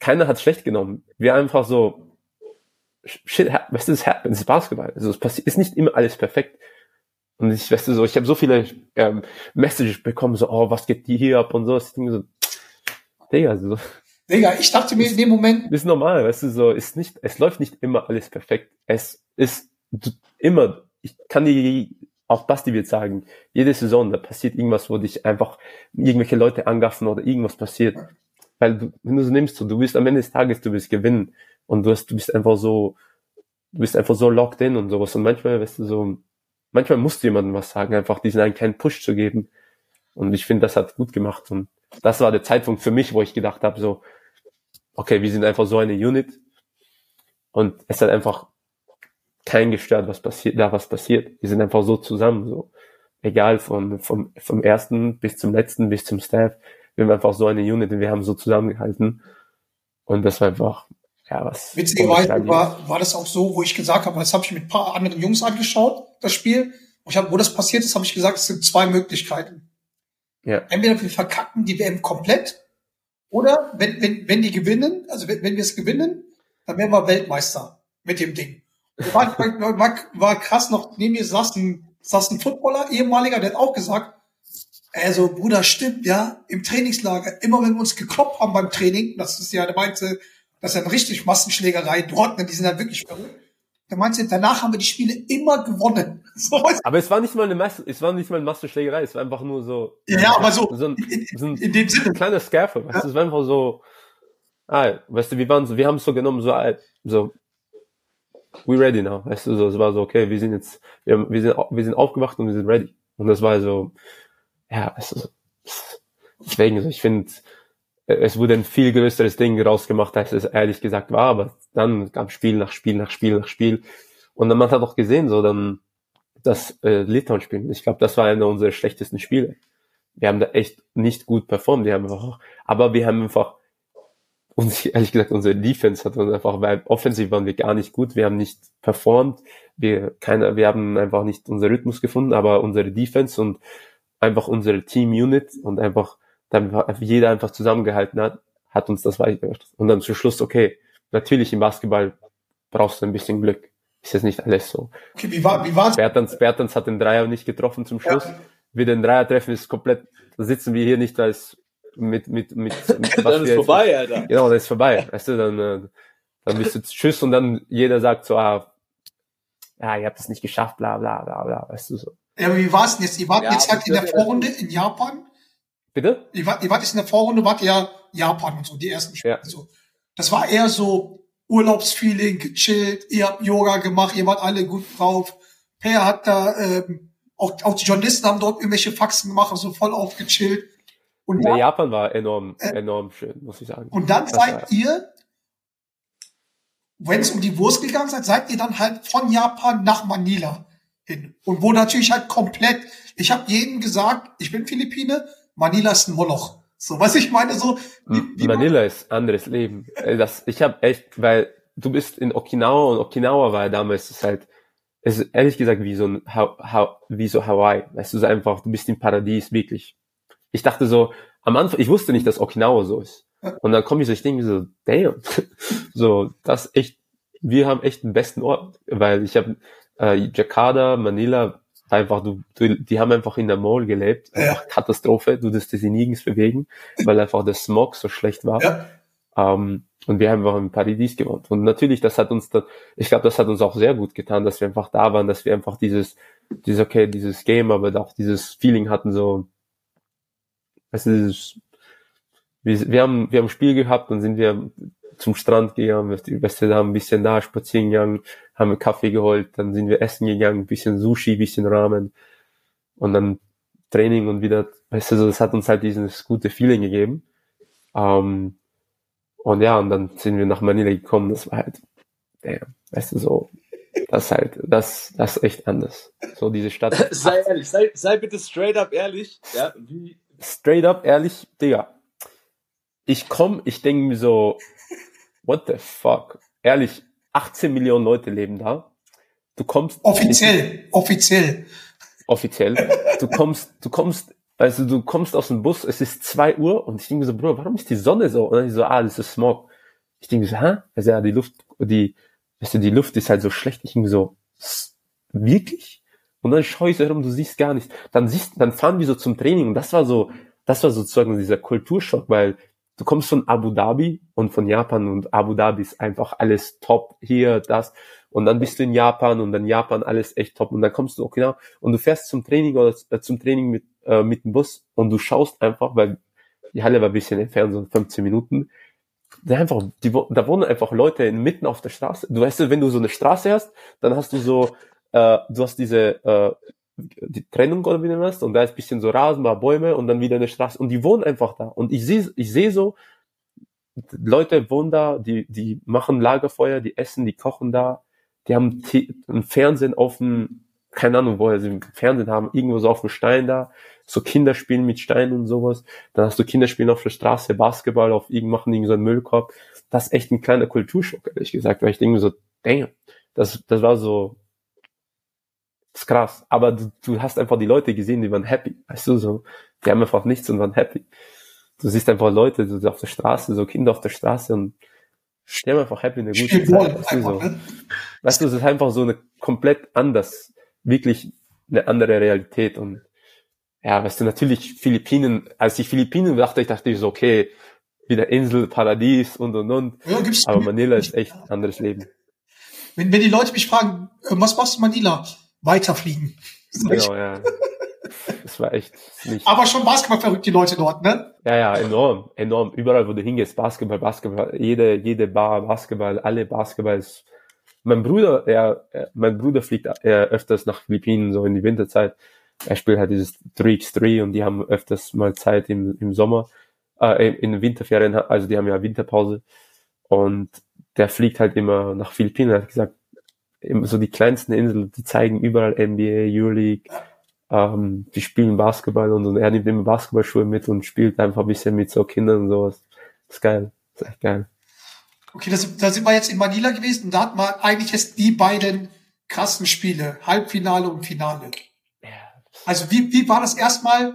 keiner hat schlecht genommen. Wir einfach so, shit, weißt du, es happens, es ist Basketball. Also es passiert, ist nicht immer alles perfekt. Und ich, weißt du, so, ich habe so viele ähm, Messages bekommen, so, oh, was geht die hier ab und so. Ich denke so, Digga, so, Digga, ich dachte mir in dem Moment, ist normal, weißt du, so, ist nicht, es läuft nicht immer alles perfekt. Es ist du- immer, ich kann dir, auch Basti wird sagen, jede Saison, da passiert irgendwas, wo dich einfach irgendwelche Leute angaffen oder irgendwas passiert. Weil du, wenn du so nimmst, so, du bist am Ende des Tages, du willst gewinnen. Und du hast, du bist einfach so, du bist einfach so locked in und sowas. Und manchmal, weißt du, so, manchmal musst du jemandem was sagen, einfach diesen einen kleinen Push zu geben. Und ich finde, das hat gut gemacht. Und das war der Zeitpunkt für mich, wo ich gedacht habe, so, okay, wir sind einfach so eine Unit und es hat einfach kein gestört, was passiert, da was passiert. Wir sind einfach so zusammen, so egal von vom vom ersten bis zum letzten bis zum Staff. Wir haben einfach so eine Unit und wir haben so zusammengehalten und das war einfach ja was. witzigerweise war, war das auch so, wo ich gesagt habe, das habe ich mit ein paar anderen Jungs angeschaut, das Spiel. Und ich hab, wo das passiert ist, habe ich gesagt, es sind zwei Möglichkeiten. ja Entweder wir verkacken die WM komplett oder wenn, wenn, wenn die gewinnen, also wenn, wenn wir es gewinnen, dann werden wir Weltmeister mit dem Ding. War, war, war, krass noch, neben mir saß ein, saß ein Footballer, ehemaliger, der hat auch gesagt, also Bruder, stimmt, ja, im Trainingslager, immer wenn wir uns gekloppt haben beim Training, das ist ja, der meinte, das ist ja richtig Massenschlägerei dort, ne, die sind ja wirklich verrückt. Der meinte, danach haben wir die Spiele immer gewonnen. So, aber es war nicht mal eine Masse, es war nicht mal eine Massenschlägerei, es war einfach nur so ja, aber so, so ein, in, so ein in dem Sinne. ein kleiner Scaffold, weißt du, es war einfach so, ah, weißt du, wir waren so, wir haben es so genommen, so, ah, so, we ready now, weißt du, so, es war so, okay, wir sind jetzt, wir, haben, wir sind, wir sind aufgewacht und wir sind ready. Und das war so, ja, weißt du, so, deswegen, so, ich finde, es wurde ein viel größeres Ding rausgemacht, als es ehrlich gesagt war, aber dann kam Spiel nach Spiel nach Spiel nach Spiel. Und dann man hat auch gesehen, so dann das äh, Litauen-Spiel. Ich glaube, das war einer unserer schlechtesten Spiele. Wir haben da echt nicht gut performt. Wir haben einfach, aber wir haben einfach, uns, ehrlich gesagt, unsere Defense hat uns einfach, weil offensiv waren wir gar nicht gut. Wir haben nicht performt. Wir, keine, wir haben einfach nicht unseren Rhythmus gefunden, aber unsere Defense und einfach unsere Team-Unit und einfach, dann jeder einfach zusammengehalten hat, hat uns das weitergebracht. Und dann zum Schluss, okay, natürlich im Basketball brauchst du ein bisschen Glück. Ist jetzt nicht alles so. Okay, wie war, wie war's? Bertans, Bertans hat den Dreier nicht getroffen zum Schluss. Ja. Wir den Dreier treffen, ist komplett, da sitzen wir hier nicht als mit, mit, mit, mit Dann wir ist jetzt- vorbei, Alter. Genau, dann ist vorbei. Weißt du, dann, äh, dann bist du Tschüss und dann jeder sagt so, ah, ja, ihr habt es nicht geschafft, bla, bla, bla, bla, weißt du so. Ja, aber wie war's denn jetzt? Ihr wart Ja, jetzt halt in der Vorrunde in Japan. Bitte? Ihr wart, ihr wart jetzt in der Vorrunde, wart ihr ja Japan und so, die ersten Spiele. Ja. So. Das war eher so Urlaubsfeeling, gechillt, ihr habt Yoga gemacht, ihr wart alle gut drauf. Per hat da, ähm, auch, auch die Journalisten haben dort irgendwelche Faxen gemacht, also voll aufgechillt. Und, dann, Japan war enorm, enorm schön, muss ich sagen. und dann Das seid war- ihr, wenn es um die Wurst gegangen seid, seid ihr dann halt von Japan nach Manila hin. Und wo natürlich halt komplett, ich habe jedem gesagt, ich bin Philippine, Manila ist ein Moloch. So, was ich meine, so, wie, wie man- Manila ist anderes Leben. Das, ich habe echt, weil du bist in Okinawa und Okinawa war damals ist halt, es ist ehrlich gesagt wie so ein, wie so Hawaii. Weißt du, so einfach, du bist im Paradies, wirklich. Ich dachte so, am Anfang, ich wusste nicht, dass Okinawa so ist. Und dann komme ich so, ich denke mir so, damn, so, das echt, wir haben echt den besten Ort, weil ich habe äh, Jakarta, Manila, einfach, du, du, die haben einfach in der Mall gelebt, einfach Katastrophe, du durftest sie nirgends bewegen, weil einfach der Smog so schlecht war. Ja. Ähm, und wir haben einfach im Paradies gewohnt. Und natürlich, das hat uns dann, ich glaube, das hat uns auch sehr gut getan, dass wir einfach da waren, dass wir einfach dieses, dieses, okay, dieses Game, aber auch dieses Feeling hatten, so, Weißt du, das ist, wir, wir haben, wir haben ein Spiel gehabt, dann sind wir zum Strand gegangen, da haben ein bisschen da spazieren gegangen, haben wir Kaffee geholt, dann sind wir essen gegangen, ein bisschen Sushi, ein bisschen Ramen und dann Training und wieder, weißt du, so, das hat uns halt dieses gute Feeling gegeben. Ähm, und ja, und dann sind wir nach Manila gekommen, das war halt, damn, weißt du, so, das ist halt, das, das ist echt anders. So diese Stadt. Sei ehrlich, sei, sei bitte straight up ehrlich. Ja, wie, Straight up, ehrlich, Digga. Ich komm, ich denke mir so, what the fuck? Ehrlich, 18 Millionen Leute leben da. Du kommst. Offiziell, offiziell. offiziell. Du kommst, du kommst, also du kommst aus dem Bus, es ist zwei Uhr und ich denke so, Bro, warum ist die Sonne so? Und dann ich so, ah, das ist Smog. Ich denke so, hä? Also ja, die Luft, die, weißt du, die Luft ist halt so schlecht. Ich denke so, "S- wirklich? Und dann schaue ich so herum, du siehst gar nichts. Dann siehst, dann fahren wir so zum Training und das war so, das war sozusagen dieser Kulturschock, weil du kommst von Abu Dhabi und von Japan und Abu Dhabi ist einfach alles top, hier, das. Und dann bist du in Japan und dann Japan alles echt top. Und dann kommst du, okay, und du fährst zum Training oder äh, zum Training mit, äh, mit dem Bus und du schaust einfach, weil die Halle war ein bisschen entfernt, so 15 Minuten. Da einfach, die, da wohnen einfach Leute mitten auf der Straße. Du weißt, wenn du so eine Straße hast, dann hast du so, äh, du hast diese, äh, die Trennung oder wie du das, und da ist bisschen so Rasen, mal Bäume und dann wieder eine Straße und die wohnen einfach da. Und ich sehe, ich sehe so, Leute wohnen da, die, die machen Lagerfeuer, die essen, die kochen da, die haben ein Fernsehen auf keine Ahnung, woher sie Fernsehen haben, irgendwo so auf dem Stein da, so Kinder spielen mit Steinen und sowas. Dann hast du Kinder spielen auf der Straße, Basketball, auf irgend, machen irgend so einen Müllkorb. Das ist echt ein kleiner Kulturschock, ehrlich gesagt, weil ich denke so, damn, das, das war so, das ist krass. Aber du, du hast einfach die Leute gesehen, die waren happy, weißt du, so, die haben einfach nichts und waren happy. Du siehst einfach Leute so auf der Straße, so Kinder auf der Straße und die haben einfach happy eine gute Zeit. Weißt du, so. weißt du, es ist einfach so eine komplett anders, wirklich eine andere Realität und ja, weißt du, natürlich Philippinen, als ich Philippinen dachte, ich dachte ich so, okay, wieder Insel, Paradies und und und. Ja, Aber Manila ist echt ein anderes Leben. wenn, wenn die Leute mich fragen, äh, was machst du in Manila? Weiterfliegen. Genau, ja. Das war echt nicht. Aber schon Basketball verrückt, die Leute dort, ne? Ja, ja, enorm, enorm. Überall, wo du hingehst, Basketball, Basketball, jede, jede Bar, Basketball, alle Basketballs. Mein Bruder, er, er- mein Bruder fliegt äh, öfters nach Philippinen, so in die Winterzeit. Er spielt halt dieses 3x3 und die haben öfters mal Zeit im, im Sommer, äh, in Winterferien, also die haben ja Winterpause. Und der fliegt halt immer nach Philippinen, er hat gesagt, so die kleinsten Inseln, die zeigen überall NBA, Euroleague, ähm, die spielen Basketball und, und er nimmt immer Basketballschuhe mit und spielt einfach ein bisschen mit so Kindern und sowas. Das ist geil. Das ist echt geil. Okay, das, da sind wir jetzt in Manila gewesen und da hatten wir eigentlich jetzt die beiden krassen Spiele, Halbfinale und Finale. Also wie, wie war das erstmal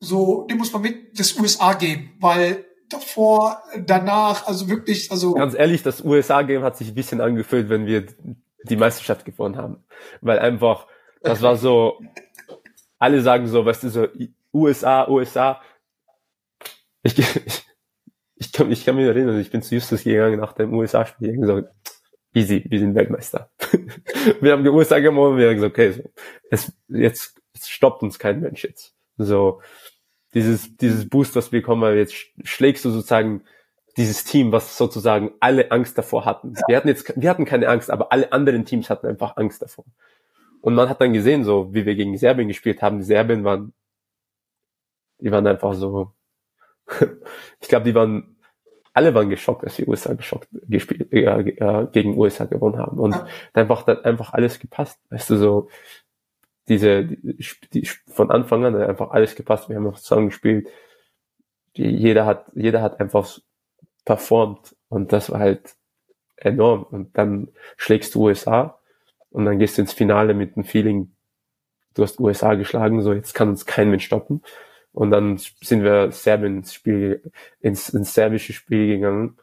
so, den muss man mit das USA geben, weil davor, danach, also wirklich, also Ganz ehrlich, das USA-Game hat sich ein bisschen angefühlt, wenn wir die Meisterschaft gewonnen haben. Weil einfach, das war so, alle sagen so, weißt du, so USA, USA. Ich, ich, ich, kann, ich kann mich erinnern, ich bin zu Justus gegangen nach dem USA-Spiel und gesagt, easy, wir sind Weltmeister. wir haben die USA gewonnen, wir haben gesagt, okay, so, es, jetzt, es stoppt uns kein Mensch jetzt. So, dieses, dieses Boost, was wir bekommen, weil jetzt sch- schlägst du sozusagen dieses Team, was sozusagen alle Angst davor hatten. Wir hatten jetzt, wir hatten keine Angst, aber alle anderen Teams hatten einfach Angst davor. Und man hat dann gesehen, so wie wir gegen Serbien gespielt haben, die Serbien waren, die waren einfach so, ich glaube, die waren, alle waren geschockt, dass wir USA geschockt gespielt, äh, äh, gegen USA gewonnen haben. Und Ja. einfach, hat einfach alles gepasst. Weißt du, so, diese, die, die, von Anfang an hat einfach alles gepasst. Wir haben auch zusammen gespielt. Die, jeder hat, jeder hat einfach performt. Und das war halt enorm. Und dann schlägst du USA und dann gehst du ins Finale mit dem Feeling, du hast USA geschlagen, so jetzt kann uns kein Mensch stoppen. Und dann sind wir Serbien ins Spiel, ins, ins serbische Spiel gegangen.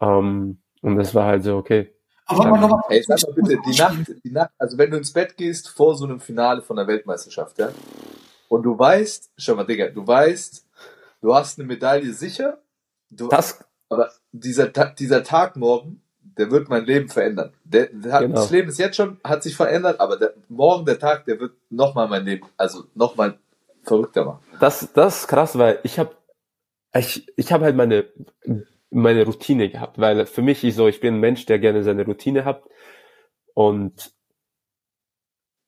Ähm, und das war halt so, okay. aber wenn man nochmal Ey, sag mal bitte, die Nacht, die Nacht, also wenn du ins Bett gehst vor so einem Finale von der Weltmeisterschaft, ja, und du weißt, schau mal, Digga, du weißt, du hast eine Medaille sicher, du, Das, aber dieser, dieser Tag morgen, der wird mein Leben verändern. Der, der Genau. Das Leben ist jetzt schon, hat sich verändert, aber der, morgen der Tag, der wird nochmal mein Leben, also nochmal verrückter Mann. Das, das ist krass, weil ich habe ich, ich habe halt meine, meine Routine gehabt, weil für mich ist so, ich bin ein Mensch, der gerne seine Routine hat und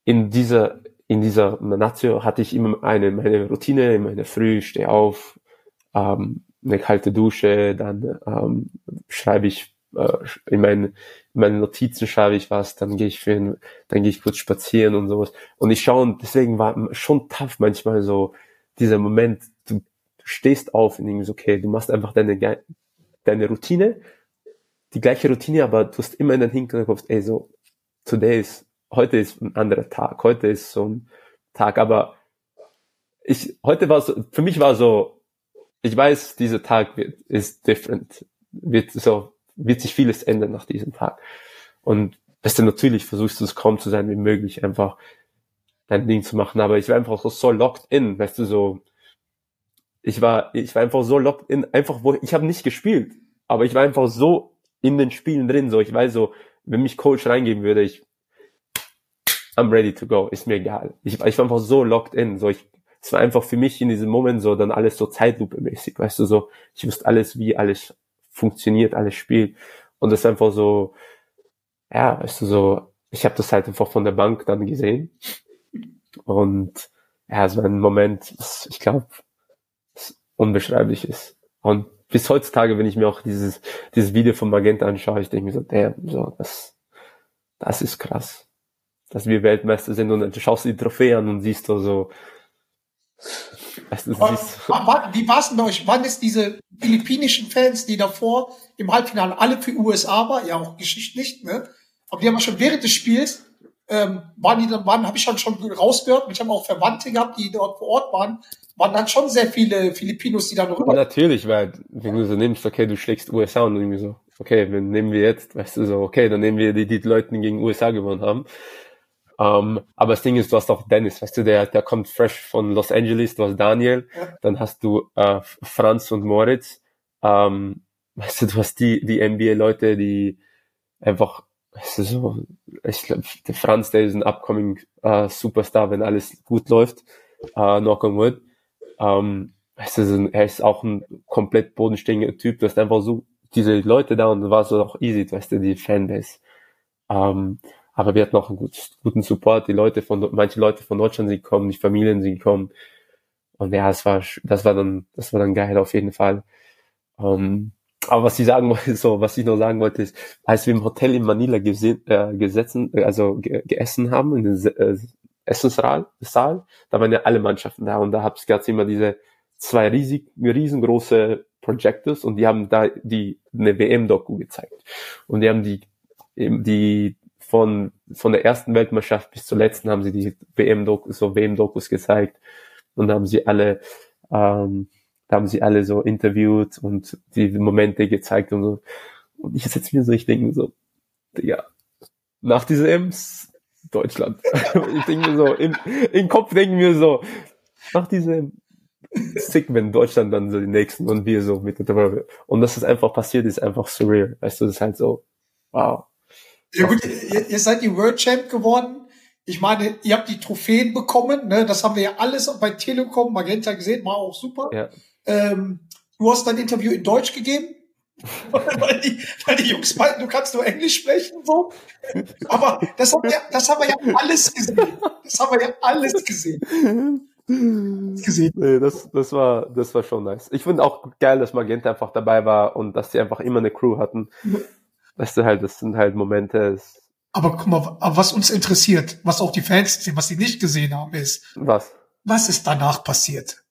in dieser, in dieser Natio hatte ich immer eine, meine Routine, in meiner Früh, stehe auf, ähm, eine kalte Dusche, dann ähm, schreibe ich äh, in meinen, in meinen Notizen schreibe ich was, dann gehe ich für ein, dann gehe ich kurz spazieren und sowas. Und ich schaue, und deswegen war schon tough manchmal so dieser Moment, du stehst auf und denkst, okay, du machst einfach deine, deine Routine, die gleiche Routine, aber du hast immer in den Hinterkopf, ey, so, today ist, heute ist ein anderer Tag, heute ist so ein Tag, aber ich, heute war so, für mich war so, ich weiß, dieser Tag wird, ist different, wird so, wird sich vieles ändern nach diesem Tag. Und weißt du, natürlich versuchst du es kaum zu sein wie möglich, einfach dein Ding zu machen, aber ich war einfach so, so locked in, weißt du, so, ich war, ich war einfach so locked in, einfach wo, ich habe nicht gespielt, aber ich war einfach so in den Spielen drin, so, ich weiß so, wenn mich Coach reingeben würde, ich, I'm ready to go, ist mir egal. Ich, ich war einfach so locked in, so, ich, es war einfach für mich in diesem Moment so dann alles so Zeitlupe-mäßig, weißt du, so, ich wusste alles, wie alles funktioniert, alles spielt und das ist einfach so, ja, weißt du, so, ich habe das halt einfach von der Bank dann gesehen und ja, es war ein Moment, das, ich glaube, unbeschreiblich ist. Und bis heutzutage, wenn ich mir auch dieses, dieses Video von Magenta anschaue, ich denke mir so, damn, so, das, das ist krass. Dass wir Weltmeister sind und dann schaust du die Trophäe an und siehst du so, siehst, Wa- wa- Wie war es denn bei euch? Waren es diese philippinischen Fans, die davor im Halbfinale alle für USA waren? Ja, auch geschichtlich, ne? Aber die haben schon während des Spiels, ähm, waren die dann, waren, habe ich schon, schon rausgehört, und ich habe auch Verwandte gehabt, die dort vor Ort waren, waren dann schon sehr viele Filipinos, die dann rüber. Natürlich, weil wenn du so nimmst, okay, du schlägst USA und irgendwie so, okay, wenn nehmen wir jetzt, weißt du so, okay, dann nehmen wir die, die Leute, die gegen USA gewonnen haben. Ähm, aber das Ding ist, du hast auch Dennis, weißt du, der, der kommt fresh von Los Angeles, du hast Daniel, dann hast du äh, Franz und Moritz, ähm, weißt du, du hast die, die NBA-Leute, die einfach, weißt du, so, ich glaube, der Franz, der ist ein upcoming äh, Superstar, wenn alles gut läuft, äh, knock on wood. Ähm, weißt du, er ist auch ein komplett bodenständiger Typ. Du hast einfach so diese Leute da und war so auch easy, weißt du, die Fanbase. Ähm, aber wir hatten auch einen gut, guten Support. Die Leute von, manche Leute von Deutschland sind gekommen, die Familien sind gekommen. Und ja, es war, das war dann, das war dann geil auf jeden Fall. Ähm, aber was ich sagen wollte, so, was ich noch sagen wollte, ist, als wir im Hotel in Manila gesehen, äh, gesetzen, äh, also ge geessen haben, in den äh, Essenssaal, Saal, da waren ja alle Mannschaften da und da gab es immer diese zwei riesig, riesengroße Projectors und die haben da die eine WM-Doku gezeigt. Und die haben die, die von, von der ersten Weltmeisterschaft bis zur letzten haben sie die WM-Dokus, so WM-Dokus gezeigt. Und haben sie alle, ähm, da haben sie alle so interviewt und die Momente gezeigt und so. Und ich setze mir so, ich denke mir so, Digga, nach dieser Ems Deutschland. ich denke mir so, im, im Kopf denke ich mir so, nach dieser EM, sick, wenn Deutschland dann so die nächsten und wir so mit der Und dass das einfach passiert, ist einfach surreal. Weißt du, das ist halt so, wow. Ja gut, ihr, ihr seid die World Champ geworden. Ich meine, ihr habt die Trophäen bekommen, ne? Das haben wir ja alles bei Telekom, Magenta gesehen, war auch super. Ja. Ähm, du hast dein Interview in Deutsch gegeben, weil, die, weil die Jungs meinten, du kannst nur Englisch sprechen, so. Aber das haben wir, das haben wir ja alles gesehen. Das haben wir ja alles gesehen. gesehen. Nee, das, das war, das war schon nice. Ich finde auch geil, dass Magenta einfach dabei war und dass sie einfach immer eine Crew hatten. Weißt du halt, das sind halt Momente, Aber guck mal, aber was uns interessiert, was auch die Fans sehen, was sie nicht gesehen haben, ist, was? was ist danach passiert?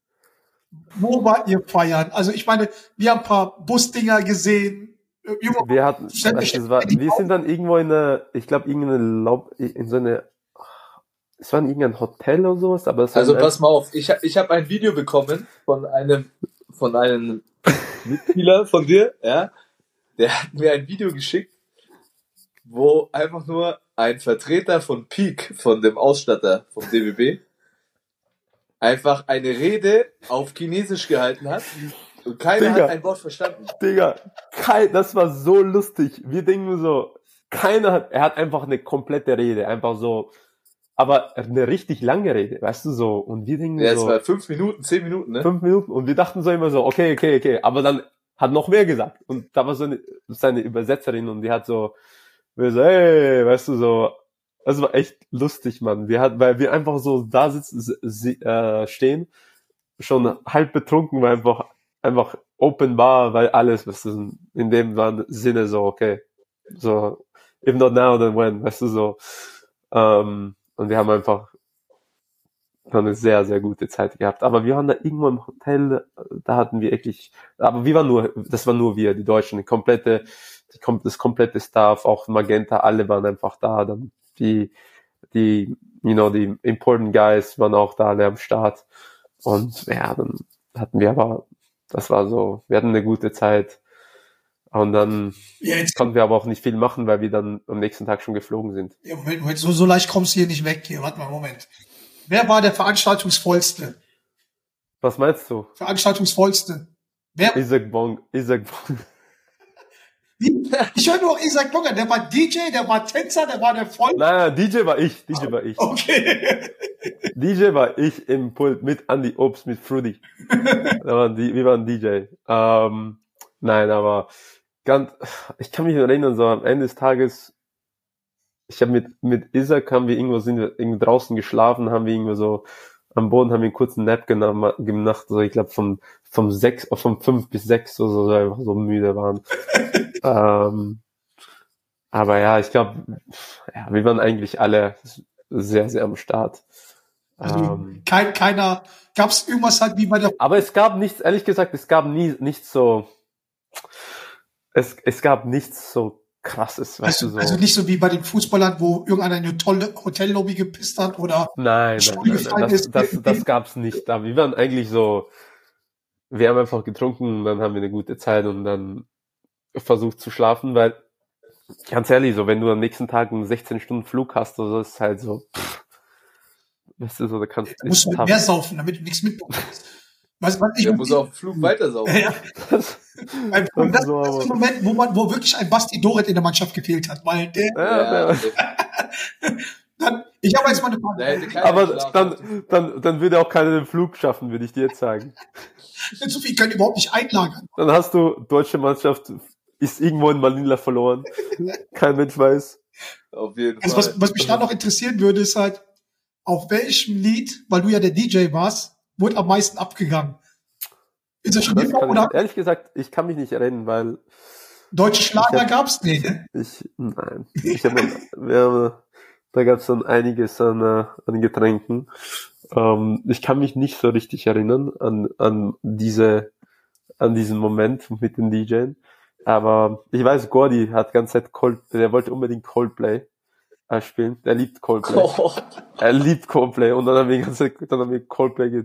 Wo wart ihr feiern? Also ich meine, wir haben ein paar Busdinger gesehen. Äh, Wir hatten, das war, wir sind dann irgendwo in eine, ich glaube, irgendeine Laub, in so eine, es war in irgendein Hotel oder sowas, aber es war Also pass mal auf, ich, ich habe ein Video bekommen von einem von einem Mitspieler von dir, ja, der hat mir ein Video geschickt, wo einfach nur ein Vertreter von Peak, von dem Ausstatter vom DBB, einfach eine Rede auf Chinesisch gehalten hat und keiner Digga. hat ein Wort verstanden. Digga, kein, das war so lustig. Wir denken so, keiner hat, er hat einfach eine komplette Rede, einfach so, aber eine richtig lange Rede, weißt du so. Und wir denken Ja, es so war fünf Minuten, zehn Minuten, ne? fünf Minuten und wir dachten so immer so, okay, okay, okay. Aber dann hat noch mehr gesagt und da war so eine, seine Übersetzerin und die hat so, wir so, hey, weißt du so. Das war echt lustig, Mann. Wir hat, weil wir einfach so da sitzen, sie- äh, stehen, schon halb betrunken, weil einfach, einfach open bar, weil alles, was ist in dem Sinne so, okay, so, if not now, then when, weißt du so. Ähm, und wir haben einfach eine sehr, sehr gute Zeit gehabt. Aber wir waren da irgendwo im Hotel, da hatten wir wirklich, aber wir waren nur, das waren nur wir, die Deutschen, die komplette, die, das komplette Staff, auch Magenta, alle waren einfach da, dann die, die, you know, die important guys waren auch da alle am Start. Und ja, dann hatten wir aber, das war so, wir hatten eine gute Zeit. Und dann Ja, konnten wir aber auch nicht viel machen, weil wir dann am nächsten Tag schon geflogen sind. ja, Moment, Moment, so, so leicht kommst du hier nicht weg. Hier, warte mal, Moment. Wer war der veranstaltungsvollste? Was meinst du? Veranstaltungsvollste. Wer, Isaac Bong, Isaac Bong. ich höre nur Isaac Longer, der war DJ, der war Tänzer, der war der Voll. Nein, nein, DJ war ich, DJ war ich. Okay. DJ war ich im Pult mit Andy Obst, mit waren die, wir waren DJ. Ähm, nein, aber ganz, ich kann mich erinnern, so am Ende des Tages, ich habe mit, mit Isaac haben wir irgendwo, sind wir irgendwie draußen geschlafen, haben wir irgendwo so am Boden, haben wir einen kurzen Nap genommen, gemacht, so ich glaube vom, vom sechs, äh, vom fünf bis sechs, so, so, so einfach so müde waren. ähm, aber ja, ich glaube, ja, wir waren eigentlich alle sehr, sehr am Start. Also, Ähm, kein, keiner, gab's irgendwas halt wie bei der, aber es gab nichts, ehrlich gesagt, es gab nie, nichts so, es, es gab nichts so krasses, weißt also, du so. also nicht so wie bei den Fußballern, wo irgendeiner eine tolle Hotellobby gepisst hat oder, nein, nein, nein, nein, das, ist. das, das gab's nicht. Da wir waren eigentlich so, wir haben einfach getrunken, dann haben wir eine gute Zeit und dann versucht zu schlafen, weil, ganz ehrlich, so, wenn du am nächsten Tag einen 16 Stunden Flug hast, so, ist halt so, pff, weißt du, so, da kannst da musst du mehr saufen, damit du nichts mitbekommst. Was, was ich Der muss auf dem Flug weitersaugen. ja, Das- das, ist der Moment, wo man, wo wirklich ein Basti Doret in der Mannschaft gefehlt hat, weil der, ja, ja. dann, ich habe jetzt mal eine Frage. Aber geschlafen. dann, dann, dann würde auch keiner den Flug schaffen, würde ich dir jetzt sagen. So viel können überhaupt nicht einlagern. Dann hast du deutsche Mannschaft ist irgendwo in Manila verloren. Kein Mensch weiß. Auf jeden Also Fall. was, was mich da noch interessieren würde, ist halt, auf welchem Lied, weil du ja der DJ warst, wurde am meisten abgegangen? Ist das schon kann oder ich, ehrlich gesagt, ich kann mich nicht erinnern, weil deutsche Schlager hab- gab's nicht? ne? ich, nein, ich habe, wir haben, da gab es dann einiges an, äh, an Getränken. Ähm, ich kann mich nicht so richtig erinnern an, an diese, an diesen Moment mit den DJs. Aber ich weiß, Gordy hat ganze Zeit Cold, der wollte unbedingt Coldplay spielen. Der liebt Coldplay. Oh, Er liebt Coldplay und dann haben wir die ganze Zeit, dann haben wir Coldplay ge,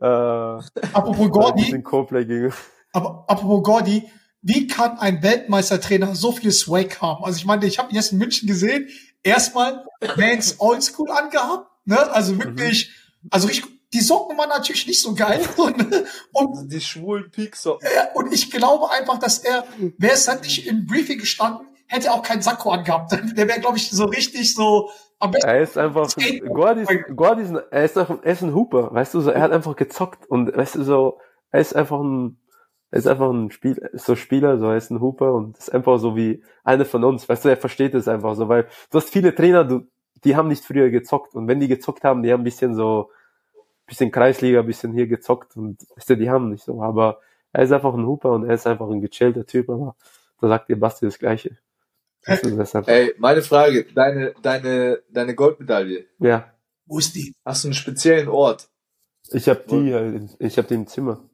äh, Apropos Gordy, Coldplay gegen. aber apropos Gordy, wie kann ein Weltmeistertrainer so viel Swag haben? Also ich meine, ich habe ihn jetzt in München gesehen, erstmal Vans Oldschool angehabt, ne? Also wirklich, also ich, die Socken waren natürlich nicht so geil und, und die schwulen Peaksocken. Ja, und ich glaube einfach, dass er, wäre es halt nicht im Briefing gestanden, hätte auch keinen Sakko angehabt. Der wäre, glaube ich, so richtig so am besten. Er ist einfach. Gordy ist, Gordy ist, er ist einfach, er ist ein Hooper, weißt du, so, er hat einfach gezockt und, weißt du, so, er ist einfach ein, er ist einfach ein Spiel, ist so Spieler, so, er ist ein Hooper und ist einfach so wie einer von uns, weißt du, er versteht es einfach so, weil du hast viele Trainer, du, die haben nicht früher gezockt und wenn die gezockt haben, die haben ein bisschen so, bisschen Kreisliga, ein bisschen hier gezockt und, weißt du, die haben nicht so, aber er ist einfach ein Hooper und er ist einfach ein gechillter Typ, aber da sagt dir Basti das Gleiche. Ey, meine Frage, deine, deine, deine Goldmedaille. ja. Wo ist die? Hast du einen speziellen Ort? Ich habe die, äh, ich habe die im Zimmer.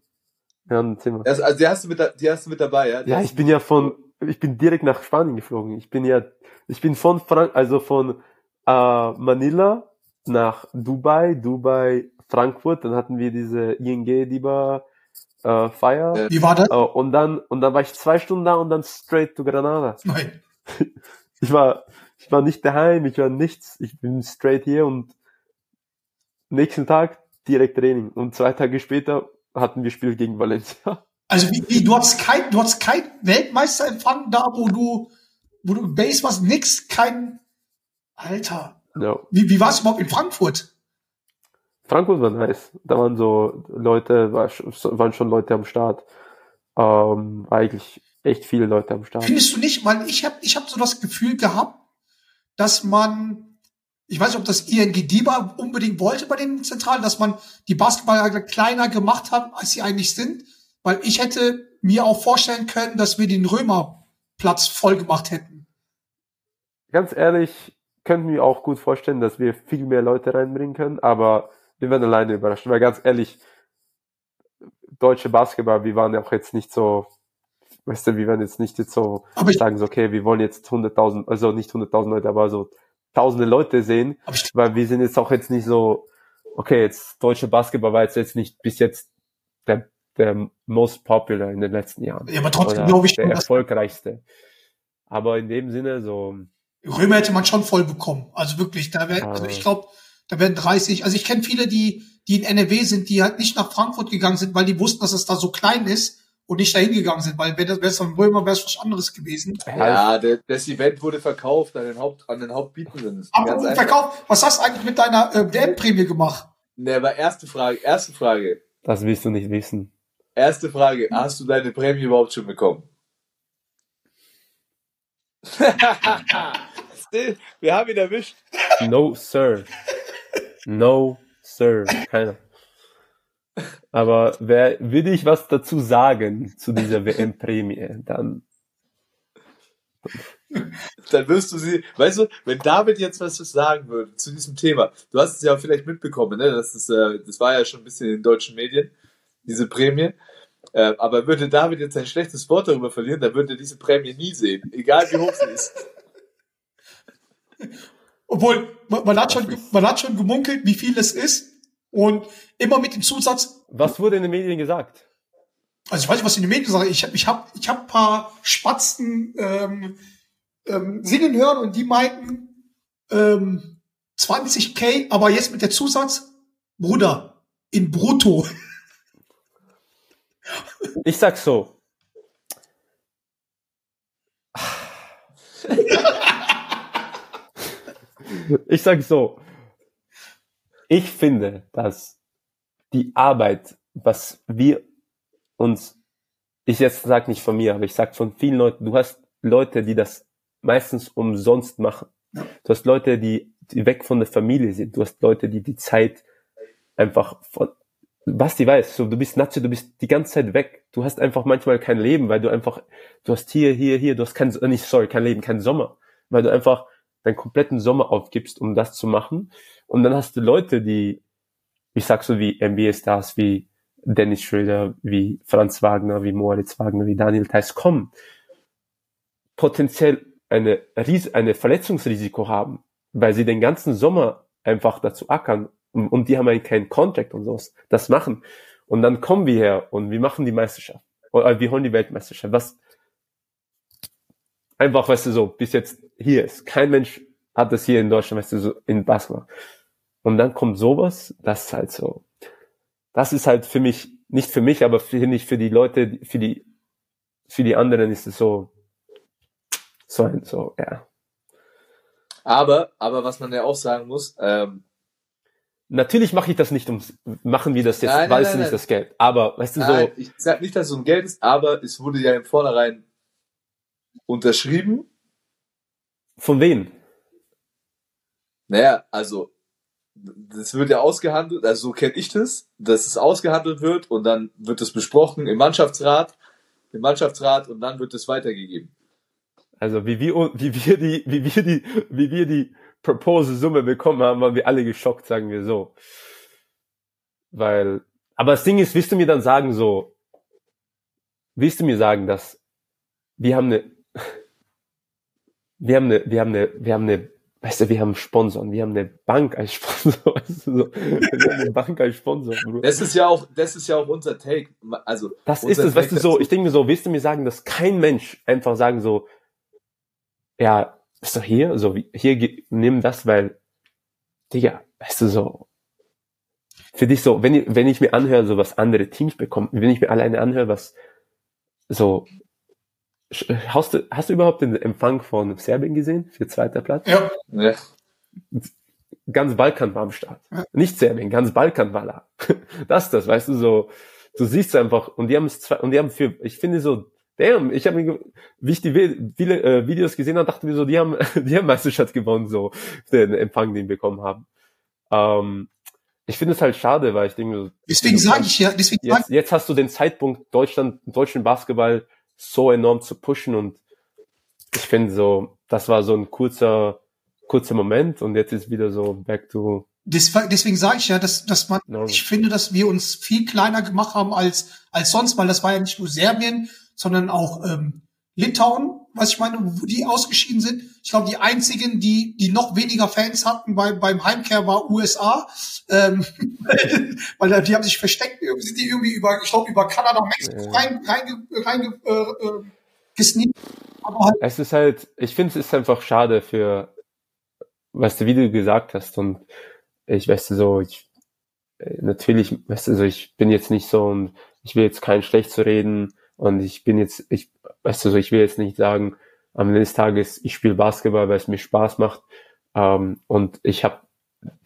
Ja, im Zimmer. Das, also die hast du mit, die hast du mit dabei, ja? Die Ja, ich bin ja von, ich bin direkt nach Spanien geflogen. Ich bin ja, ich bin von Frank, also von äh, Manila nach Dubai, Dubai, Frankfurt. Dann hatten wir diese ING Diba äh, Feier. Wie war das? Äh, und dann und dann war ich zwei Stunden da und dann straight to Granada. Nein. Ich war, ich war nicht daheim, ich war nichts. Ich bin straight hier und nächsten Tag direkt Training. Und zwei Tage später hatten wir Spiel gegen Valencia. Also wie, wie du hast kein, du hast kein Weltmeister empfangen da, wo du, wo du Base warst, nix, kein, Alter. Ja. Wie, wie war es überhaupt in Frankfurt? Frankfurt war nice. Da waren so Leute, war, waren schon Leute am Start. Ähm, eigentlich echt viele Leute am Start. Findest du nicht? Weil ich habe ich hab so das Gefühl gehabt, dass man, ich weiß nicht, ob das ING DIBA unbedingt wollte bei den Zentralen, dass man die Basketballer kleiner gemacht hat, als sie eigentlich sind. Weil ich hätte mir auch vorstellen können, dass wir den Römerplatz voll gemacht hätten. Ganz ehrlich, könnten wir auch gut vorstellen, dass wir viel mehr Leute reinbringen können, aber wir werden alleine überrascht. Weil ganz ehrlich, deutsche Basketball, wir waren ja auch jetzt nicht so, weißt du, wir werden jetzt nicht jetzt so Aber sagen so, okay, wir wollen jetzt 100.000, also nicht 100.000 Leute, aber so tausende Leute sehen, weil wir sind jetzt auch jetzt nicht so, okay, jetzt deutsche Basketball war jetzt, jetzt nicht bis jetzt der, der most popular in den letzten Jahren. Ja, aber trotzdem glaube ich der erfolgreichste. Aber in dem Sinne so, Römer hätte man schon voll bekommen. Also wirklich, da wäre, also ich glaube, da werden 30, also ich kenne viele, die, die in NRW sind, die halt nicht nach Frankfurt gegangen sind, weil die wussten, dass es da so klein ist und nicht dahin gegangen sind, weil wäre das wär's von Römer, wäre es was anderes gewesen. Ja, der, das Event wurde verkauft an den, Haupt, an den Hauptbietenden. Aber Ganz im einfach. Verkauf, was hast du eigentlich mit deiner äh, WM-Prämie gemacht? Ne, aber erste Frage, erste Frage. das willst du nicht wissen. Erste Frage, hast du deine Prämie überhaupt schon bekommen? Wir haben ihn erwischt. No, sir. No, sir. Keiner. Aber wer, würde ich was dazu sagen zu dieser WM-Prämie, dann Dann wirst du sie, weißt du, wenn David jetzt was sagen würde zu diesem Thema, du hast es ja vielleicht mitbekommen, ne? Das, ist, äh, das war ja schon ein bisschen in den deutschen Medien, diese Prämie. Äh, aber würde David jetzt ein schlechtes Wort darüber verlieren, dann würde er diese Prämie nie sehen, egal wie hoch sie ist. Obwohl, man, man, hat schon, man hat schon gemunkelt, wie viel es ist und immer mit dem Zusatz, was wurde in den Medien gesagt? also ich weiß nicht, was in den Medien sagen, ich habe ich hab, ich hab ein paar Spatzen ähm, ähm, singen hören und die meinten ähm, 20k, aber jetzt mit der Zusatz, Bruder, in brutto. Ich sag so. Ich sag so. Ich finde, dass die Arbeit, was wir uns, ich jetzt sag nicht von mir, aber ich sag von vielen Leuten, du hast Leute, die das meistens umsonst machen. Du hast Leute, die, die weg von der Familie sind. Du hast Leute, die die Zeit einfach von, was die weiß, so, du bist Nazi, du bist die ganze Zeit weg. Du hast einfach manchmal kein Leben, weil du einfach, du hast hier, hier, hier, du hast kein, äh, nicht, sorry, kein Leben, kein Sommer, weil du einfach deinen kompletten Sommer aufgibst, um das zu machen. Und dann hast du Leute, die, ich sag so wie NBA-Stars, wie Dennis Schröder, wie Franz Wagner, wie Moritz Wagner, wie Daniel Theiss kommen, potenziell eine, Ries eine Verletzungsrisiko haben, weil sie den ganzen Sommer einfach dazu ackern und, und die haben halt keinen Contract und sowas, das machen. Und dann kommen wir her und wir machen die Meisterschaft. Oder wir holen die Weltmeisterschaft. Was einfach, weißt du, so, bis jetzt hier ist. Kein Mensch hat das hier in Deutschland, weißt du, so in Basketball. Und dann kommt sowas, das ist halt so. Das ist halt für mich, nicht für mich, aber für, nicht für die Leute, für die, für die anderen ist es so, so so, ja. Aber, aber was man ja auch sagen muss, ähm, Natürlich mache ich das nicht ums, machen wir das jetzt, weil es nicht nein. das Geld. Aber, weißt du, nein, so, ich sag nicht, dass es um Geld ist, aber es wurde ja im Vornherein unterschrieben. von wem? Naja, also, das wird ja ausgehandelt, also so kenne ich das, dass es ausgehandelt wird und dann wird es besprochen im Mannschaftsrat, im Mannschaftsrat und dann wird es weitergegeben. Also, wie wir, wie wir die, wie wir die, wie wir die Proposal-Summe bekommen haben, waren wir alle geschockt, sagen wir so. Weil, aber das Ding ist, willst du mir dann sagen, so, willst du mir sagen, dass wir haben eine, wir haben eine, wir haben eine, wir haben eine, weißt du, wir haben Sponsoren, wir haben eine Bank als Sponsor, weißt du, so, wir haben eine Bank als Sponsor, Bruder. Das ist ja auch, das ist ja auch unser Take. Also, Das ist es, weißt du, so, ich denke mir so, willst du mir sagen, dass kein Mensch einfach sagen so, ja, ist doch hier, so, hier, nimm das, weil, Digga, weißt du, so, für dich so, wenn ich, wenn ich mir anhöre, so was andere Teams bekommen, wenn ich mir alleine anhöre, was, so, hast du, hast du überhaupt den Empfang von Serbien gesehen, für zweiter Platz? Ja, Ja. ganz Balkan war am Start. Ja. Nicht Serbien, ganz Balkan war da. Das ist das, weißt du, so, du siehst einfach, und die haben es zwei, und die haben für, ich finde so, damn, ich habe wie ich die Vi- viele äh, Videos gesehen habe, dachte mir so, die haben, die haben Meisterschaft gewonnen, so, den Empfang, den wir bekommen haben. Ähm, ich finde es halt schade, weil ich denke, so, Deswegen sage ich ja, deswegen jetzt, jetzt hast du den Zeitpunkt, Deutschland, deutschen Basketball so enorm zu pushen und ich finde so, das war so ein kurzer, kurzer Moment und jetzt ist wieder so back to Des- Deswegen sage ich ja, dass, dass man, Normal. ich finde, dass wir uns viel kleiner gemacht haben als, als sonst, weil das war ja nicht nur Serbien, sondern auch ähm, Litauen, was ich meine, wo die ausgeschieden sind. Ich glaube, die einzigen, die, die noch weniger Fans hatten bei, beim Heimkehr, war USA. Ähm, weil die haben sich versteckt, sind die irgendwie über, ich glaube, über Kanada, Mexiko Ja. rein, rein, rein äh, äh, gesneakt. Halt, Es ist halt, ich finde es ist einfach schade für, weißt du, wie du gesagt hast und ich weißt du so, ich, äh, natürlich, weißt du so, ich bin jetzt nicht so und ich will jetzt kein schlecht zu reden und ich bin jetzt, ich, weißt du so, ich will jetzt nicht sagen, am Ende des Tages, ich spiele Basketball, weil es mir Spaß macht ähm, und ich habe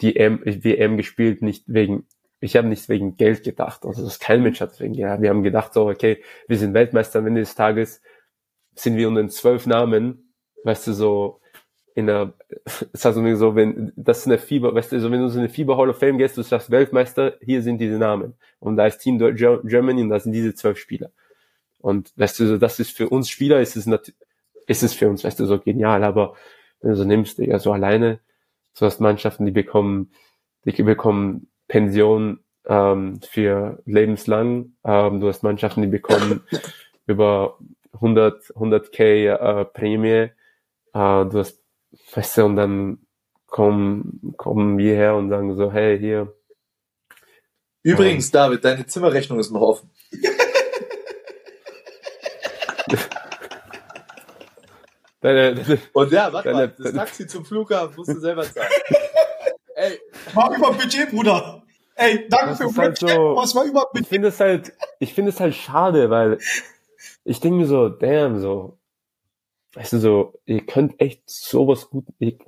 die M, WM gespielt nicht wegen, ich habe nicht wegen Geld gedacht, also das kein Mensch hat wegen Geld. Wir haben gedacht so, okay, wir sind Weltmeister am Ende des Tages, sind wir unter den zwölf Namen, weißt du, so in der, es hat so, so, wenn, das ist eine Fieber, weißt du, so, wenn du so eine Fieber Hall of Fame gehst, du sagst Weltmeister, hier sind diese Namen. Und da ist Team Germany und da sind diese zwölf Spieler. Und weißt du, so, das ist für uns Spieler, ist es natürlich, ist es für uns, weißt du, so genial, aber wenn du so nimmst, Digga, so alleine, so hast Mannschaften, die bekommen, die bekommen Pension ähm, für lebenslang, ähm, du hast Mannschaften, die bekommen über 100, 100k äh, Prämie, äh, du hast, weißt du, und dann kommen, kommen wir her und sagen so, hey, hier, Übrigens, David, deine Zimmerrechnung ist noch offen. Deine, deine, Und ja, warte mal, Deine- das Taxi zum Flughafen musst du selber zahlen. Ey, war über Budget, Bruder. Ey, danke Das für ist halt Budget, so- es war über ich Budget. finde es halt, ich finde es halt schade, weil ich denke mir so, damn, so, weißt du, so, ihr könnt echt sowas gut, ihr,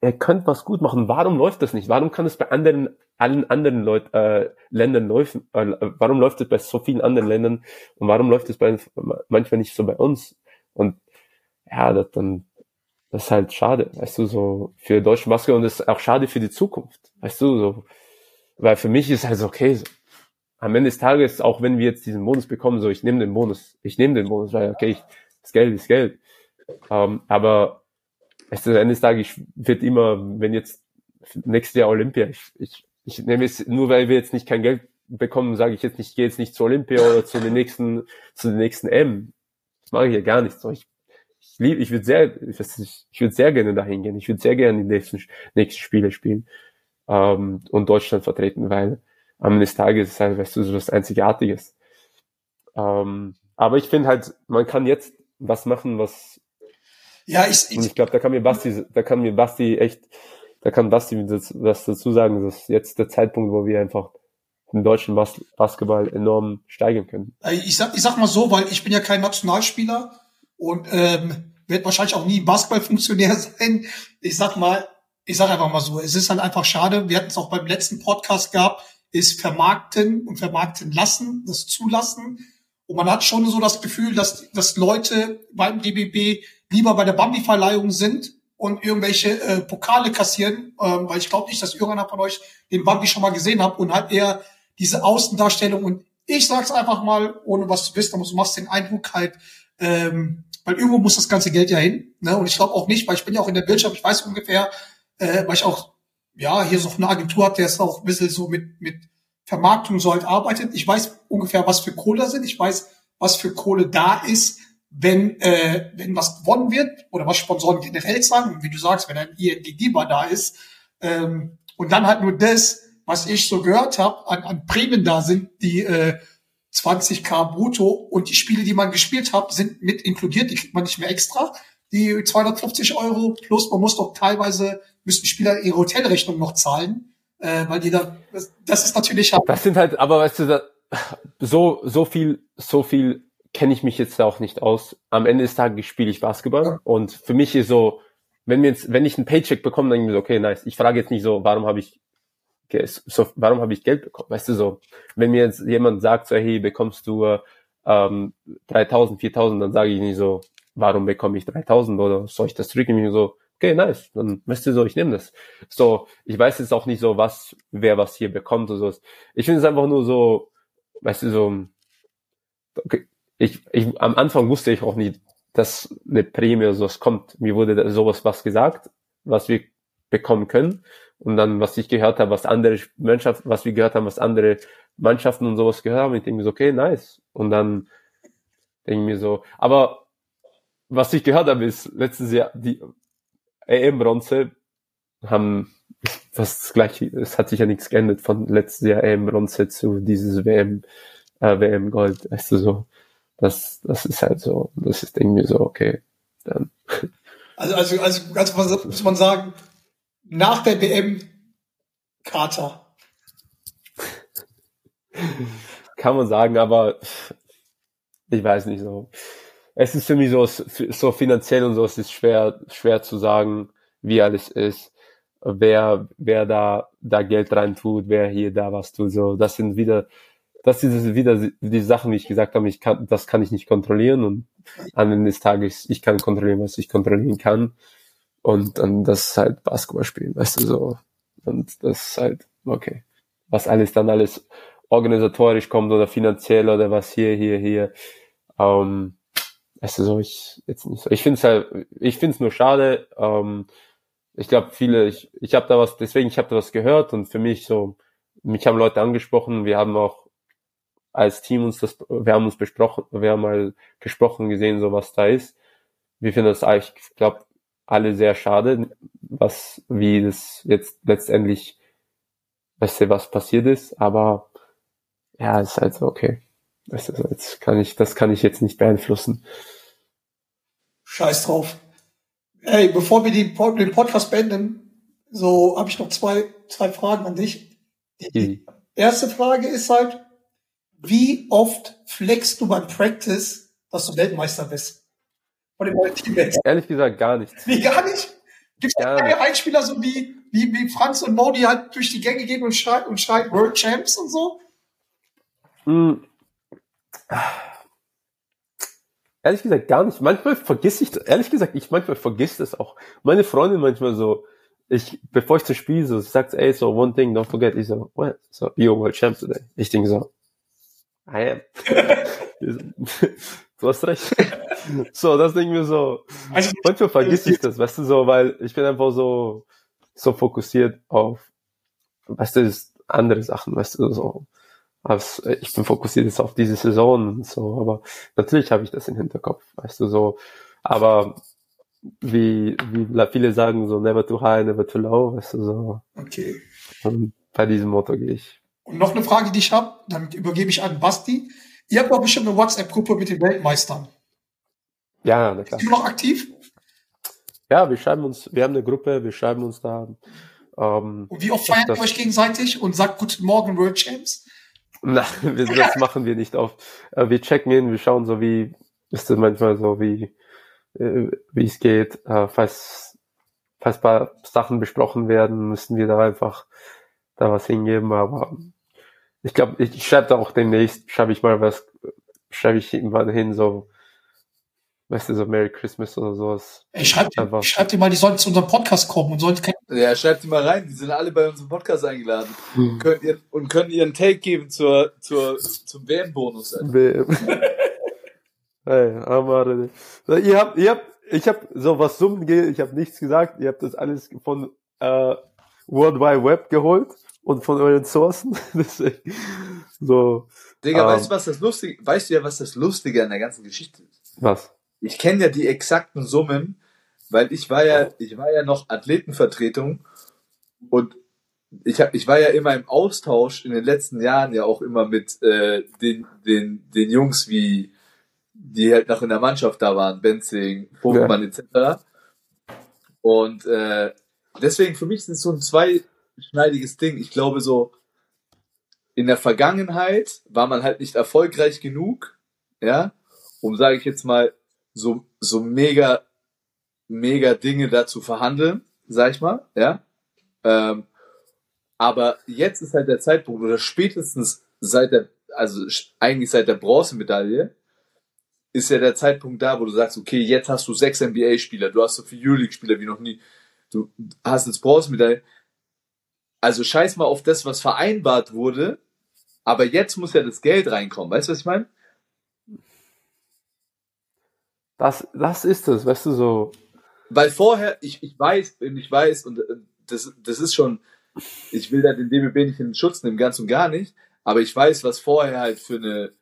ihr könnt was gut machen. Warum läuft das nicht? Warum kann es bei anderen, allen anderen Leut, äh, Ländern laufen? Äh, warum läuft es bei so vielen anderen Ländern und warum läuft es bei manchmal nicht so bei uns? Und ja, das dann, das ist halt schade, weißt du, so für deutsche Basketball und das ist auch schade für die Zukunft, weißt du, so, weil für mich ist halt so, okay, so, am Ende des Tages, auch wenn wir jetzt diesen Bonus bekommen, so ich nehme den Bonus, ich nehme den Bonus, weil okay, ich, das Geld ist Geld. Ähm, aber es ist am Ende des Tages, ich wird immer, wenn jetzt nächstes Jahr Olympia, ich, ich, ich nehme es, nur weil wir jetzt nicht kein Geld bekommen, sage ich jetzt nicht, ich gehe jetzt nicht zur Olympia oder zu den nächsten, zu den nächsten M. Das mache ich ja gar nicht so. Ich, ich liebe, ich würde sehr, ich, nicht, ich würde sehr gerne dahin gehen. Ich würde sehr gerne die nächsten, nächsten Spiele spielen ähm, und Deutschland vertreten, weil am Ende des Tages ist halt, weißt du, so was Einzigartiges. Ähm, aber ich finde halt, man kann jetzt was machen, was, Ja, ich, und ich, ich glaube, da kann mir Basti, da kann mir Basti echt, da kann Basti das, das dazu sagen, dass jetzt der Zeitpunkt, wo wir einfach den deutschen Bas Basketball enorm steigern können. Äh, ich sag, ich sag mal so, weil ich bin ja kein Nationalspieler und ähm, werde wahrscheinlich auch nie Basketballfunktionär sein. Ich sag mal, ich sag einfach mal so, es ist halt einfach schade. Wir hatten es auch beim letzten Podcast gehabt, ist vermarkten und vermarkten lassen, das zulassen. Und man hat schon so das Gefühl, dass, dass Leute beim DBB lieber bei der Bambi-Verleihung sind und irgendwelche äh, Pokale kassieren, ähm, weil ich glaube nicht, dass irgendeiner von euch den Bambi schon mal gesehen hat und halt eher diese Außendarstellung und ich sag's einfach mal, ohne was zu wissen, aber du machst den Eindruck halt, ähm, weil irgendwo muss das ganze Geld ja hin. Ne? Und ich glaube auch nicht, weil ich bin ja auch in der Wirtschaft, ich weiß ungefähr, äh, weil ich auch, ja, hier so eine Agentur habe, der ist auch ein bisschen so mit, mit Vermarktung so halt arbeitet. Ich weiß ungefähr, was für Kohle da sind. Ich weiß, was für Kohle da ist, wenn, äh, wenn was gewonnen wird oder was Sponsoren generell. Und wie du sagst, wenn ein ING-Geber da ist. Ähm, und dann halt nur das, was ich so gehört habe, an, an Prämien da sind, die äh, 20k brutto und die Spiele, die man gespielt hat, sind mit inkludiert, die kriegt man nicht mehr extra. Die 250 Euro plus man muss doch teilweise, müssen Spieler ihre Hotelrechnung noch zahlen, äh, weil die da, das, das ist natürlich halt, Das sind halt, aber weißt du, da, so, so viel, so viel kenne ich mich jetzt auch nicht aus. Am Ende des Tages spiele ich Basketball und für mich ist so, wenn mir jetzt, wenn ich einen Paycheck bekomme, dann denke ich mir so, okay, nice. Ich frage jetzt nicht so, warum habe ich so, warum habe ich Geld bekommen? Weißt du so, wenn mir jetzt jemand sagt, so, hey, bekommst du ähm, 3000, 4000, dann sage ich nicht so, warum bekomme ich 3000 oder soll ich das zurücknehmen? So, okay, nice, dann weißt du so, ich nehme das. So, ich weiß jetzt auch nicht so, was, wer was hier bekommt oder so. Ich finde es einfach nur so, weißt du, so, okay, ich, ich, am Anfang wusste ich auch nicht, dass eine Prämie oder sowas kommt. Mir wurde sowas was gesagt, was wir bekommen können. Und dann, was ich gehört habe, was andere Mannschaften, was wir gehört haben, was andere Mannschaften und sowas gehört haben, ich denke mir so, okay, nice. Und dann denke ich mir so, aber was ich gehört habe, ist letztes Jahr die EM-Bronze haben das gleiche, es hat sich ja nichts geändert von letztes Jahr EM-Bronze zu dieses WM, äh, WM-Gold, weißt du so. Das, das ist halt so, das ist mir so, okay, dann. Also, also, also ganz muss man sagen, nach der WM Kater. Kann man sagen, aber ich weiß nicht so. Es ist für mich so, so finanziell und so, es ist schwer, schwer zu sagen, wie alles ist, wer, wer da, da Geld rein tut, wer hier da was tut, so. Das sind wieder, das sind wieder die Sachen, wie ich gesagt habe, ich kann, das kann ich nicht kontrollieren und am Ende des Tages, ich kann kontrollieren, was ich kontrollieren kann. Und dann das halt Basketball spielen, weißt du, so. Und das ist halt, okay. Was alles dann alles organisatorisch kommt oder finanziell oder was hier, hier, hier. Ähm, weißt du, so, ich jetzt nicht so. Ich finde es halt, ich finde es nur schade. Ähm, ich glaube, viele, ich, ich habe da was, deswegen, ich habe da was gehört und für mich so, mich haben Leute angesprochen, wir haben auch als Team uns das, wir haben uns besprochen, wir haben mal gesprochen, gesehen, so was da ist. Wir finden das eigentlich, ich glaube, alle sehr schade, was, wie das jetzt letztendlich, weißt du, was passiert ist, aber ja, ist halt so, okay. Du, so, jetzt kann ich, das kann ich jetzt nicht beeinflussen. Scheiß drauf. Ey, bevor wir die, den Podcast beenden, so habe ich noch zwei, zwei Fragen an dich. Die erste Frage ist halt, wie oft flexst du beim Practice, dass du Weltmeister bist? Von neuen Teammates? Ehrlich gesagt gar nicht. Nee, gar nicht? Gibt es keine Einspieler so wie, wie, wie Franz und Mo, die halt durch die Gänge gehen und schreien, und schreien World Champs und so? Hm. Ehrlich gesagt gar nicht. Manchmal vergiss ich, ehrlich gesagt, ich manchmal vergiss das auch. Meine Freundin manchmal so, ich, bevor ich zu Spiel so, sagt, ey, so, one thing, don't forget. Ich so, what? So, you're world champ today. Ich denke so, I am. du hast recht. so, das denke ich mir so. Also, Manchmal vergiss ich das, weißt du, so, weil ich bin einfach so, so fokussiert auf, weißt du, andere Sachen, weißt du, so. Also ich bin fokussiert jetzt auf diese Saison und so, aber natürlich habe ich das im Hinterkopf, weißt du, so. Aber wie, wie viele sagen, so never too high, never too low, weißt du, so. Okay. Und bei diesem Motto gehe ich. Und noch eine Frage, die ich habe, dann übergebe ich an Basti. Ihr habt doch bestimmt eine WhatsApp-Gruppe mit den Weltmeistern. Ja, na klar. Ist die noch aktiv? Ja, wir schreiben uns, wir haben eine Gruppe, wir schreiben uns da. Ähm, Und wie oft feiert ihr euch gegenseitig und sagt Guten Morgen World Champs? Na, das machen wir nicht oft. Wir checken in, wir schauen so, wie ist das manchmal so, wie wie es geht. Falls, falls paar Sachen besprochen werden, müssen wir da einfach da was hingeben. Aber ich glaube, ich, ich schreibe da auch demnächst, schreibe ich mal was, schreibe ich irgendwann hin, so, weißt du, so Merry Christmas oder sowas. Ich schreibe dir, schreib dir mal, die sollen zu unserem Podcast kommen und sollen Ja, schreibt die mal rein, die sind alle bei unserem Podcast eingeladen. Hm. Könnt ihr, und können ihren Take geben zur, zur, zum WM-Bonus. WM. hey, Amare. Ihr habt, ihr habt, ich habe so was Summen geht, ich habe nichts gesagt, ihr habt das alles von äh, World Wide Web geholt und von euren Sourcen. Deswegen, so. Digga, ähm, weißt du, was das Lustige, weißt du ja, was das Lustige an der ganzen Geschichte ist? Was? Ich kenne ja die exakten Summen, weil ich war ja, ich war ja noch Athletenvertretung und ich hab, ich war ja immer im Austausch in den letzten Jahren ja auch immer mit äh, den, den, den Jungs wie, die halt noch in der Mannschaft da waren, Benzing, Vogtmann ja. etc. Und äh, deswegen für mich ist es so ein zweischneidiges Ding. Ich glaube so, in der Vergangenheit war man halt nicht erfolgreich genug, ja, um, sage ich jetzt mal, so, so mega mega Dinge dazu verhandeln, sag ich mal, ja. Ähm, aber jetzt ist halt der Zeitpunkt, oder spätestens seit der, also eigentlich seit der Bronzemedaille, ist ja der Zeitpunkt da, wo du sagst, okay, jetzt hast du sechs NBA-Spieler, du hast so viele Euroleague-Spieler wie noch nie, du hast jetzt Bronzemedaille. Also scheiß mal auf das, was vereinbart wurde, aber jetzt muss ja das Geld reinkommen. Weißt du, was ich meine? Das, das ist es, weißt du, so. Weil vorher, ich, ich weiß, und ich weiß, und äh, das, das ist schon, ich will da den DBB nicht in den Schutz nehmen, ganz und gar nicht, aber ich weiß, was vorher halt für eine,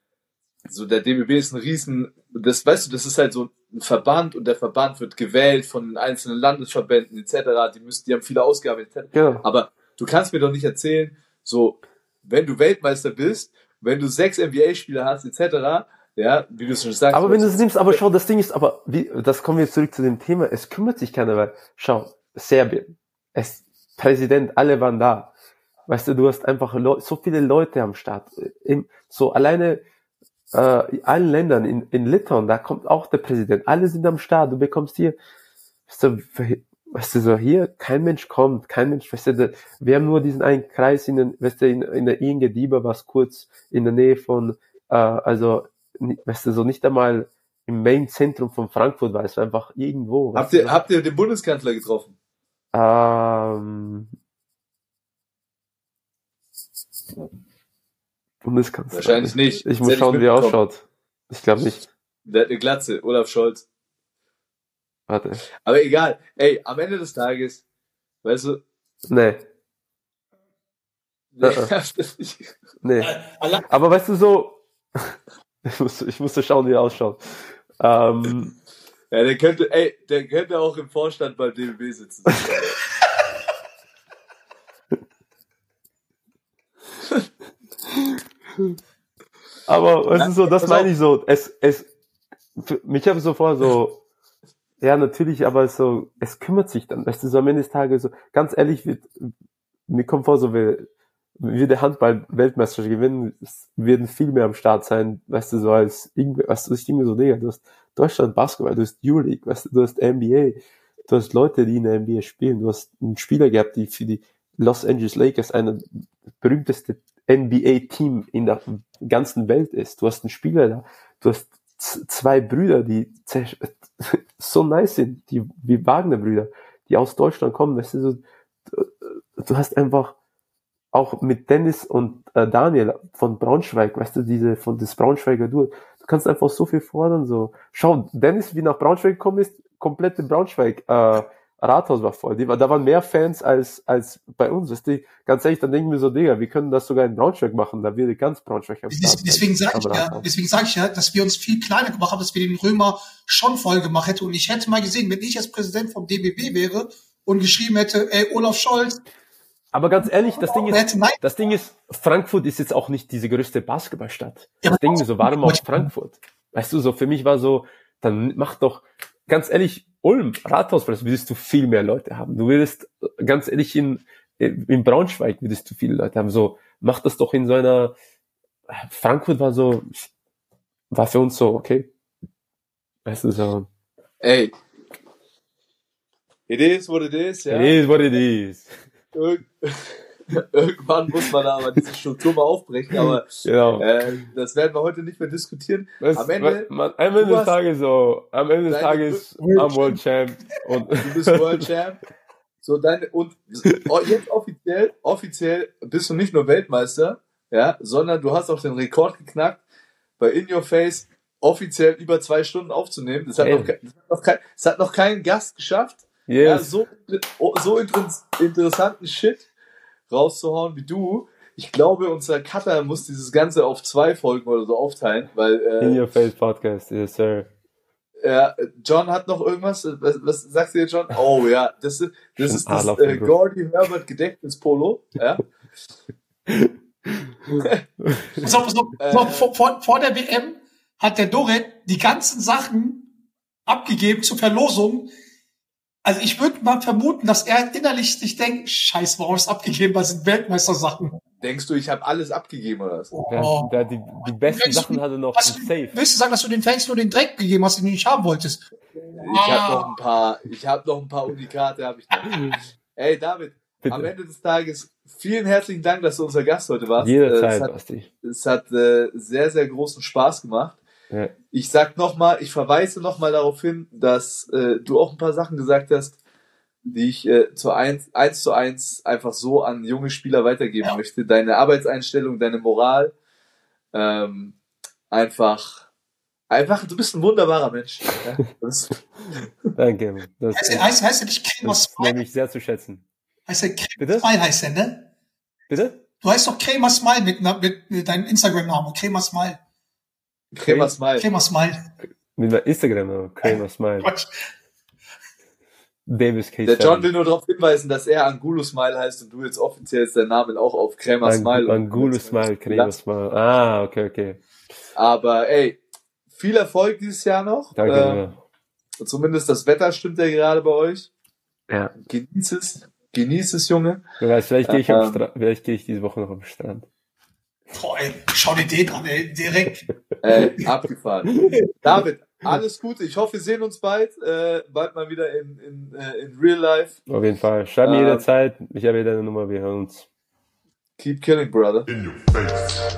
so der DBB ist ein riesen, das weißt du, das ist halt so ein Verband und der Verband wird gewählt von den einzelnen Landesverbänden etc., die müssen, die haben viele Ausgaben etc. Genau. Aber du kannst mir doch nicht erzählen, so, wenn du Weltmeister bist, wenn du sechs NBA-Spieler hast etc., ja, wie du es schon sagst. Aber wenn du es nimmst, aber schau, das Ding ist, aber wie, das kommen wir zurück zu dem Thema, es kümmert sich keiner, weil, schau, Serbien, es, Präsident, alle waren da. Weißt du, du hast einfach Leu so viele Leute am Start. Im, so alleine äh, in allen Ländern, in, in Litauen, da kommt auch der Präsident, alle sind am Start, du bekommst hier, weißt du, weißt du, so hier, kein Mensch kommt, kein Mensch, weißt du, wir haben nur diesen einen Kreis in, den, weißt du, in, in der Inge Dieber, was kurz in der Nähe von, äh, also, weißt du, so nicht einmal im Main-Zentrum von Frankfurt war, es war einfach irgendwo. habt du, ihr, habt ihr den Bundeskanzler getroffen? ähm, Bundeskanzler. Wahrscheinlich nicht. Ich muss schauen, wie er ausschaut. Ich glaube nicht. Der hat eine Glatze, Olaf Scholz. Warte. Aber egal. Ey, am Ende des Tages, weißt du, Nee, nee, Äh, nicht. nee. Allein, Aber weißt du so, ich musste, ich musste schauen, wie er ausschaut. Ähm, ja, der könnte, ey, der könnte auch im Vorstand beim DBB sitzen. aber weißt du so, das meine ich so, es, es, mich habe so vor so, ja, natürlich, aber so, es kümmert sich dann, weißt du, so am Ende des Tages so, ganz ehrlich, wird, mir kommt vor, so, wir, wir der Handball-Weltmeisterschaft gewinnen, es werden viel mehr am Start sein, weißt du, so als irgendwie, weißt du, ich denke mir so, Digga, du hast Deutschland Basketball, du hast Euroleague, weißt du, du hast NBA, du hast Leute, die in der NBA spielen, du hast einen Spieler gehabt, die für die Los Angeles Lakers eine berühmteste NBA-Team in der ganzen Welt ist. Du hast einen Spieler da, du hast zwei Brüder, die so nice sind, die wie Wagner-Brüder, die aus Deutschland kommen. Weißt du, so, du hast einfach auch mit Dennis und äh, Daniel von Braunschweig, weißt du, diese von des Braunschweiger Duo, du kannst einfach so viel fordern, so. Schau, Dennis, wie nach Braunschweig gekommen ist, komplette Braunschweig, äh, Rathaus war voll. Die, da waren mehr Fans als, als bei uns. Weißt du, ganz ehrlich, dann denken wir so, Digga, wir können das sogar in Braunschweig machen, da würde ganz Braunschweig am Start deswegen sage ich ja, deswegen sage ich ja, dass wir uns viel kleiner gemacht haben, dass wir den Römer schon voll gemacht hätten. Und ich hätte mal gesehen, wenn ich als Präsident vom DBB wäre und geschrieben hätte, ey, Olaf Scholz, Aber ganz ehrlich, das Ding ist, das Ding ist, Frankfurt ist jetzt auch nicht diese größte Basketballstadt. Das Ding ist so, warum auch Frankfurt? Weißt du, so für mich war so, dann mach doch, ganz ehrlich, Ulm, Rathaus, würdest du viel mehr Leute haben. Du würdest, äh, ganz ehrlich, in, in Braunschweig würdest du viele Leute haben. So, mach das doch in so einer, Frankfurt war so, war für uns so, okay. Weißt du, so, ey. It is what it is, ja. it is what it is. Irg Irgendwann muss man aber diese Struktur mal aufbrechen, aber Genau. äh, das werden wir heute nicht mehr diskutieren. Das, am Ende- man, am Ende des Tages so, am Ende des Tages, World am World Champ und Du bist World Champ. So deine, und oh, jetzt offiziell, offiziell bist du nicht nur Weltmeister, ja, sondern du hast auch den Rekord geknackt, bei In Your Face offiziell über zwei Stunden aufzunehmen. Das hat, Ey. noch, das hat, noch, kein, das hat noch kein Gast geschafft, ja, yes. so, oh, so inter interessanten Shit rauszuhauen wie du. Ich glaube, unser Cutter muss dieses Ganze auf zwei Folgen oder so aufteilen, weil In äh, Your Face Podcast, yes sir. ja, John hat noch irgendwas. Was, was sagst du dir, John? Oh ja, das ist das, ist das äh, Polo. Gordy Herbert Gedächtnispolo. Ja. Auf, pass auf, vor, vor, vor der WM hat der Doret die ganzen Sachen abgegeben zur Verlosung. Also ich würde mal vermuten, dass er innerlich sich denkt, scheiß, warum ist abgegeben, weil es sind Weltmeistersachen. Denkst du, ich habe alles abgegeben oder was? Der, Oh. der, die, die besten Willst du- Sachen hatte noch Was, Safe. willst du sagen, dass du den Fans nur den Dreck gegeben hast, den du nicht haben wolltest? Ich habe noch ein paar, ich habe noch ein paar Unikate, habe ich noch. Ey, David, am Bitte. Ende des Tages, vielen herzlichen Dank, dass du unser Gast heute warst. Jederzeit, Es hat, Basti. es hat äh, sehr, sehr großen Spaß gemacht. Ja. Ich sag nochmal, ich verweise nochmal darauf hin, dass äh, du auch ein paar Sachen gesagt hast, die ich äh, zu eins, eins zu eins einfach so an junge Spieler weitergeben Ja. möchte. Deine Arbeitseinstellung, deine Moral, ähm, einfach, einfach, du bist ein wunderbarer Mensch. Ja? Das, Danke. Das, Heißt, heißt, heißt er nicht nehme Smile? ich sehr zu schätzen. Heißt er Bitte? Smile heißt er, ne? Bitte? Du heißt doch Krämer Smile mit, mit, mit deinem Instagram-Namen. Krämer Smile. Crema Smile. Krämer Smile. Mit meinem Instagram, Kramer Smile. Quatsch. Davis K. Der John will nur darauf hinweisen, dass er Angulo Smile heißt und du jetzt offiziell jetzt deinen Namen auch auf Crema Smile. Angulo Smile, Kramer Smile. Ah, okay, okay. Aber ey, viel Erfolg dieses Jahr noch. Danke. Ähm, zumindest das Wetter stimmt ja gerade bei euch. ja. Genieß es. Genieß es, Junge. Wer weiß, vielleicht gehe ich, Ähm. Vielleicht gehe ich diese Woche noch am Strand. Boah, ey, schau dir den an, ey, direkt. Äh, abgefahren. David, alles Gute. Ich hoffe, wir sehen uns bald. Äh, bald mal wieder in, in, äh, in Real Life. Auf jeden Fall. Schreib mir Ähm. jederzeit. Ich habe ja deine Nummer. Wir hören uns. Keep killing, brother. In your face.